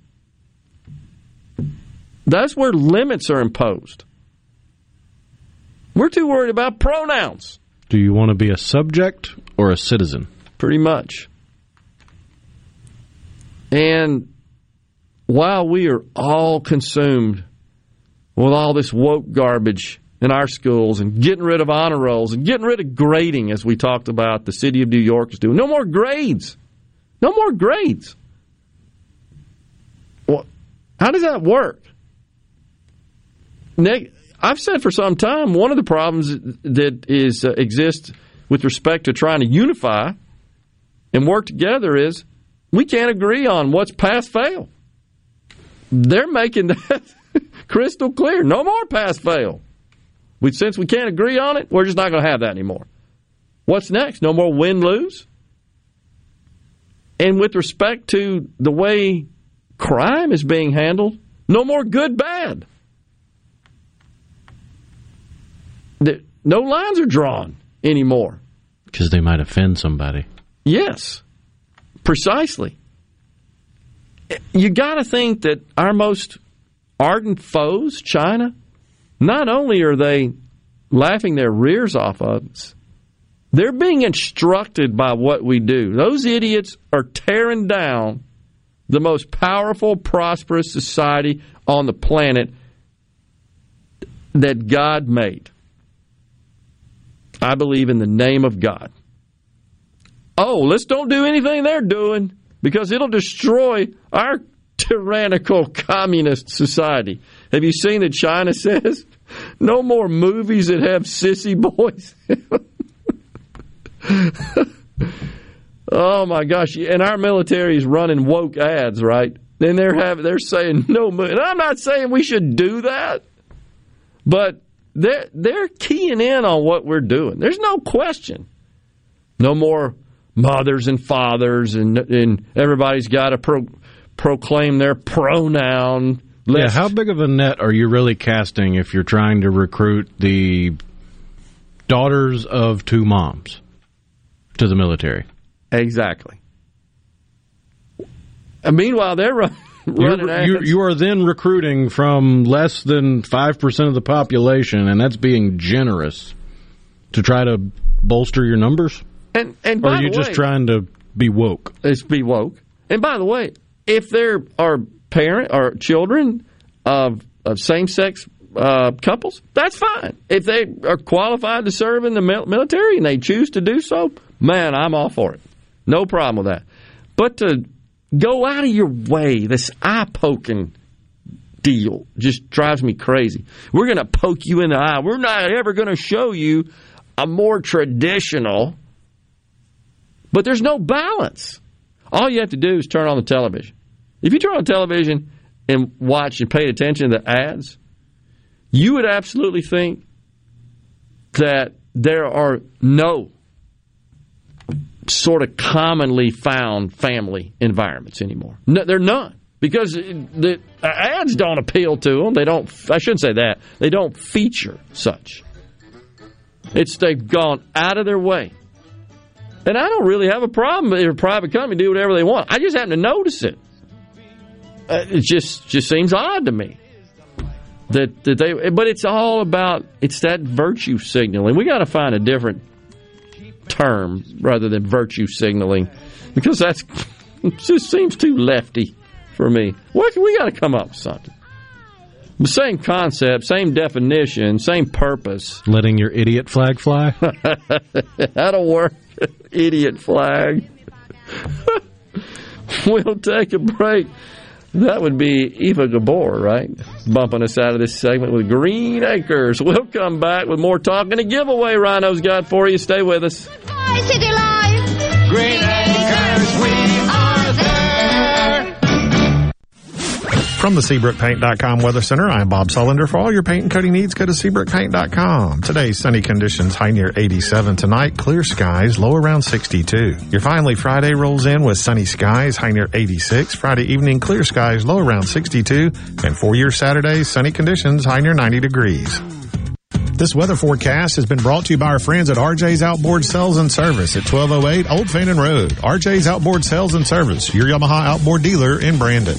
That's where limits are imposed. We're too worried about pronouns. Do you want to be a subject or a citizen? Pretty much. And while we are all consumed with all this woke garbage in our schools and getting rid of honor rolls and getting rid of grading, as we talked about, the city of New York is doing, no more grades. No more grades. Well, how does that work? Nick, I've said for some time one of the problems that is uh, exists with respect to trying to unify and work together is we can't agree on what's pass fail. They're making that *laughs* crystal clear. No more pass fail. We, since we can't agree on it, we're just not going to have that anymore. What's next? No more win lose? And with respect to the way crime is being handled, no more good bad. No lines are drawn anymore. Because they might offend somebody. Yes, precisely. You got to think that our most ardent foes, China, not only are they laughing their rears off of us, they're being instructed by what we do. Those idiots are tearing down the most powerful, prosperous society on the planet that God made. I believe in the name of God. Oh, let's don't do anything they're doing because it'll destroy our tyrannical communist society. Have you seen that China *laughs* says no more movies that have sissy boys? oh my gosh! And our military is running woke ads, right? And they're having they're saying no. And I'm not saying we should do that, but they're they're keying in on what we're doing. There's no question. No more mothers and fathers, and and everybody's got to pro, proclaim their pronoun. List. Yeah, how big of a net are you really casting if you're trying to recruit the daughters of two moms to the military? Exactly. And meanwhile, they're running. You, you are then recruiting from less than 5% of the population, and that's being generous to try to bolster your numbers? And, and or are you way, just trying to be woke? It's be woke. And by the way, if there are parent or children of, of same sex uh, couples, that's fine. If they are qualified to serve in the military and they choose to do so, man, I'm all for it. No problem with that. But to go out of your way, this eye poking deal just drives me crazy. We're going to poke you in the eye. We're not ever going to show you a more traditional, but there's no balance. All you have to do is turn on the television. If you turn on television and watch and pay attention to the ads, you would absolutely think that there are no sort of commonly found family environments anymore. No, they're none because the ads don't appeal to them. They don't. I shouldn't say that. They don't feature such. It's they've gone out of their way, and I don't really have a problem if a private company do whatever they want. I just happen to notice it. Uh, it just just seems odd to me that that they. But it's all about it's that virtue signaling. We got to find a different term rather than virtue signaling because that's *laughs* just seems too lefty for me. What we got to come up with something. The same concept, same definition, same purpose. Letting your idiot flag fly? *laughs* That'll work. idiot flag. *laughs* we'll take a break. That would be Eva Gabor, right? Bumping us out of this segment with Green Acres. We'll come back with more talk and a giveaway Rhino's got for you. Stay with us. Bye, City Life. Green Acres, From the SeabrookPaint.com Weather Center, I'm Bob Sullender. For all your paint and coating needs, go to SeabrookPaint.com. Today, sunny conditions, high near 87. Tonight, clear skies, low around 62. Your finally Friday rolls in with sunny skies, high near 86. Friday evening, clear skies, low around 62. And for your Saturday, sunny conditions, high near 90 degrees. This weather forecast has been brought to you by our friends at RJ's Outboard Sales and Service at 1208 Old Fannin Road. RJ's Outboard Sales and Service, your Yamaha outboard dealer in Brandon.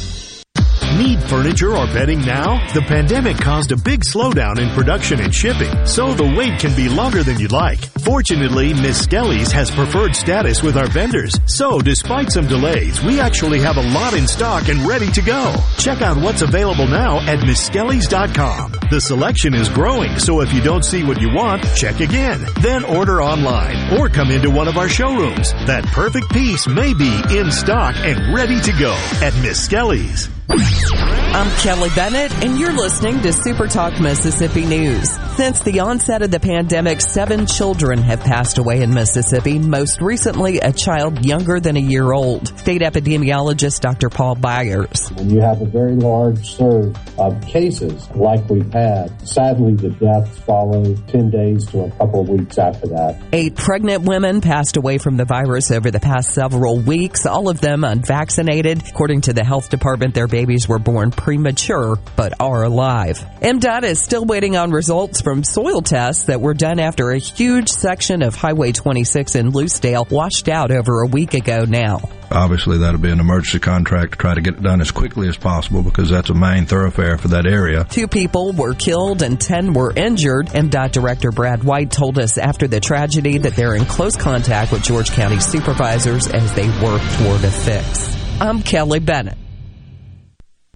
Need furniture or bedding now? The pandemic caused a big slowdown in production and shipping, so the wait can be longer than you'd like. Fortunately, Miskelly's has preferred status with our vendors, so despite some delays, we actually have a lot in stock and ready to go. Check out what's available now at Miskelly's.com. The selection is growing, so if you don't see what you want, check again. Then order online or come into one of our showrooms. That perfect piece may be in stock and ready to go at Miskelly's. I'm Kelly Bennett, and you're listening to Super Talk Mississippi News. Since the onset of the pandemic, seven children have passed away in Mississippi, most recently a child younger than a year old. State epidemiologist Dr. Paul Byers. When you have a very large surge of cases like we've had, sadly the deaths follow 10 days to a couple of weeks after that. Eight pregnant women passed away from the virus over the past several weeks, all of them unvaccinated. According to the health department, their babies were born premature but are alive. MDOT is still waiting on results from soil tests that were done after a huge section of Highway 26 in Lucedale washed out over a week ago now. Obviously, that'll be an emergency contract to try to get it done as quickly as possible because that's a main thoroughfare for that area. Two people were killed and 10 were injured. MDOT Director Brad White told us after the tragedy that they're in close contact with George County supervisors as they work toward a fix. I'm Kelly Bennett.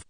of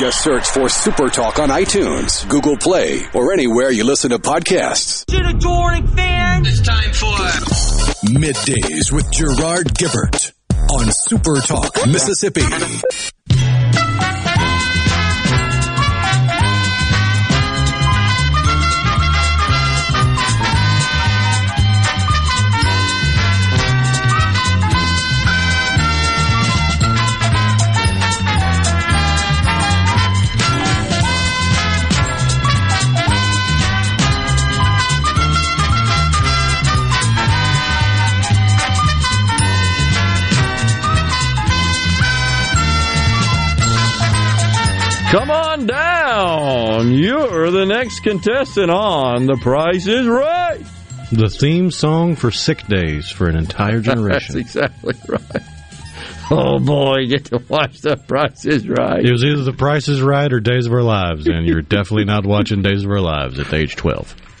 Just search for Super Talk on iTunes, Google Play, or anywhere you listen to podcasts. To fans, it's time for Middays with Gerard Gibert on Super Talk Mississippi. For the next contestant on The Price is Right. The theme song for sick days for an entire *laughs* generation. That's exactly right. Oh boy, get to watch The Price is Right. It was either The Price is Right or Days of Our Lives, and you're definitely not watching Days of Our Lives at age 12. *laughs*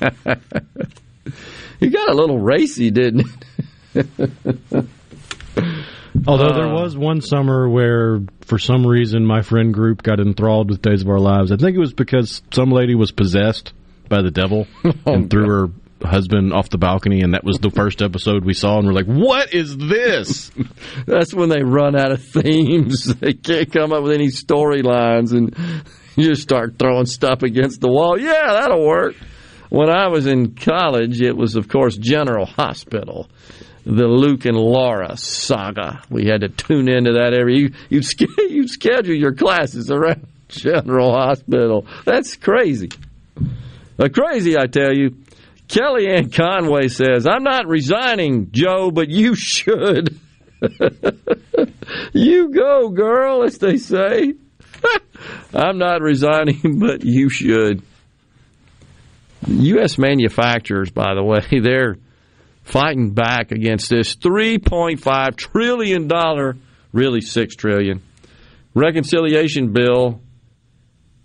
you got a little racy, didn't it? *laughs* Although there was one summer where, for some reason, my friend group got enthralled with Days of Our Lives. I think it was because some lady was possessed by the devil *laughs* oh, and threw her husband off the balcony, and that was the first episode we saw, and we're like, "What is this?" *laughs* That's when they run out of themes. *laughs* They can't come up with any storylines, and you start throwing stuff against the wall. Yeah, that'll work. When I was in college, it was, of course, General Hospital the Luke and Laura saga. We had to tune into that every. You you *laughs* you schedule your classes around *laughs* General Hospital. That's crazy. Uh, crazy, I tell you. Kellyanne Conway says, "I'm not resigning, Joe, but you should. *laughs* you go, girl, as they say. I'm not resigning, but you should." U.S. manufacturers, by the way, they're fighting back against this $3.5 trillion, really 6 trillion, reconciliation bill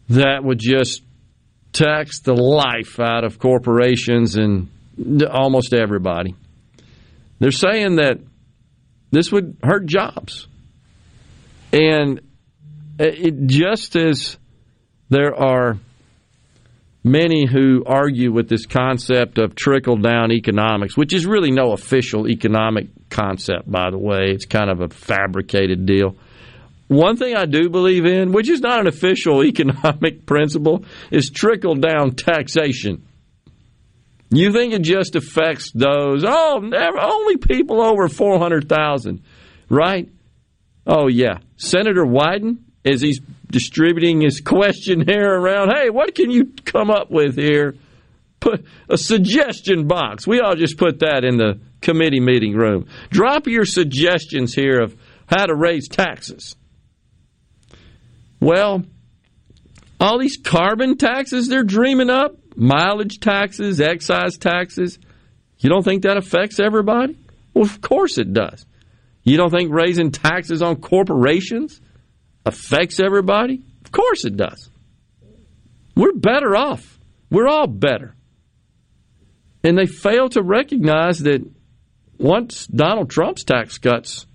that would just tax the life out of corporations and almost everybody. They're saying that this would hurt jobs. And it, just as there are many who argue with this concept of trickle down economics, which is really no official economic concept, by the way. It's kind of a fabricated deal. One thing I do believe in, which is not an official *laughs* economic principle, is trickle down taxation. You think it just affects those, oh, never, only people over 400,000, right? Oh, yeah. Senator Wyden, as he's distributing his questionnaire around. Hey, what can you come up with here? Put a suggestion box. We all just put that in the committee meeting room. Drop your suggestions here of how to raise taxes. Well, all these carbon taxes they're dreaming up, mileage taxes, excise taxes, you don't think that affects everybody? Well, of course it does. You don't think raising taxes on corporations affects everybody? Of course it does. We're better off. We're all better. And they fail to recognize that once Donald Trump's tax cuts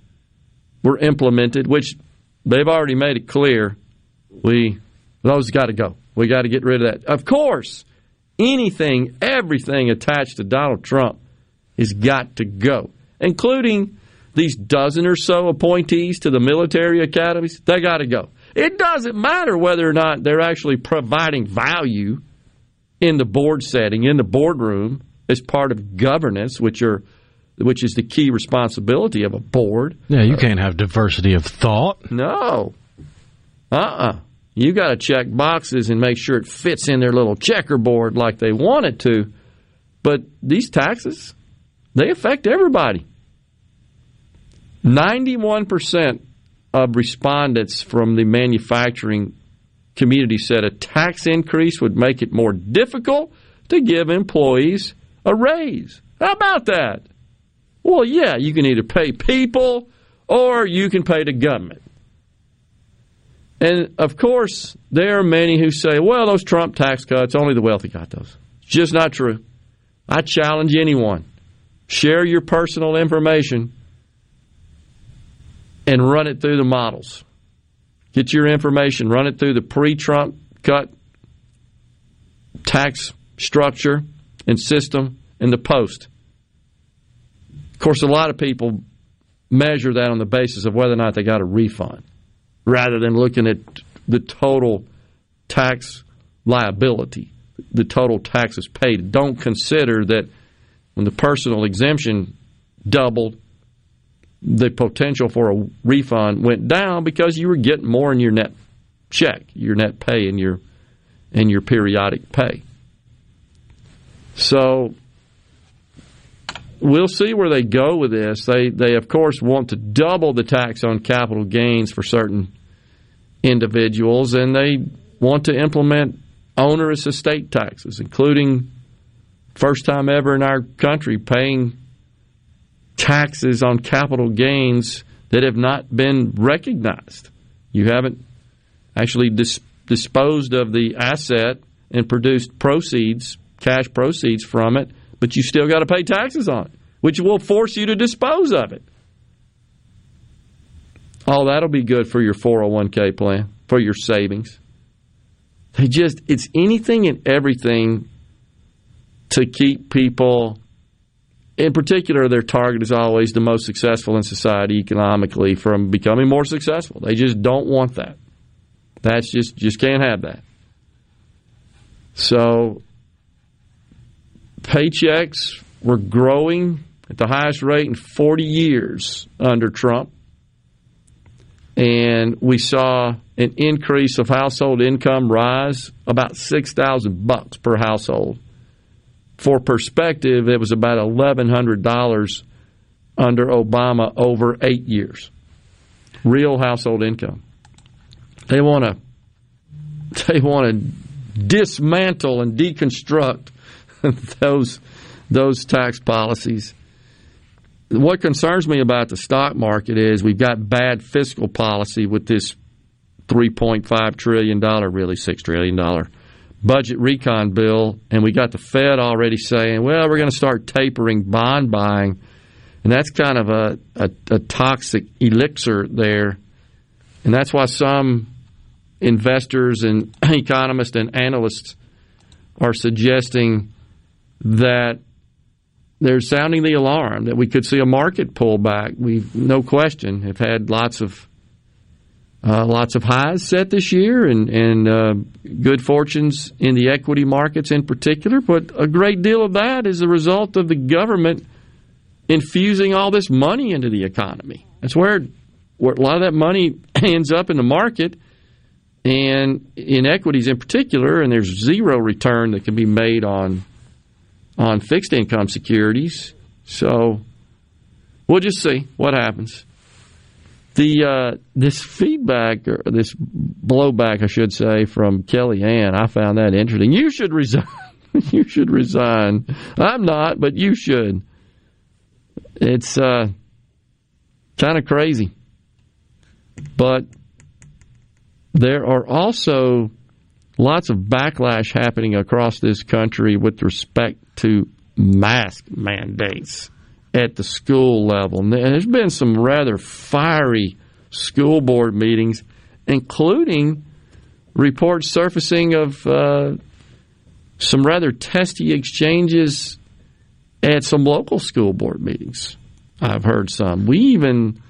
were implemented, which they've already made it clear, we those got to go. We got to get rid of that. Of course, anything, everything attached to Donald Trump has got to go, including these dozen or so appointees to the military academies, they got to go. It doesn't matter whether or not they're actually providing value in the board setting, in the boardroom, as part of governance, which are which is the key responsibility of a board. Yeah, you can't have diversity of thought. No. Uh-uh. You got to check boxes and make sure it fits in their little checkerboard like they want it to. But these taxes, they affect everybody. 91% of respondents from the manufacturing community said a tax increase would make it more difficult to give employees a raise. How about that? Well, yeah, you can either pay people or you can pay the government. And of course, there are many who say, well, those Trump tax cuts, only the wealthy got those. It's just not true. I challenge anyone. Share your personal information and run it through the models. Get your information, run it through the pre Trump cut tax structure and system and the post. Of course, a lot of people measure that on the basis of whether or not they got a refund rather than looking at the total tax liability, the total taxes paid. Don't consider that when the personal exemption doubled, the potential for a refund went down because you were getting more in your net check, your net pay, and your and your periodic pay. So we'll see where they go with this. They they of course want to double the tax on capital gains for certain individuals, and they want to implement onerous estate taxes, including first time ever in our country paying taxes on capital gains that have not been recognized. You haven't actually dis- disposed of the asset and produced proceeds, cash proceeds from it, but you still got to pay taxes on it, which will force you to dispose of it. Oh, that'll be good for your 401k plan, for your savings. They just, it's anything and everything to keep people, in particular, their target is always the most successful in society economically from becoming more successful. They just don't want that. That's just, just can't have that. So, paychecks were growing at the highest rate in 40 years under Trump. And we saw an increase of household income rise about 6,000 bucks per household. For perspective, it was about $1,100 under Obama over eight years. Real household income. They want to *laughs* they want to dismantle and deconstruct *laughs* those those tax policies. What concerns me about the stock market is we've got bad fiscal policy with this 3.5 trillion dollar, really 6 trillion dollar budget recon bill, and we got the Fed already saying, well, we're going to start tapering bond buying, and that's kind of a, a, a toxic elixir there, and that's why some investors and *clears throat* economists and analysts are suggesting that they're sounding the alarm that we could see a market pullback. We, no question, have had lots of uh, lots of highs set this year and and uh, good fortunes in the equity markets in particular. But a great deal of that is a result of the government infusing all this money into the economy. That's where, where a lot of that money *clears throat* ends up in the market and in equities in particular. And there's zero return that can be made on on fixed income securities. So we'll just see what happens. The uh, this feedback or this blowback, I should say, from Kellyanne, I found that interesting. You should resign. *laughs* you should resign. I'm not, but you should. It's uh, kind of crazy, but there are also lots of backlash happening across this country with respect to mask mandates at the school level. And there's been some rather fiery school board meetings, including reports surfacing of uh, some rather testy exchanges at some local school board meetings. I've heard some. We even,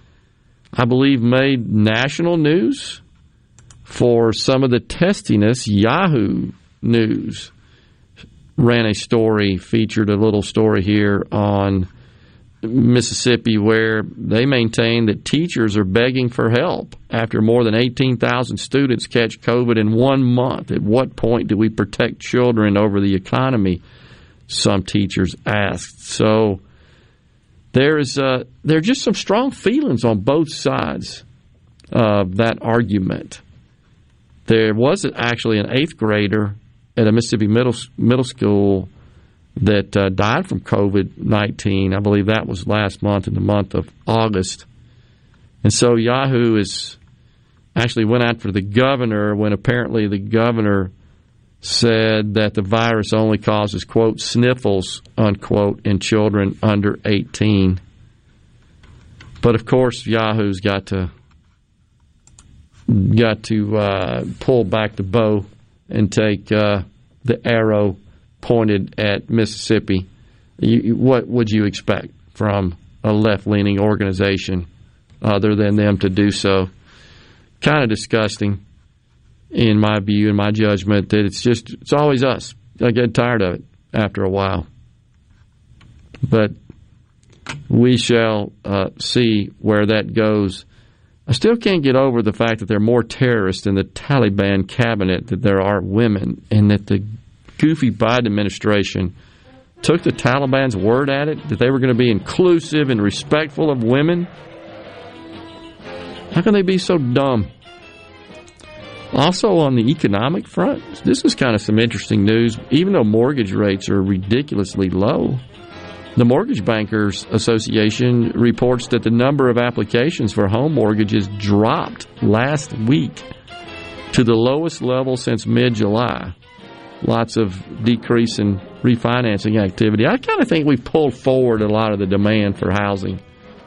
I believe, made national news for some of the testiness. Yahoo News ran a story, featured a little story here on Mississippi where they maintain that teachers are begging for help after more than 18,000 students catch COVID in one month. At what point do we protect children over the economy? Some teachers asked. So there is uh, there are just some strong feelings on both sides of that argument. There was actually an eighth grader at a Mississippi middle middle school that uh, died from COVID 19. I believe that was last month in the month of August. And so Yahoo is actually went after the governor when apparently the governor said that the virus only causes, quote, sniffles, unquote, in children under 18. But of course, Yahoo's got to got to uh, pull back the bow and take uh, the arrow pointed at Mississippi. You, what would you expect from a left leaning organization other than them to do so? Kind of disgusting, in my view, in my judgment, that it's just, it's always us. I get tired of it after a while. But we shall uh, see where that goes. I still can't get over the fact that there are more terrorists in the Taliban cabinet than there are women, and that the goofy Biden administration took the Taliban's word at it that they were going to be inclusive and respectful of women. How can they be so dumb? Also, on the economic front, this is kind of some interesting news. Even though mortgage rates are ridiculously low, the Mortgage Bankers Association reports that the number of applications for home mortgages dropped last week to the lowest level since mid July. Lots of decrease in refinancing activity. I kind of think we've pulled forward a lot of the demand for housing.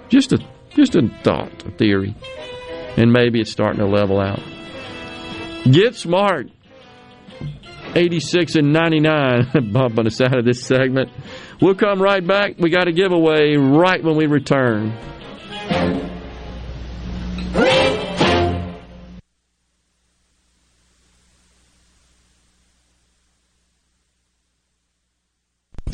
Just a just a thought, a theory. And maybe it's starting to level out. Get smart. 86 and 99 *laughs* bumping us out of this segment. We'll come right back. We got a giveaway right when we return.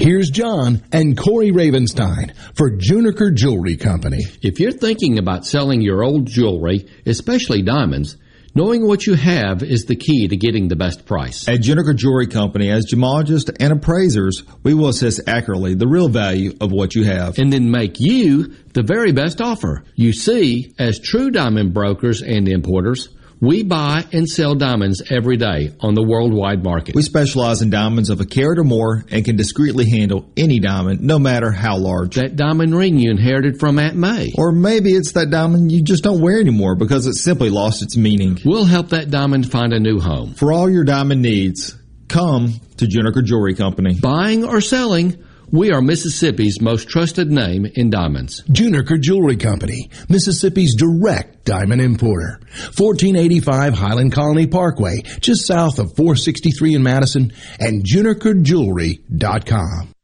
Here's John and Corey Ravenstein for Juniker Jewelry Company. If you're thinking about selling your old jewelry, especially diamonds, Knowing what you have is the key to getting the best price. At Juniker Jewelry Company, as gemologists and appraisers, we will assess accurately the real value of what you have. And then make you the very best offer. You see, as true diamond brokers and importers, we buy and sell diamonds every day on the worldwide market. We specialize in diamonds of a carat or more and can discreetly handle any diamond, no matter how large. That diamond ring you inherited from Aunt May. Or maybe it's that diamond you just don't wear anymore because it simply lost its meaning. We'll help that diamond find a new home. For all your diamond needs, come to Juniker Jewelry Company. Buying or selling, we are Mississippi's most trusted name in diamonds. Juniker Jewelry Company, Mississippi's direct diamond importer. 1485 Highland Colony Parkway, just south of 463 in Madison, and junikerjewelry.com.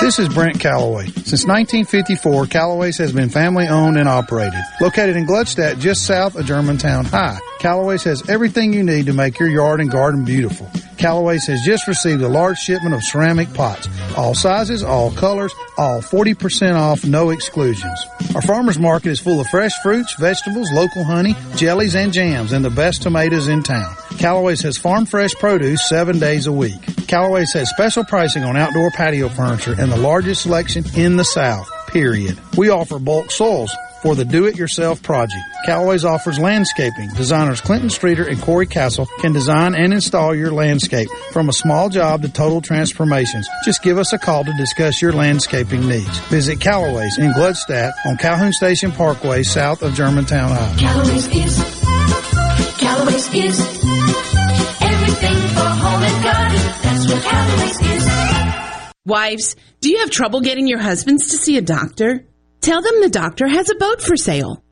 This is Brent Calloway. Since 1954, Calloway's has been family owned and operated. Located in Gluckstadt, just south of Germantown High, Calloway's has everything you need to make your yard and garden beautiful. Calloway's has just received a large shipment of ceramic pots. All sizes, all colors, all 40% off, no exclusions. Our farmer's market is full of fresh fruits, vegetables, local honey, jellies, and jams, and the best tomatoes in town. Callaway's has farm fresh produce seven days a week. Callaway's has special pricing on outdoor patio furniture and the largest selection in the South, period. We offer bulk soils for the do-it-yourself project. Callaway's offers landscaping. Designers Clinton Streeter and Corey Castle can design and install your landscape from a small job to total transformations. Just give us a call to discuss your landscaping needs. Visit Callaway's in Gluckstadt on Calhoun Station Parkway south of Germantown High. Callaway's is Callaway's is Wives, do you have trouble getting your husbands to see a doctor? Tell them the doctor has a boat for sale.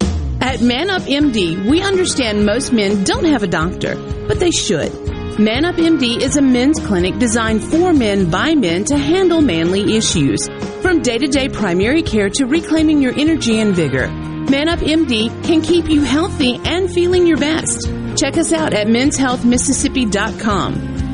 At Man Up MD, we understand most men don't have a doctor, but they should. Man Up MD is a men's clinic designed for men by men to handle manly issues. From day to day primary care to reclaiming your energy and vigor, Man Up MD can keep you healthy and feeling your best. Check us out at menshealthmississippi.com.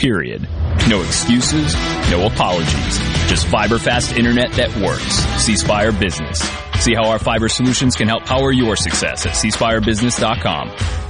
Period. No excuses, no apologies. Just fiber fast internet that works. C Spire Business. See how our fiber solutions can help power your success at cspirebusiness.com.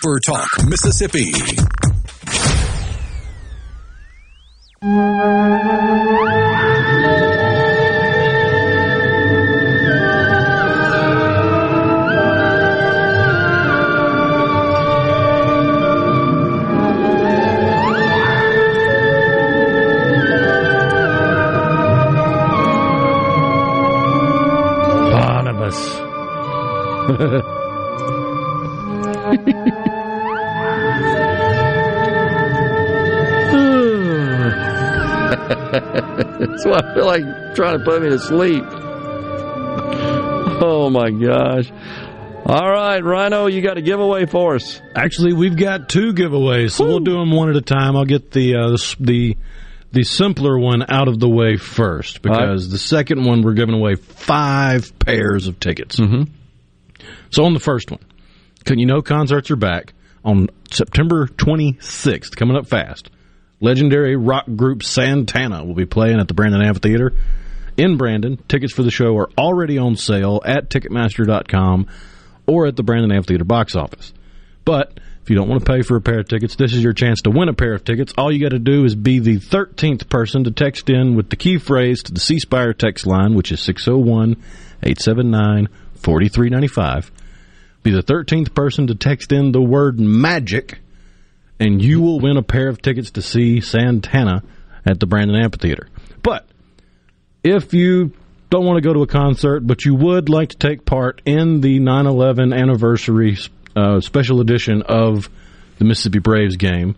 Super Talk, Mississippi. Barnabas. *laughs* *laughs* That's why I feel like trying to put me to sleep. Oh my gosh. All right, Rhino, you got a giveaway for us. Actually, we've got two giveaways, so we'll do them one at a time. I'll get the uh, the, the simpler one out of the way first because the second one we're giving away five pairs of tickets. Mm-hmm. So on the first one, can you know concerts are back on September 26th, coming up fast. Legendary rock group Santana will be playing at the Brandon Amphitheater in Brandon. Tickets for the show are already on sale at Ticketmaster.com or at the Brandon Amphitheater box office. But if you don't want to pay for a pair of tickets, this is your chance to win a pair of tickets. All you got to do is be the 13th person to text in with the key phrase to the C Spire text line, which is 601 879 4395. Be the 13th person to text in the word magic, and you will win a pair of tickets to see Santana at the Brandon Amphitheater. But if you don't want to go to a concert, but you would like to take part in the 9 11 anniversary uh, special edition of the Mississippi Braves game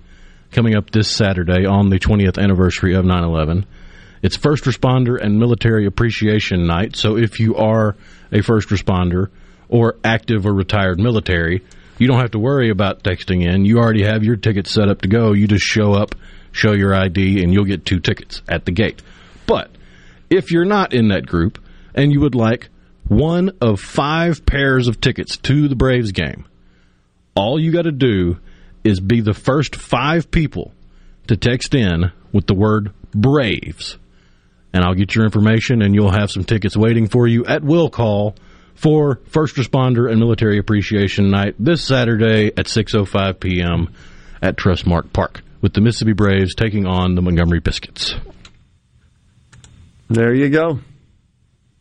coming up this Saturday on the 20th anniversary of 9 11. It's First Responder and Military Appreciation Night, so if you are a first responder or active or retired military, you don't have to worry about texting in. You already have your tickets set up to go. You just show up, show your ID, and you'll get two tickets at the gate. But if you're not in that group and you would like one of five pairs of tickets to the Braves game, all you got to do is be the first five people to text in with the word Braves. And I'll get your information and you'll have some tickets waiting for you at will call for First Responder and Military Appreciation Night this Saturday at 6:05 p.m. at Trustmark Park with the Mississippi Braves taking on the Montgomery Biscuits. There you go.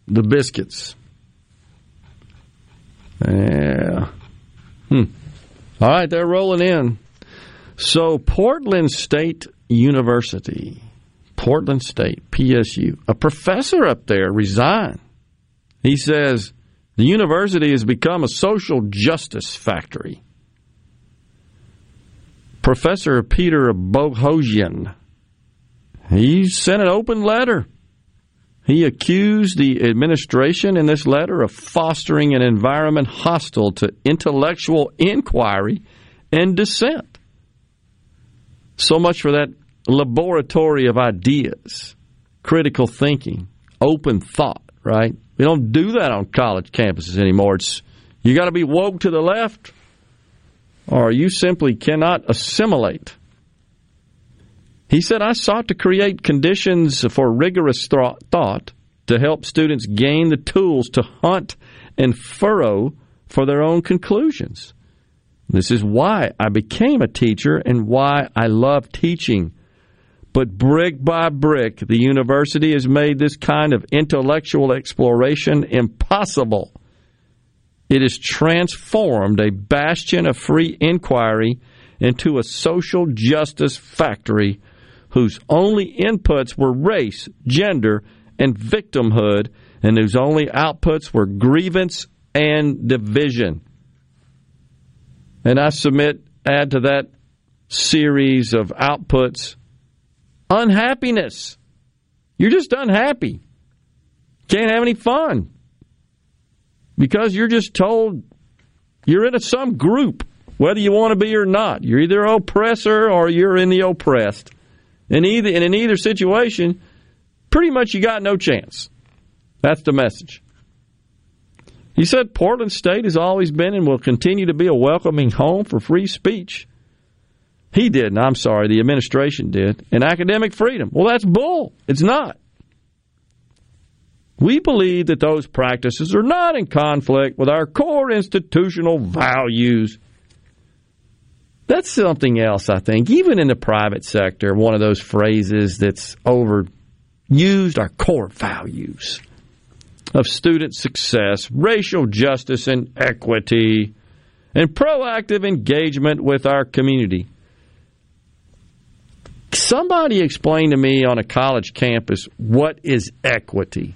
The biscuits. Yeah. Hmm. All right, they're rolling in. So, Portland State University, Portland State, PSU, a professor up there resigned. He says the university has become a social justice factory. Professor Peter Boghossian, he sent an open letter. He accused the administration in this letter of fostering an environment hostile to intellectual inquiry and dissent. So much for that laboratory of ideas, critical thinking, open thought, right? We don't do that on college campuses anymore. It's you got to be woke to the left or you simply cannot assimilate. He said, I sought to create conditions for rigorous thought to help students gain the tools to hunt and furrow for their own conclusions. This is why I became a teacher and why I love teaching. But brick by brick, the university has made this kind of intellectual exploration impossible. It has transformed a bastion of free inquiry into a social justice factory whose only inputs were race, gender, and victimhood, and whose only outputs were grievance and division. And I submit, add to that series of outputs unhappiness. You're just unhappy. Can't have any fun because you're just told you're in a, some group, whether you want to be or not. You're either an oppressor or you're in the oppressed. In either and in either situation, pretty much you got no chance. That's the message. He said Portland State has always been and will continue to be a welcoming home for free speech. He didn't, I'm sorry, the administration did, and academic freedom. Well, that's bull. It's not. We believe that those practices are not in conflict with our core institutional values. That's something else, I think. Even in the private sector, one of those phrases that's overused are core values of student success, racial justice and equity, and proactive engagement with our community. Somebody explain to me on a college campus what is equity?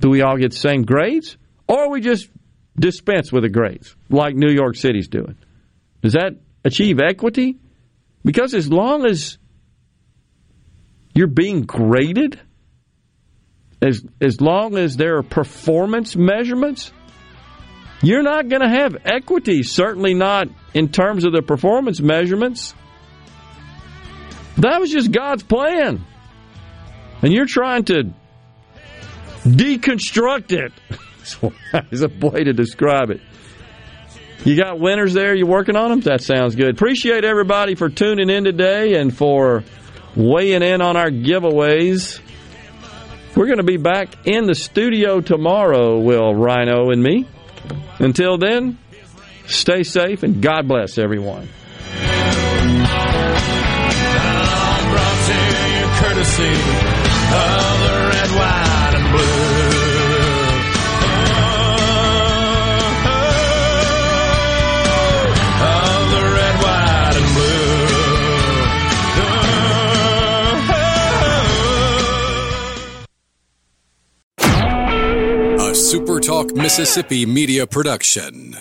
Do we all get the same grades? Or we just dispense with the grades like New York City's doing? Does that achieve equity? Because as long as you're being graded, as as long as there are performance measurements, you're not going to have equity. Certainly not in terms of the performance measurements. That was just God's plan, and you're trying to deconstruct it. *laughs* is a way to describe it. You got winners there. You working on them? That sounds good. Appreciate everybody for tuning in today and for weighing in on our giveaways. We're going to be back in the studio tomorrow, Will Rhino and me. Until then, stay safe and God bless everyone. Courtesy of the red, white, and blue. A SuperTalk Mississippi media production.